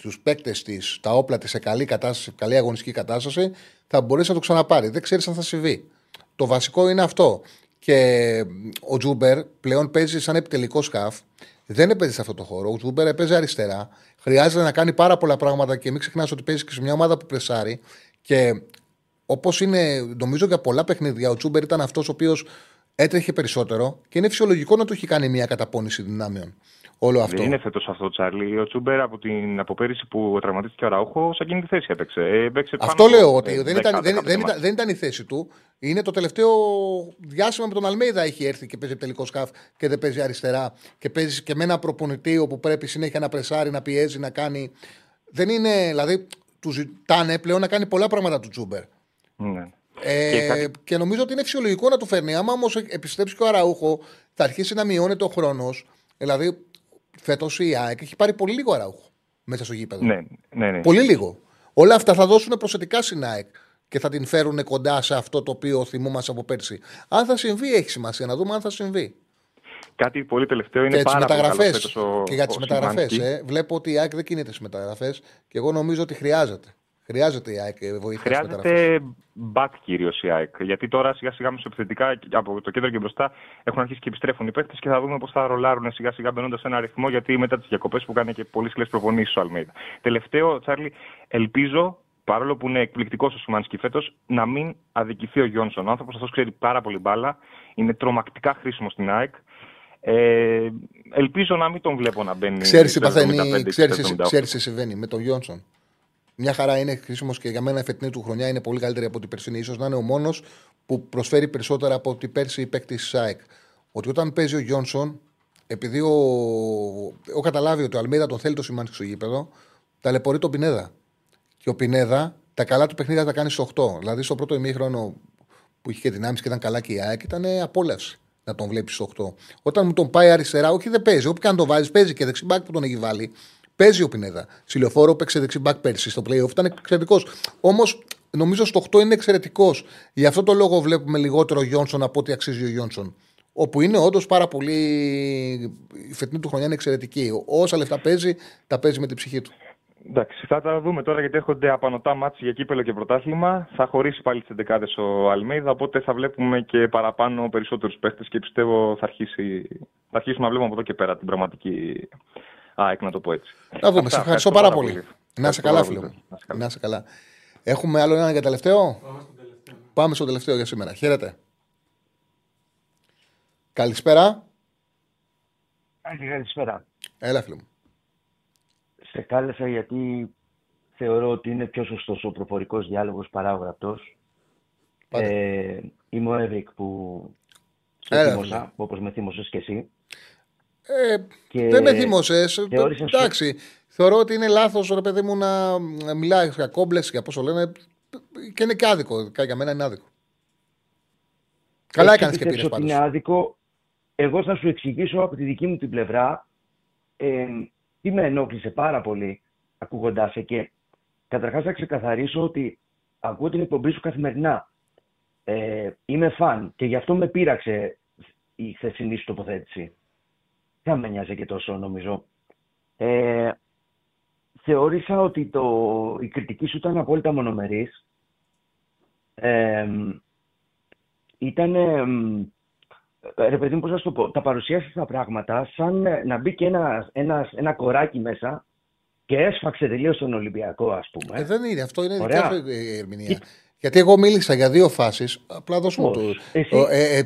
τους παίκτες της, τα όπλα της σε καλή κατάσταση, σε καλή αγωνιστική κατάσταση, θα μπορέσει να το ξαναπάρει. Δεν ξέρεις αν θα συμβεί. Το βασικό είναι αυτό. Και ο Τσούμπερ πλέον παίζει σαν επιτελικός χαφ. Δεν έπαιζε σε αυτό το χώρο. Ο Τσούμπερ παίζει αριστερά. Χρειάζεται να κάνει πάρα πολλά πράγματα και μην ξεχνάς ότι παίζει και σε μια ομάδα που πρεσάρει. Και όπως είναι, νομίζω για πολλά παιχνίδια, ο Τσούμπερ ήταν αυτός ο οποίος έτρεχε περισσότερο και είναι φυσιολογικό να του έχει κάνει μια καταπώνηση δυνάμεων όλο αυτό. Δεν είναι φέτο αυτό, Τσάρλι. Ο Τσούμπερ από την αποπέρυση που τραυματίστηκε ο Ραούχο, σε εκείνη τη θέση έπαιξε. Ε, έπαιξε αυτό λέω ότι ε, δεν, ήταν, δεν, δεν, ήταν, δεν ήταν η θέση του. Είναι το τελευταίο διάστημα με τον Αλμέιδα έχει έρθει και παίζει τελικό σκάφ και δεν παίζει αριστερά. Και παίζει και με ένα προπονητή όπου πρέπει συνέχεια να πρεσάρει, να πιέζει, να κάνει. Δεν είναι, δηλαδή, του ζητάνε πλέον να κάνει πολλά πράγματα του Τσούμπερ. Ναι. Ε, και, κάτι... και, νομίζω ότι είναι φυσιολογικό να του φέρνει. Άμα όμως επιστρέψει και ο Αραούχο, θα αρχίσει να μειώνεται ο χρόνος. Δηλαδή, φέτος η ΑΕΚ έχει πάρει πολύ λίγο αράουχο μέσα στο γήπεδο. Ναι, ναι, ναι. Πολύ λίγο. Όλα αυτά θα δώσουν προσθετικά στην ΑΕΚ και θα την φέρουν κοντά σε αυτό το οποίο θυμούμαστε από πέρσι. Αν θα συμβεί, έχει σημασία να δούμε αν θα συμβεί. Κάτι πολύ τελευταίο είναι και πάρα πολύ καλός Και για τις μεταγραφές. Ε, βλέπω ότι η ΑΕΚ δεν κινείται στις μεταγραφές και εγώ νομίζω ότι χρειάζεται. Χρειάζεται η ΑΕΚ βοήθεια. Χρειάζεται back κυρίως η ΑΕΚ. Γιατί τώρα σιγά σιγά μεσοεπιθετικά από το κέντρο και μπροστά έχουν αρχίσει και επιστρέφουν οι παίκτες και θα δούμε πώς θα ρολάρουν σιγά σιγά μπαίνοντας σε ένα αριθμό. Γιατί μετά τις διακοπές που κάνει και πολύ σκληρές προπονήσεις ο Αλμέιδα. Τελευταίο, Τσάρλι, ελπίζω παρόλο που είναι εκπληκτικός ο Σιμάνσκι φέτος, να μην αδικηθεί ο Γιόνσον. Ο άνθρωπος αυτός ξέρει πάρα πολύ μπάλα, είναι τρομακτικά χρήσιμο στην ΑΕΚ. Ε, ελπίζω να μην τον βλέπω να μπαίνει. Ξέρεις τι συμβαίνει με τον Γιόνσον; Μια χαρά είναι χρήσιμος και για μένα η φετινή του χρονιά είναι πολύ καλύτερη από την περσινή. σω να είναι ο μόνος που προσφέρει περισσότερα από την πέρσι η παίκτη τη ΣΑΕΚ. Ότι όταν παίζει ο Γιόνσον, επειδή ο... έχω καταλάβει ότι ο Αλμίδα τον θέλει το σημάνι στο γήπεδο, ταλαιπωρεί τον Πινέδα. Και ο Πινέδα τα καλά του παιχνίδια τα κάνει στο 8. Δηλαδή στο πρώτο ημίχρονο που είχε και δυνάμεις και ήταν καλά και η ΑΕΚ ήταν απόλαυση να τον βλέπεις στο 8. Όταν μου τον πάει αριστερά, όχι δεν παίζει. Όποιο και αν το βάζει, παίζει και δεξιμπάκι που τον έχει βάλει. Παίζει ο Πινέδα. Συλλοφόρο παίξε δεξιμπάκ πέρσι στο playoff. Ήταν εξαιρετικός. Όμως νομίζω στο 8 είναι εξαιρετικός. Γι' αυτό το λόγο βλέπουμε λιγότερο Γιόνσον από ό,τι αξίζει ο Γιόνσον. Όπου είναι όντως πάρα πολύ. Η φετινή του χρονιά είναι εξαιρετική. Όσα λεφτά παίζει, τα παίζει με την ψυχή του. Εντάξει, θα τα δούμε τώρα γιατί έρχονται απανοτά μάτς για κύπελο και πρωτάθλημα. Θα χωρίσει πάλι τι 11 ο Αλμέιδα, οπότε θα βλέπουμε και παραπάνω περισσότερους παίχτες και πιστεύω θα, αρχίσει, θα αρχίσουμε να βλέπουμε από εδώ και πέρα την πραγματική ΑΕΚ, να το πω έτσι. Να δούμε. Σε ευχαριστώ πάρα πολύ. Να είσαι καλά, φίλε μου. Να είσαι καλά. Έχουμε άλλο ένα για τελευταίο; Πάμε στο τελευταίο για σήμερα. Χαίρετε. Καλησπέρα. Καλησπέρα. Έλα, φίλε μου. Σε κάλεσα γιατί θεωρώ ότι είναι πιο σωστός ο προφορικός διάλογος παρά ο γραπτός. Ε, είμαι ο Εύικ που σε θύμωσα, όπως με θύμωσες και εσύ. Ε, Δεν με θύμωσε. Εντάξει. Θεωρώ ότι είναι λάθος ρε παιδί μου να μιλάει για κόμπλε, για πώς λένε. Και είναι και άδικο. Για μένα είναι άδικο. Καλά έκανες και πήρες πάντως. Είναι άδικο. Εγώ θα σου εξηγήσω από τη δική μου την πλευρά ε, τι με ενόχλησε πάρα πολύ ακούγοντάς σε και καταρχάς θα ξεκαθαρίσω ότι ακούω την εκπομπή σου καθημερινά. Ε, είμαι φαν και γι' αυτό με πείραξε η χθεσινή σου τοποθέτηση δεν με νοιάζει και τόσο νομίζω. Ε, θεώρησα ότι το, η κριτική σου ήταν απόλυτα μονομερής. Ε, ήταν, ρε παιδί μου, πώς θα σου το πω, τα παρουσίασε τα πράγματα σαν να μπει ένας, ένας, ένα κοράκι μέσα και έσφαξε τελείως τον Ολυμπιακό, ας πούμε. Ε, δεν είναι, αυτό είναι δικιά ερμηνεία. Γιατί εγώ μίλησα για δύο φάσεις. Απλά δώσουμε το. Ε, ε, ε,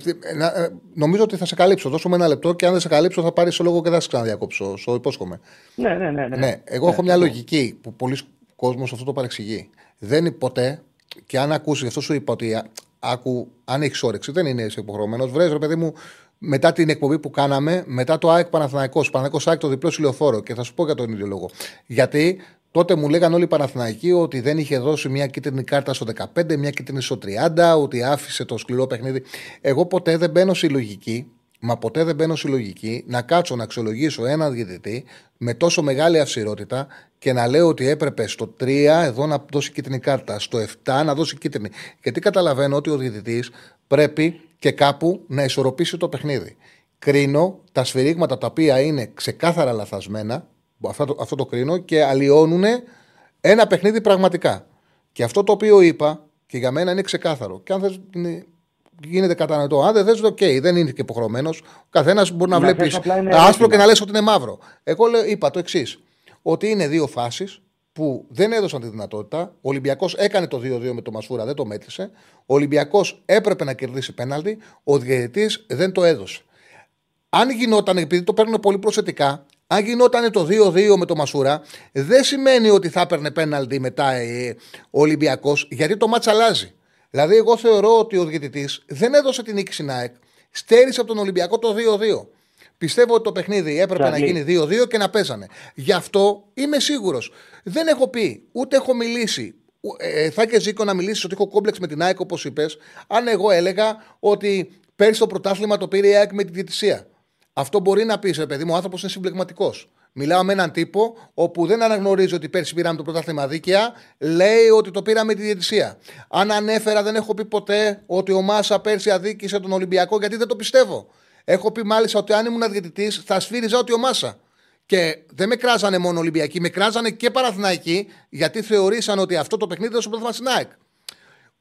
νομίζω ότι θα σε καλύψω. Δώσουμε ένα λεπτό και αν δεν σε καλύψω θα πάρεις το λόγο και θα σε ξαναδιακόψω. Στο υπόσχομαι. Ναι, ναι, ναι. ναι. ναι εγώ έχω μια λογική που πολλοί κόσμοι αυτό το παρεξηγεί. Δεν είναι ποτέ, και αν ακούσεις, αυτό σου είπα ότι άκου, αν έχεις όρεξη, δεν είναι υποχρεωμένος. Βρες, ρε παιδί μου, μετά την εκπομπή που κάναμε, μετά το ΑΕΚ Παναθηναϊκός, Παναθηναϊκός ΑΕΚ το διπλό συλλοφόρο. Και θα σου πω για τον ίδιο λόγο. Γιατί τότε μου λέγανε όλοι οι Παναθηναϊκοί ότι δεν είχε δώσει μια κίτρινη κάρτα στο 15, μια κίτρινη στο 30, ότι άφησε το σκληρό παιχνίδι. Εγώ ποτέ δεν μπαίνω στη λογική Μα ποτέ δεν μπαίνω στη λογική να κάτσω να αξιολογήσω έναν διαιτητή με τόσο μεγάλη αυσιρότητα και να λέω ότι έπρεπε στο 3 εδώ να δώσει κίτρινη κάρτα, στο 7 να δώσει κίτρινη. Γιατί καταλαβαίνω ότι ο διαιτητής πρέπει και κάπου να ισορροπήσει το παιχνίδι. Κρίνω τα σφυρίγματα τα οποία είναι ξεκάθαρα λαθασμένα, αυτό το, αυτό το κρίνω και αλλοιώνουν ένα παιχνίδι πραγματικά. Και αυτό το οποίο είπα και για μένα είναι ξεκάθαρο. Και αν θες, γίνεται κατανοητό. Αν δεν θες, ok, okay, δεν είναι και υποχρεωμένος. Ο καθένας μπορεί να, να βλέπεις άσπρο και να λες ότι είναι μαύρο. Εγώ λέω, είπα το εξής. Ότι είναι δύο φάσεις που δεν έδωσαν τη δυνατότητα. Ο Ολυμπιακός έκανε το 2-2 με το Μασούρα, δεν το μέτρησε. Ο Ολυμπιακός έπρεπε να κερδίσει πέναλτι. Ο διαιτητής δεν το έδωσε. Αν γινόταν, επειδή το παίρνουν πολύ προσεκτικά, αν γινόταν το 2-2 με το Μασούρα, δεν σημαίνει ότι θα έπαιρνε πέναλτι μετά ε, ο Ολυμπιακός, γιατί το μάτσα αλλάζει. Δηλαδή, εγώ θεωρώ ότι ο διαιτητής δεν έδωσε την νίκη στην ΑΕΚ. Στέρισε από τον Ολυμπιακό το 2-2. Πιστεύω ότι το παιχνίδι έπρεπε να γίνει 2-2 και να παίζανε. Γι' αυτό είμαι σίγουρος. Δεν έχω πει, ούτε έχω μιλήσει. Ε, θα είχε ζήκο να μιλήσεις ότι έχω κόμπλεξ με την ΑΕΚ, όπως είπες, αν εγώ έλεγα ότι πέρσι το πρωτάθλημα το πήρε η ΑΕΚ με τη διαιτησία. Αυτό μπορεί να πεις, ρε παιδί μου, ο άνθρωπος είναι συμπλεγματικός. Μιλάω με έναν τύπο όπου δεν αναγνωρίζει ότι πέρσι πήραμε το πρωτάθλημα δίκαια, λέει ότι το πήραμε τη διαιτησία. Αν ανέφερα, δεν έχω πει ποτέ ότι ο Μάσα πέρσι αδίκησε τον Ολυμπιακό, γιατί δεν το πιστεύω. Έχω πει μάλιστα ότι αν ήμουν διαιτητής, θα σφύριζα ότι ο Μάσα. Και δεν με κράζανε μόνο Ολυμπιακοί, με κράζανε και Παραθυναϊκοί, γιατί θεωρήσαν ότι αυτό το παιχνίδι ήταν στο στην ΑΕΚ.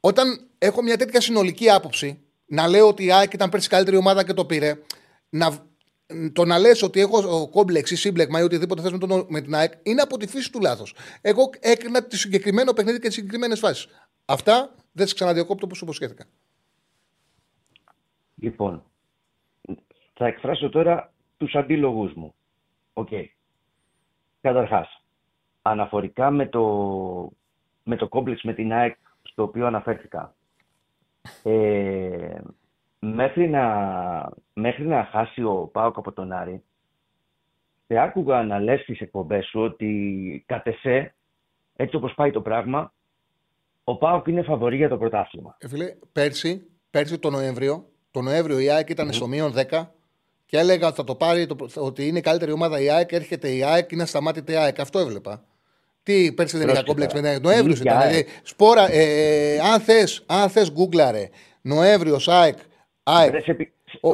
Όταν έχω μια τέτοια συνολική άποψη, να λέω ότι η ΑΕΚ ήταν πέρσι καλύτερη ομάδα και το πήρε, να το να λες ότι έχω κόμπλεξ ή σύμπλεγμα ή οτιδήποτε θες με, με την ΑΕΚ είναι από τη φύση του λάθος. Εγώ έκανα το συγκεκριμένο παιχνίδι και τις συγκεκριμένες φάσεις. Αυτά δεν σε ξαναδιακόπτω όπως υποσχέθηκα. Λοιπόν, θα εκφράσω τώρα τους αντίλογους μου. Ok. Okay. Καταρχάς, αναφορικά με το, με το κόμπλεξ με την ΑΕΚ στο οποίο αναφέρθηκα. Ε, μέχρι να, μέχρι να χάσει ο ΠΑΟΚ από τον Άρη, σε άκουγα να λες στις εκπομπές σου ότι κατ' εσέ, έτσι όπως πάει το πράγμα, ο Πάοκ είναι φαβορή για το πρωτάθλημα. Ε, φίλε, πέρσι, πέρσι το Νοέμβριο, το Νοέμβριο η ΑΕΚ ήταν mm. στο μείον 10 και έλεγα ότι θα το πάρει, το, ότι είναι η καλύτερη ομάδα η ΑΕΚ, έρχεται η ΑΕΚ, είναι σταμάτητη η ΑΕΚ. Αυτό έβλεπα. Τι πέρσι δεν είχα κόμπλεξ με την Νοέμβριος ήταν. Δηλαδή, σπόρα, ε, ε, αν θες, αν θες, γκούγκλαρε. Νοέμβριος ΑΕΚ ΑΕΚ. Ο...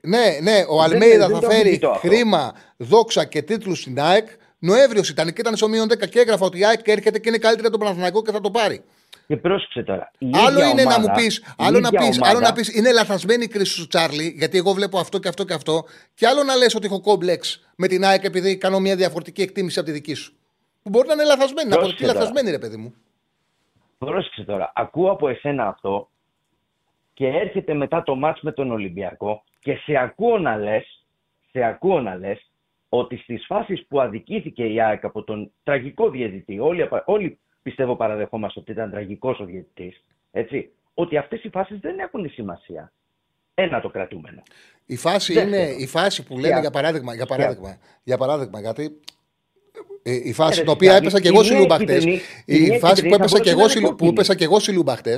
Ναι, ναι, ο Αλμέιδα θα φέρει χρήμα, δόξα και τίτλους στην ΑΕΚ. Νοέμβριος ήταν και ήταν στο μείον 10 και έγραφα ότι η ΑΕΚ έρχεται και είναι καλύτερα τον Παναθηναϊκό και θα το πάρει. Και πρόσεξε τώρα. άλλο είναι ομάδα, να μου πεις, άλλο, να πεις, άλλο να πεις, είναι λαθασμένη η κρίση σου, Τσάρλι, γιατί εγώ βλέπω αυτό και αυτό και αυτό. Και άλλο να λες ότι έχω κόμπλεξ με την ΑΕΚ επειδή κάνω μια διαφορετική εκτίμηση από τη δική σου. Που μπορεί να είναι λαθασμένη, να αποδειχθεί λαθασμένη, ρε παιδί μου. Πρόσεξε τώρα. Ακούω από εσένα αυτό και έρχεται μετά το μάτς με τον Ολυμπιακό και σε ακούω να λες, σε ακούω να λες ότι στις φάσεις που αδικήθηκε η ΑΕΚ από τον τραγικό διαιτητή, όλοι, όλοι πιστεύω παραδεχόμαστε ότι ήταν τραγικός ο διαιτητής, έτσι, ότι αυτές οι φάσεις δεν έχουν σημασία. Ένα το κρατούμενο. Η φάση είναι η φάση που λέμε για παράδειγμα, για παράδειγμα, για παράδειγμα γιατί ε, η φάση την οποία έπεσα και εγώ συλλουμπαχτέ. Η φάση που έπεσα και εγώ συλλουμπαχτέ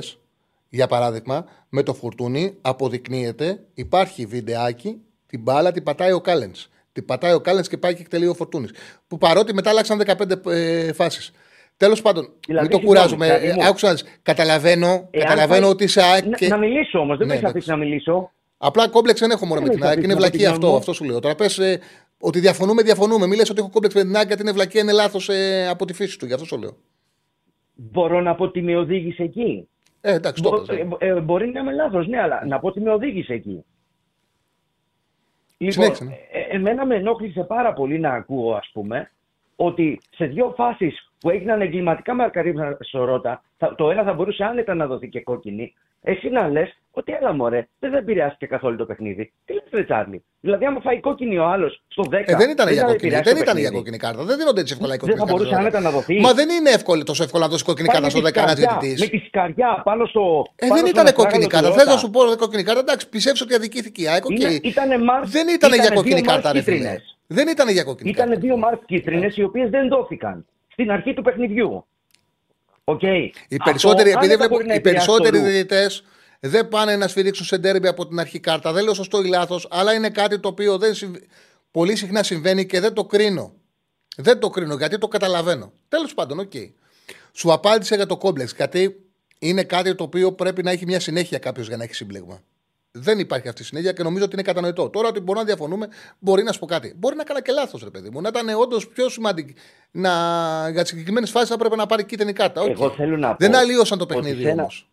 για παράδειγμα, με το φουρτούνι αποδεικνύεται, υπάρχει βιντεάκι, την μπάλα την πατάει ο Κάλενς. Την πατάει ο Κάλενς και πάει και εκτελεί ο Φορτούνης. Που παρότι μετά άλλαξαν 15 ε, φάσεις. Τέλος πάντων, δηλαδή, μην το κουράζουμε. Ε, άκουσα, καταλαβαίνω, ε, καταλαβαίνω ότι είσαι ΑΕΚ. Και... Να, μιλήσω όμως, δεν ναι, με αφήσει να μιλήσω. Απλά κόμπλεξ δεν έχω μόνο με την ΑΕΚ. Είναι βλακή αυτό, αυτό σου λέω. Τώρα πες ε, ότι διαφωνούμε, διαφωνούμε. Μίλε ότι έχω κόμπλεξ με την ΑΕΚ γιατί είναι βλακή, είναι λάθος ε, από τη φύση του. Γι' αυτό σου λέω. Μπορώ να πω ότι με οδήγησε εκεί. Ε, εντάξει, ε, ε, μπορεί να είμαι λάθος, ναι, αλλά να πω ότι με οδήγησε εκεί. Λοιπόν, ναι. ε, εμένα με ενόχλησε πάρα πολύ να ακούω, ας πούμε, ότι σε δύο φάσεις που έγιναν εγκληματικά μαρκαρίσματα στο Ρότα, το ένα θα μπορούσε άνετα να δοθεί και κόκκινη, Εσύ να λες ότι έλα μωρέ, δεν θα επηρεάστηκε καθόλου το παιχνίδι. Τι λες, Ρε Τσάρλι; Δηλαδή, άμα φάει κόκκινη ο άλλος στο 10. Ε, δεν ήταν για θα κόκκινη, επηρεάσει δεν το ήταν για παιχνίδι. κόκκινη κάρτα. Δεν δίνονται έτσι εύκολα οι Δεν κόκκινες θα μπορούσε άνετα να δοθεί. Μα δεν είναι εύκολο, τόσο εύκολο να δώσει κόκκινη Πάει κάρτα με στο τη 10 ένα σκαριά, διαιτητή. Με τη σκαριά πάνω στο. Ε, πάνω δεν στον ήταν αστράγαλο κόκκινη του κάρτα. Τιότα. Θε να σου πω δεν κόκκινη κάρτα. Εντάξει, πιστεύω ότι αδικήθηκε η ΑΕΚ. οκ. Είναι- ήτανε μάρς- Δεν ήταν για ήτανε κόκκινη δύο κάρτα, ρε μάρς φίλε. κίτρινες. Δεν ήταν για κόκκινη κάρτα. Ήταν δύο μάρκ κίτρινες οι οποίες δεν δόθηκαν στην αρχή του παιχνιδιού. Οκ. Οι περισσότεροι, Αυτό επειδή άνετα βλέπω, μπορεί να οι επηρεάσει περισσότεροι το ρου. διαιτητές δεν πάνε να σφυρίξουν σε ντέρμπι από την αρχή κάρτα. Δεν λέω σωστό ή λάθος, αλλά είναι κάτι το οποίο δεν συμβ- πολύ συχνά συμβαίνει και δεν το κρίνω. Δεν το κρίνω γιατί το καταλαβαίνω. Τέλος πάντων, οκ. Σου απάντησε για το κόμπλεξ γιατί είναι κάτι το οποίο πρέπει να έχει μια συνέχεια κάποιος για να έχει σύμπλεγμα. Δεν υπάρχει αυτή η συνέχεια και νομίζω ότι είναι κατανοητό. Τώρα ότι μπορούμε να διαφωνούμε, μπορεί να σου πω κάτι. Μπορεί να έκανα και λάθος, ρε παιδί μου. Να ήταν όντως πιο σημαντικό. Να... Για τι συγκεκριμένες φάσεις θα έπρεπε να πάρει κίτρινη κάρτα. Οκ. Εγώ θέλω να Δεν πω αλλίωσαν το ότι παιχνίδι σε ένα- όμως.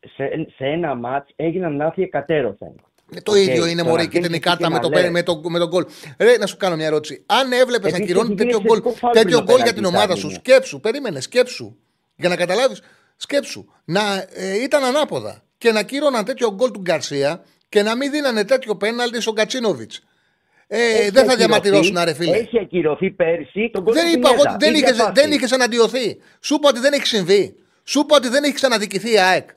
Σε, σε ένα μάτς έγιναν λάθη εκατέρωθεν. Ε, Το Οκ, ίδιο είναι τώρα μωρή αρχίζεις κίτρινη εσύ κάρτα και με να το, λες. πέ- με, το, με τον γκολ. Ρε, να σου κάνω μια ερώτηση. Αν έβλεπες να Επίσης, κυρώνει έχει τέτοιο γίνει γκολ, εξαιρετικό φάουλ τέτοιο πριν το γκολ για πέναλτι, την ομάδα σου, Τσάρλι μου. σκέψου, περίμενε, σκέψου. Για να καταλάβεις, σκέψου. Να ε, ήταν ανάποδα και να κύρωναν τέτοιο γκολ του Γκαρσία και να μην δίνανε τέτοιο πέναλτι στον Κατσίνοβιτς. Ε, Έχει δεν θα ακυρωθεί- διαμαρτυρώσουν, ρε φίλε. Έχει ακυρωθεί πέρσι τον γκολ Δεν του είπα εγώ Πινέδα. ότι δεν Ίδια είχες, φάση. δεν είχες αναντιωθεί. Σου είπα ότι δεν έχει συμβεί. Σου είπα ότι δεν έχει ξαναδικηθεί η ΑΕΚ.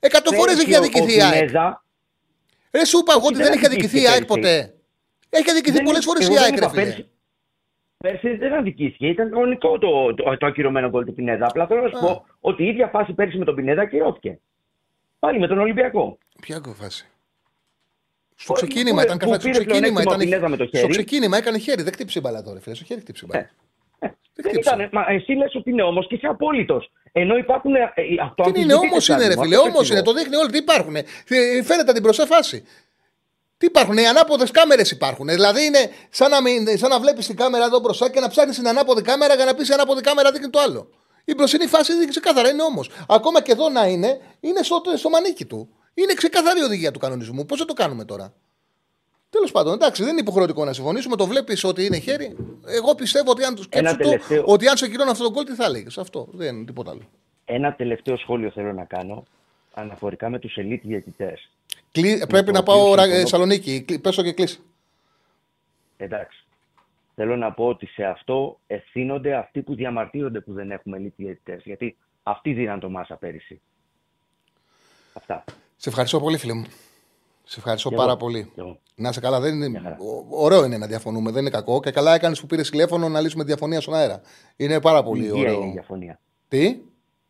Εκατό φορές Πέρσι έχει ο- αδικηθεί ο η ΑΕΚ. Πινέδα- Ρε, σου είπα εγώ ότι δεν δεν έχει αδικηθεί η ΑΕΚ αδικήθηκε ποτέ. Έχει αδικηθεί Δεν- πολλές φορές εγώ η δεν ΑΕΚ, ρε είπα φίλε. πέρσι. Πέρσι δεν αδικήθηκε. Ήταν κανονικό το, το, το ακυρωμένο γκολ του Πινέδα. Απλά θέλω να σου πω ότι η ίδια φάση πέρσι με τον Πινέδα ακυρώθηκε. Πάλι με τον Ολυμπιακό. Ποια φάση. Στο Που- ξεκίνημα που- ήταν που καθαρό. Στο πήρε ξεκίνημα πλεονέκτημα ήταν. ο Πινέδα με το Στο χέρι. ξεκίνημα έκανε χέρι. Δεν χτύπησε η μπαλά τώρα, φίλε. Στο χέρι χτύπησε η μπαλά. Δεν ήταν, μα εσύ λες ότι είναι όμως και είσαι απόλυτος. Ενώ υπάρχουν. Ε, ε, αυτό Τι είναι, όμως αμφισβητείται, είναι, ρε Τσάρλι μου, φίλε. αυτό Όμως ακριβώς. είναι, το δείχνει όλοι. Τι υπάρχουν. Φαίνεται την μπροστά φάση. Τι υπάρχουν, οι ανάποδες κάμερες υπάρχουν. Δηλαδή είναι σαν να, μην- σαν να βλέπεις την κάμερα εδώ μπροστά και να ψάχνεις την ανάποδη κάμερα για να πεις η ανάποδη κάμερα δείχνει το άλλο. Η μπροστινή φάση δείχνει ξεκάθαρα, είναι όμως. Ακόμα και εδώ να είναι, είναι στο, στο μανίκι του. Είναι ξεκαθαρή η οδηγία του κανονισμού. Πώς θα το κάνουμε τώρα; Τέλος πάντων, εντάξει, δεν είναι υποχρεωτικό να συμφωνήσουμε. Το βλέπεις ότι είναι χέρι. Εγώ πιστεύω ότι αν τους Ένα σκέψει το, τελευταίο. ότι αν σε κυρώνει αυτό το γκολ, τι θα έλεγες; Αυτό δεν είναι τίποτα άλλο. Ένα τελευταίο σχόλιο θέλω να κάνω αναφορικά με τους elite διαιτητέ. Κλεί- πρέπει το να οποίο πάω Ρα- συμφωνώ. Θεσσαλονίκη. Κλεί- Πέσω και κλείσει. Εντάξει. Θέλω να πω ότι σε αυτό ευθύνονται αυτοί που διαμαρτύρονται που δεν έχουμε elite διαιτητές. Γιατί αυτοί δίναν το μάσα πέρυσι. Αυτά. Σε ευχαριστώ πολύ, φίλε μου. Σε ευχαριστώ Κι πάρα εγώ. πολύ. Κι εγώ. Να σε καλά, δεν είναι... ο- ωραίο είναι να διαφωνούμε, δεν είναι κακό. Και καλά έκανες που πήρες τηλέφωνο να λύσουμε τη διαφωνία στον αέρα. Είναι πάρα πολύ Υγεία ωραίο. είναι η διαφωνία. Τι;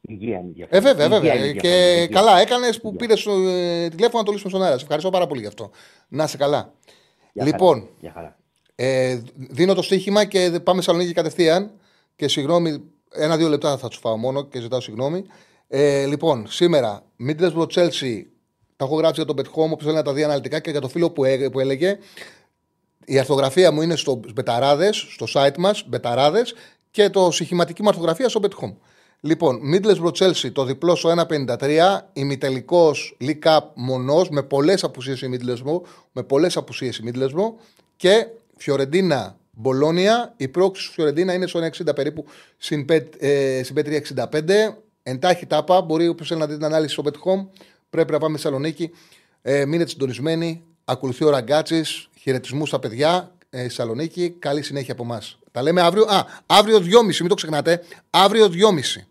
Υγεία είναι η διαφωνία. Ε, βέβαια, Υγεία βέβαια. είναι η Και διαφωνία. Υγεία. καλά έκανες που πήρες τηλέφωνο να το λύσουμε στον αέρα. Σε ευχαριστώ πάρα πολύ γι' αυτό. Να είσαι καλά. Γεια λοιπόν, χαρά. Γεια χαρά. Ε, δίνω το στοίχημα και πάμε Σαλονίκη κατευθείαν. Και συγγνώμη, ένα-δύο λεπτά θα τους φάω μόνο και ζητάω συγγνώμη. Ε, λοιπόν, σήμερα, Middlesbrough Chelsea, τα έχω γράψει για τον Πετχόμ, όπω θέλει να τα δει αναλυτικά και για το φίλο που, έ- που έλεγε. Η αρθογραφία μου είναι στο Μπεταράδες, στο site μας, Μπεταράδες, και το συχηματική μου αρθογραφία στο Betcom. Λοιπόν, Middlesbrough Chelsea, το διπλό στο 1,53, ημιτελικός League Cup μονός, με πολλές απουσίες η Middlesbrough, με πολλές απουσίες η Middlesbrough και Φιωρεντίνα Μπολόνια. Η πρόξη του Φιωρεντίνα είναι στο 1,60 περίπου, συν πε- ε, συν 3,65. Εντάχει τάπα, μπορεί όποιος θέλει να δει την ανάλυση στο Betcom, πρέπει να πάμε στη Θεσσαλονίκη. Ε, μείνετε συντονισμένοι. Ακολουθεί ο Ραγκάτσης. Χαιρετισμούς στα παιδιά ε, στη Θεσσαλονίκη. Καλή συνέχεια από εμάς. Τα λέμε αύριο. Α, αύριο 2.30, μην το ξεχνάτε. Αύριο 2.30.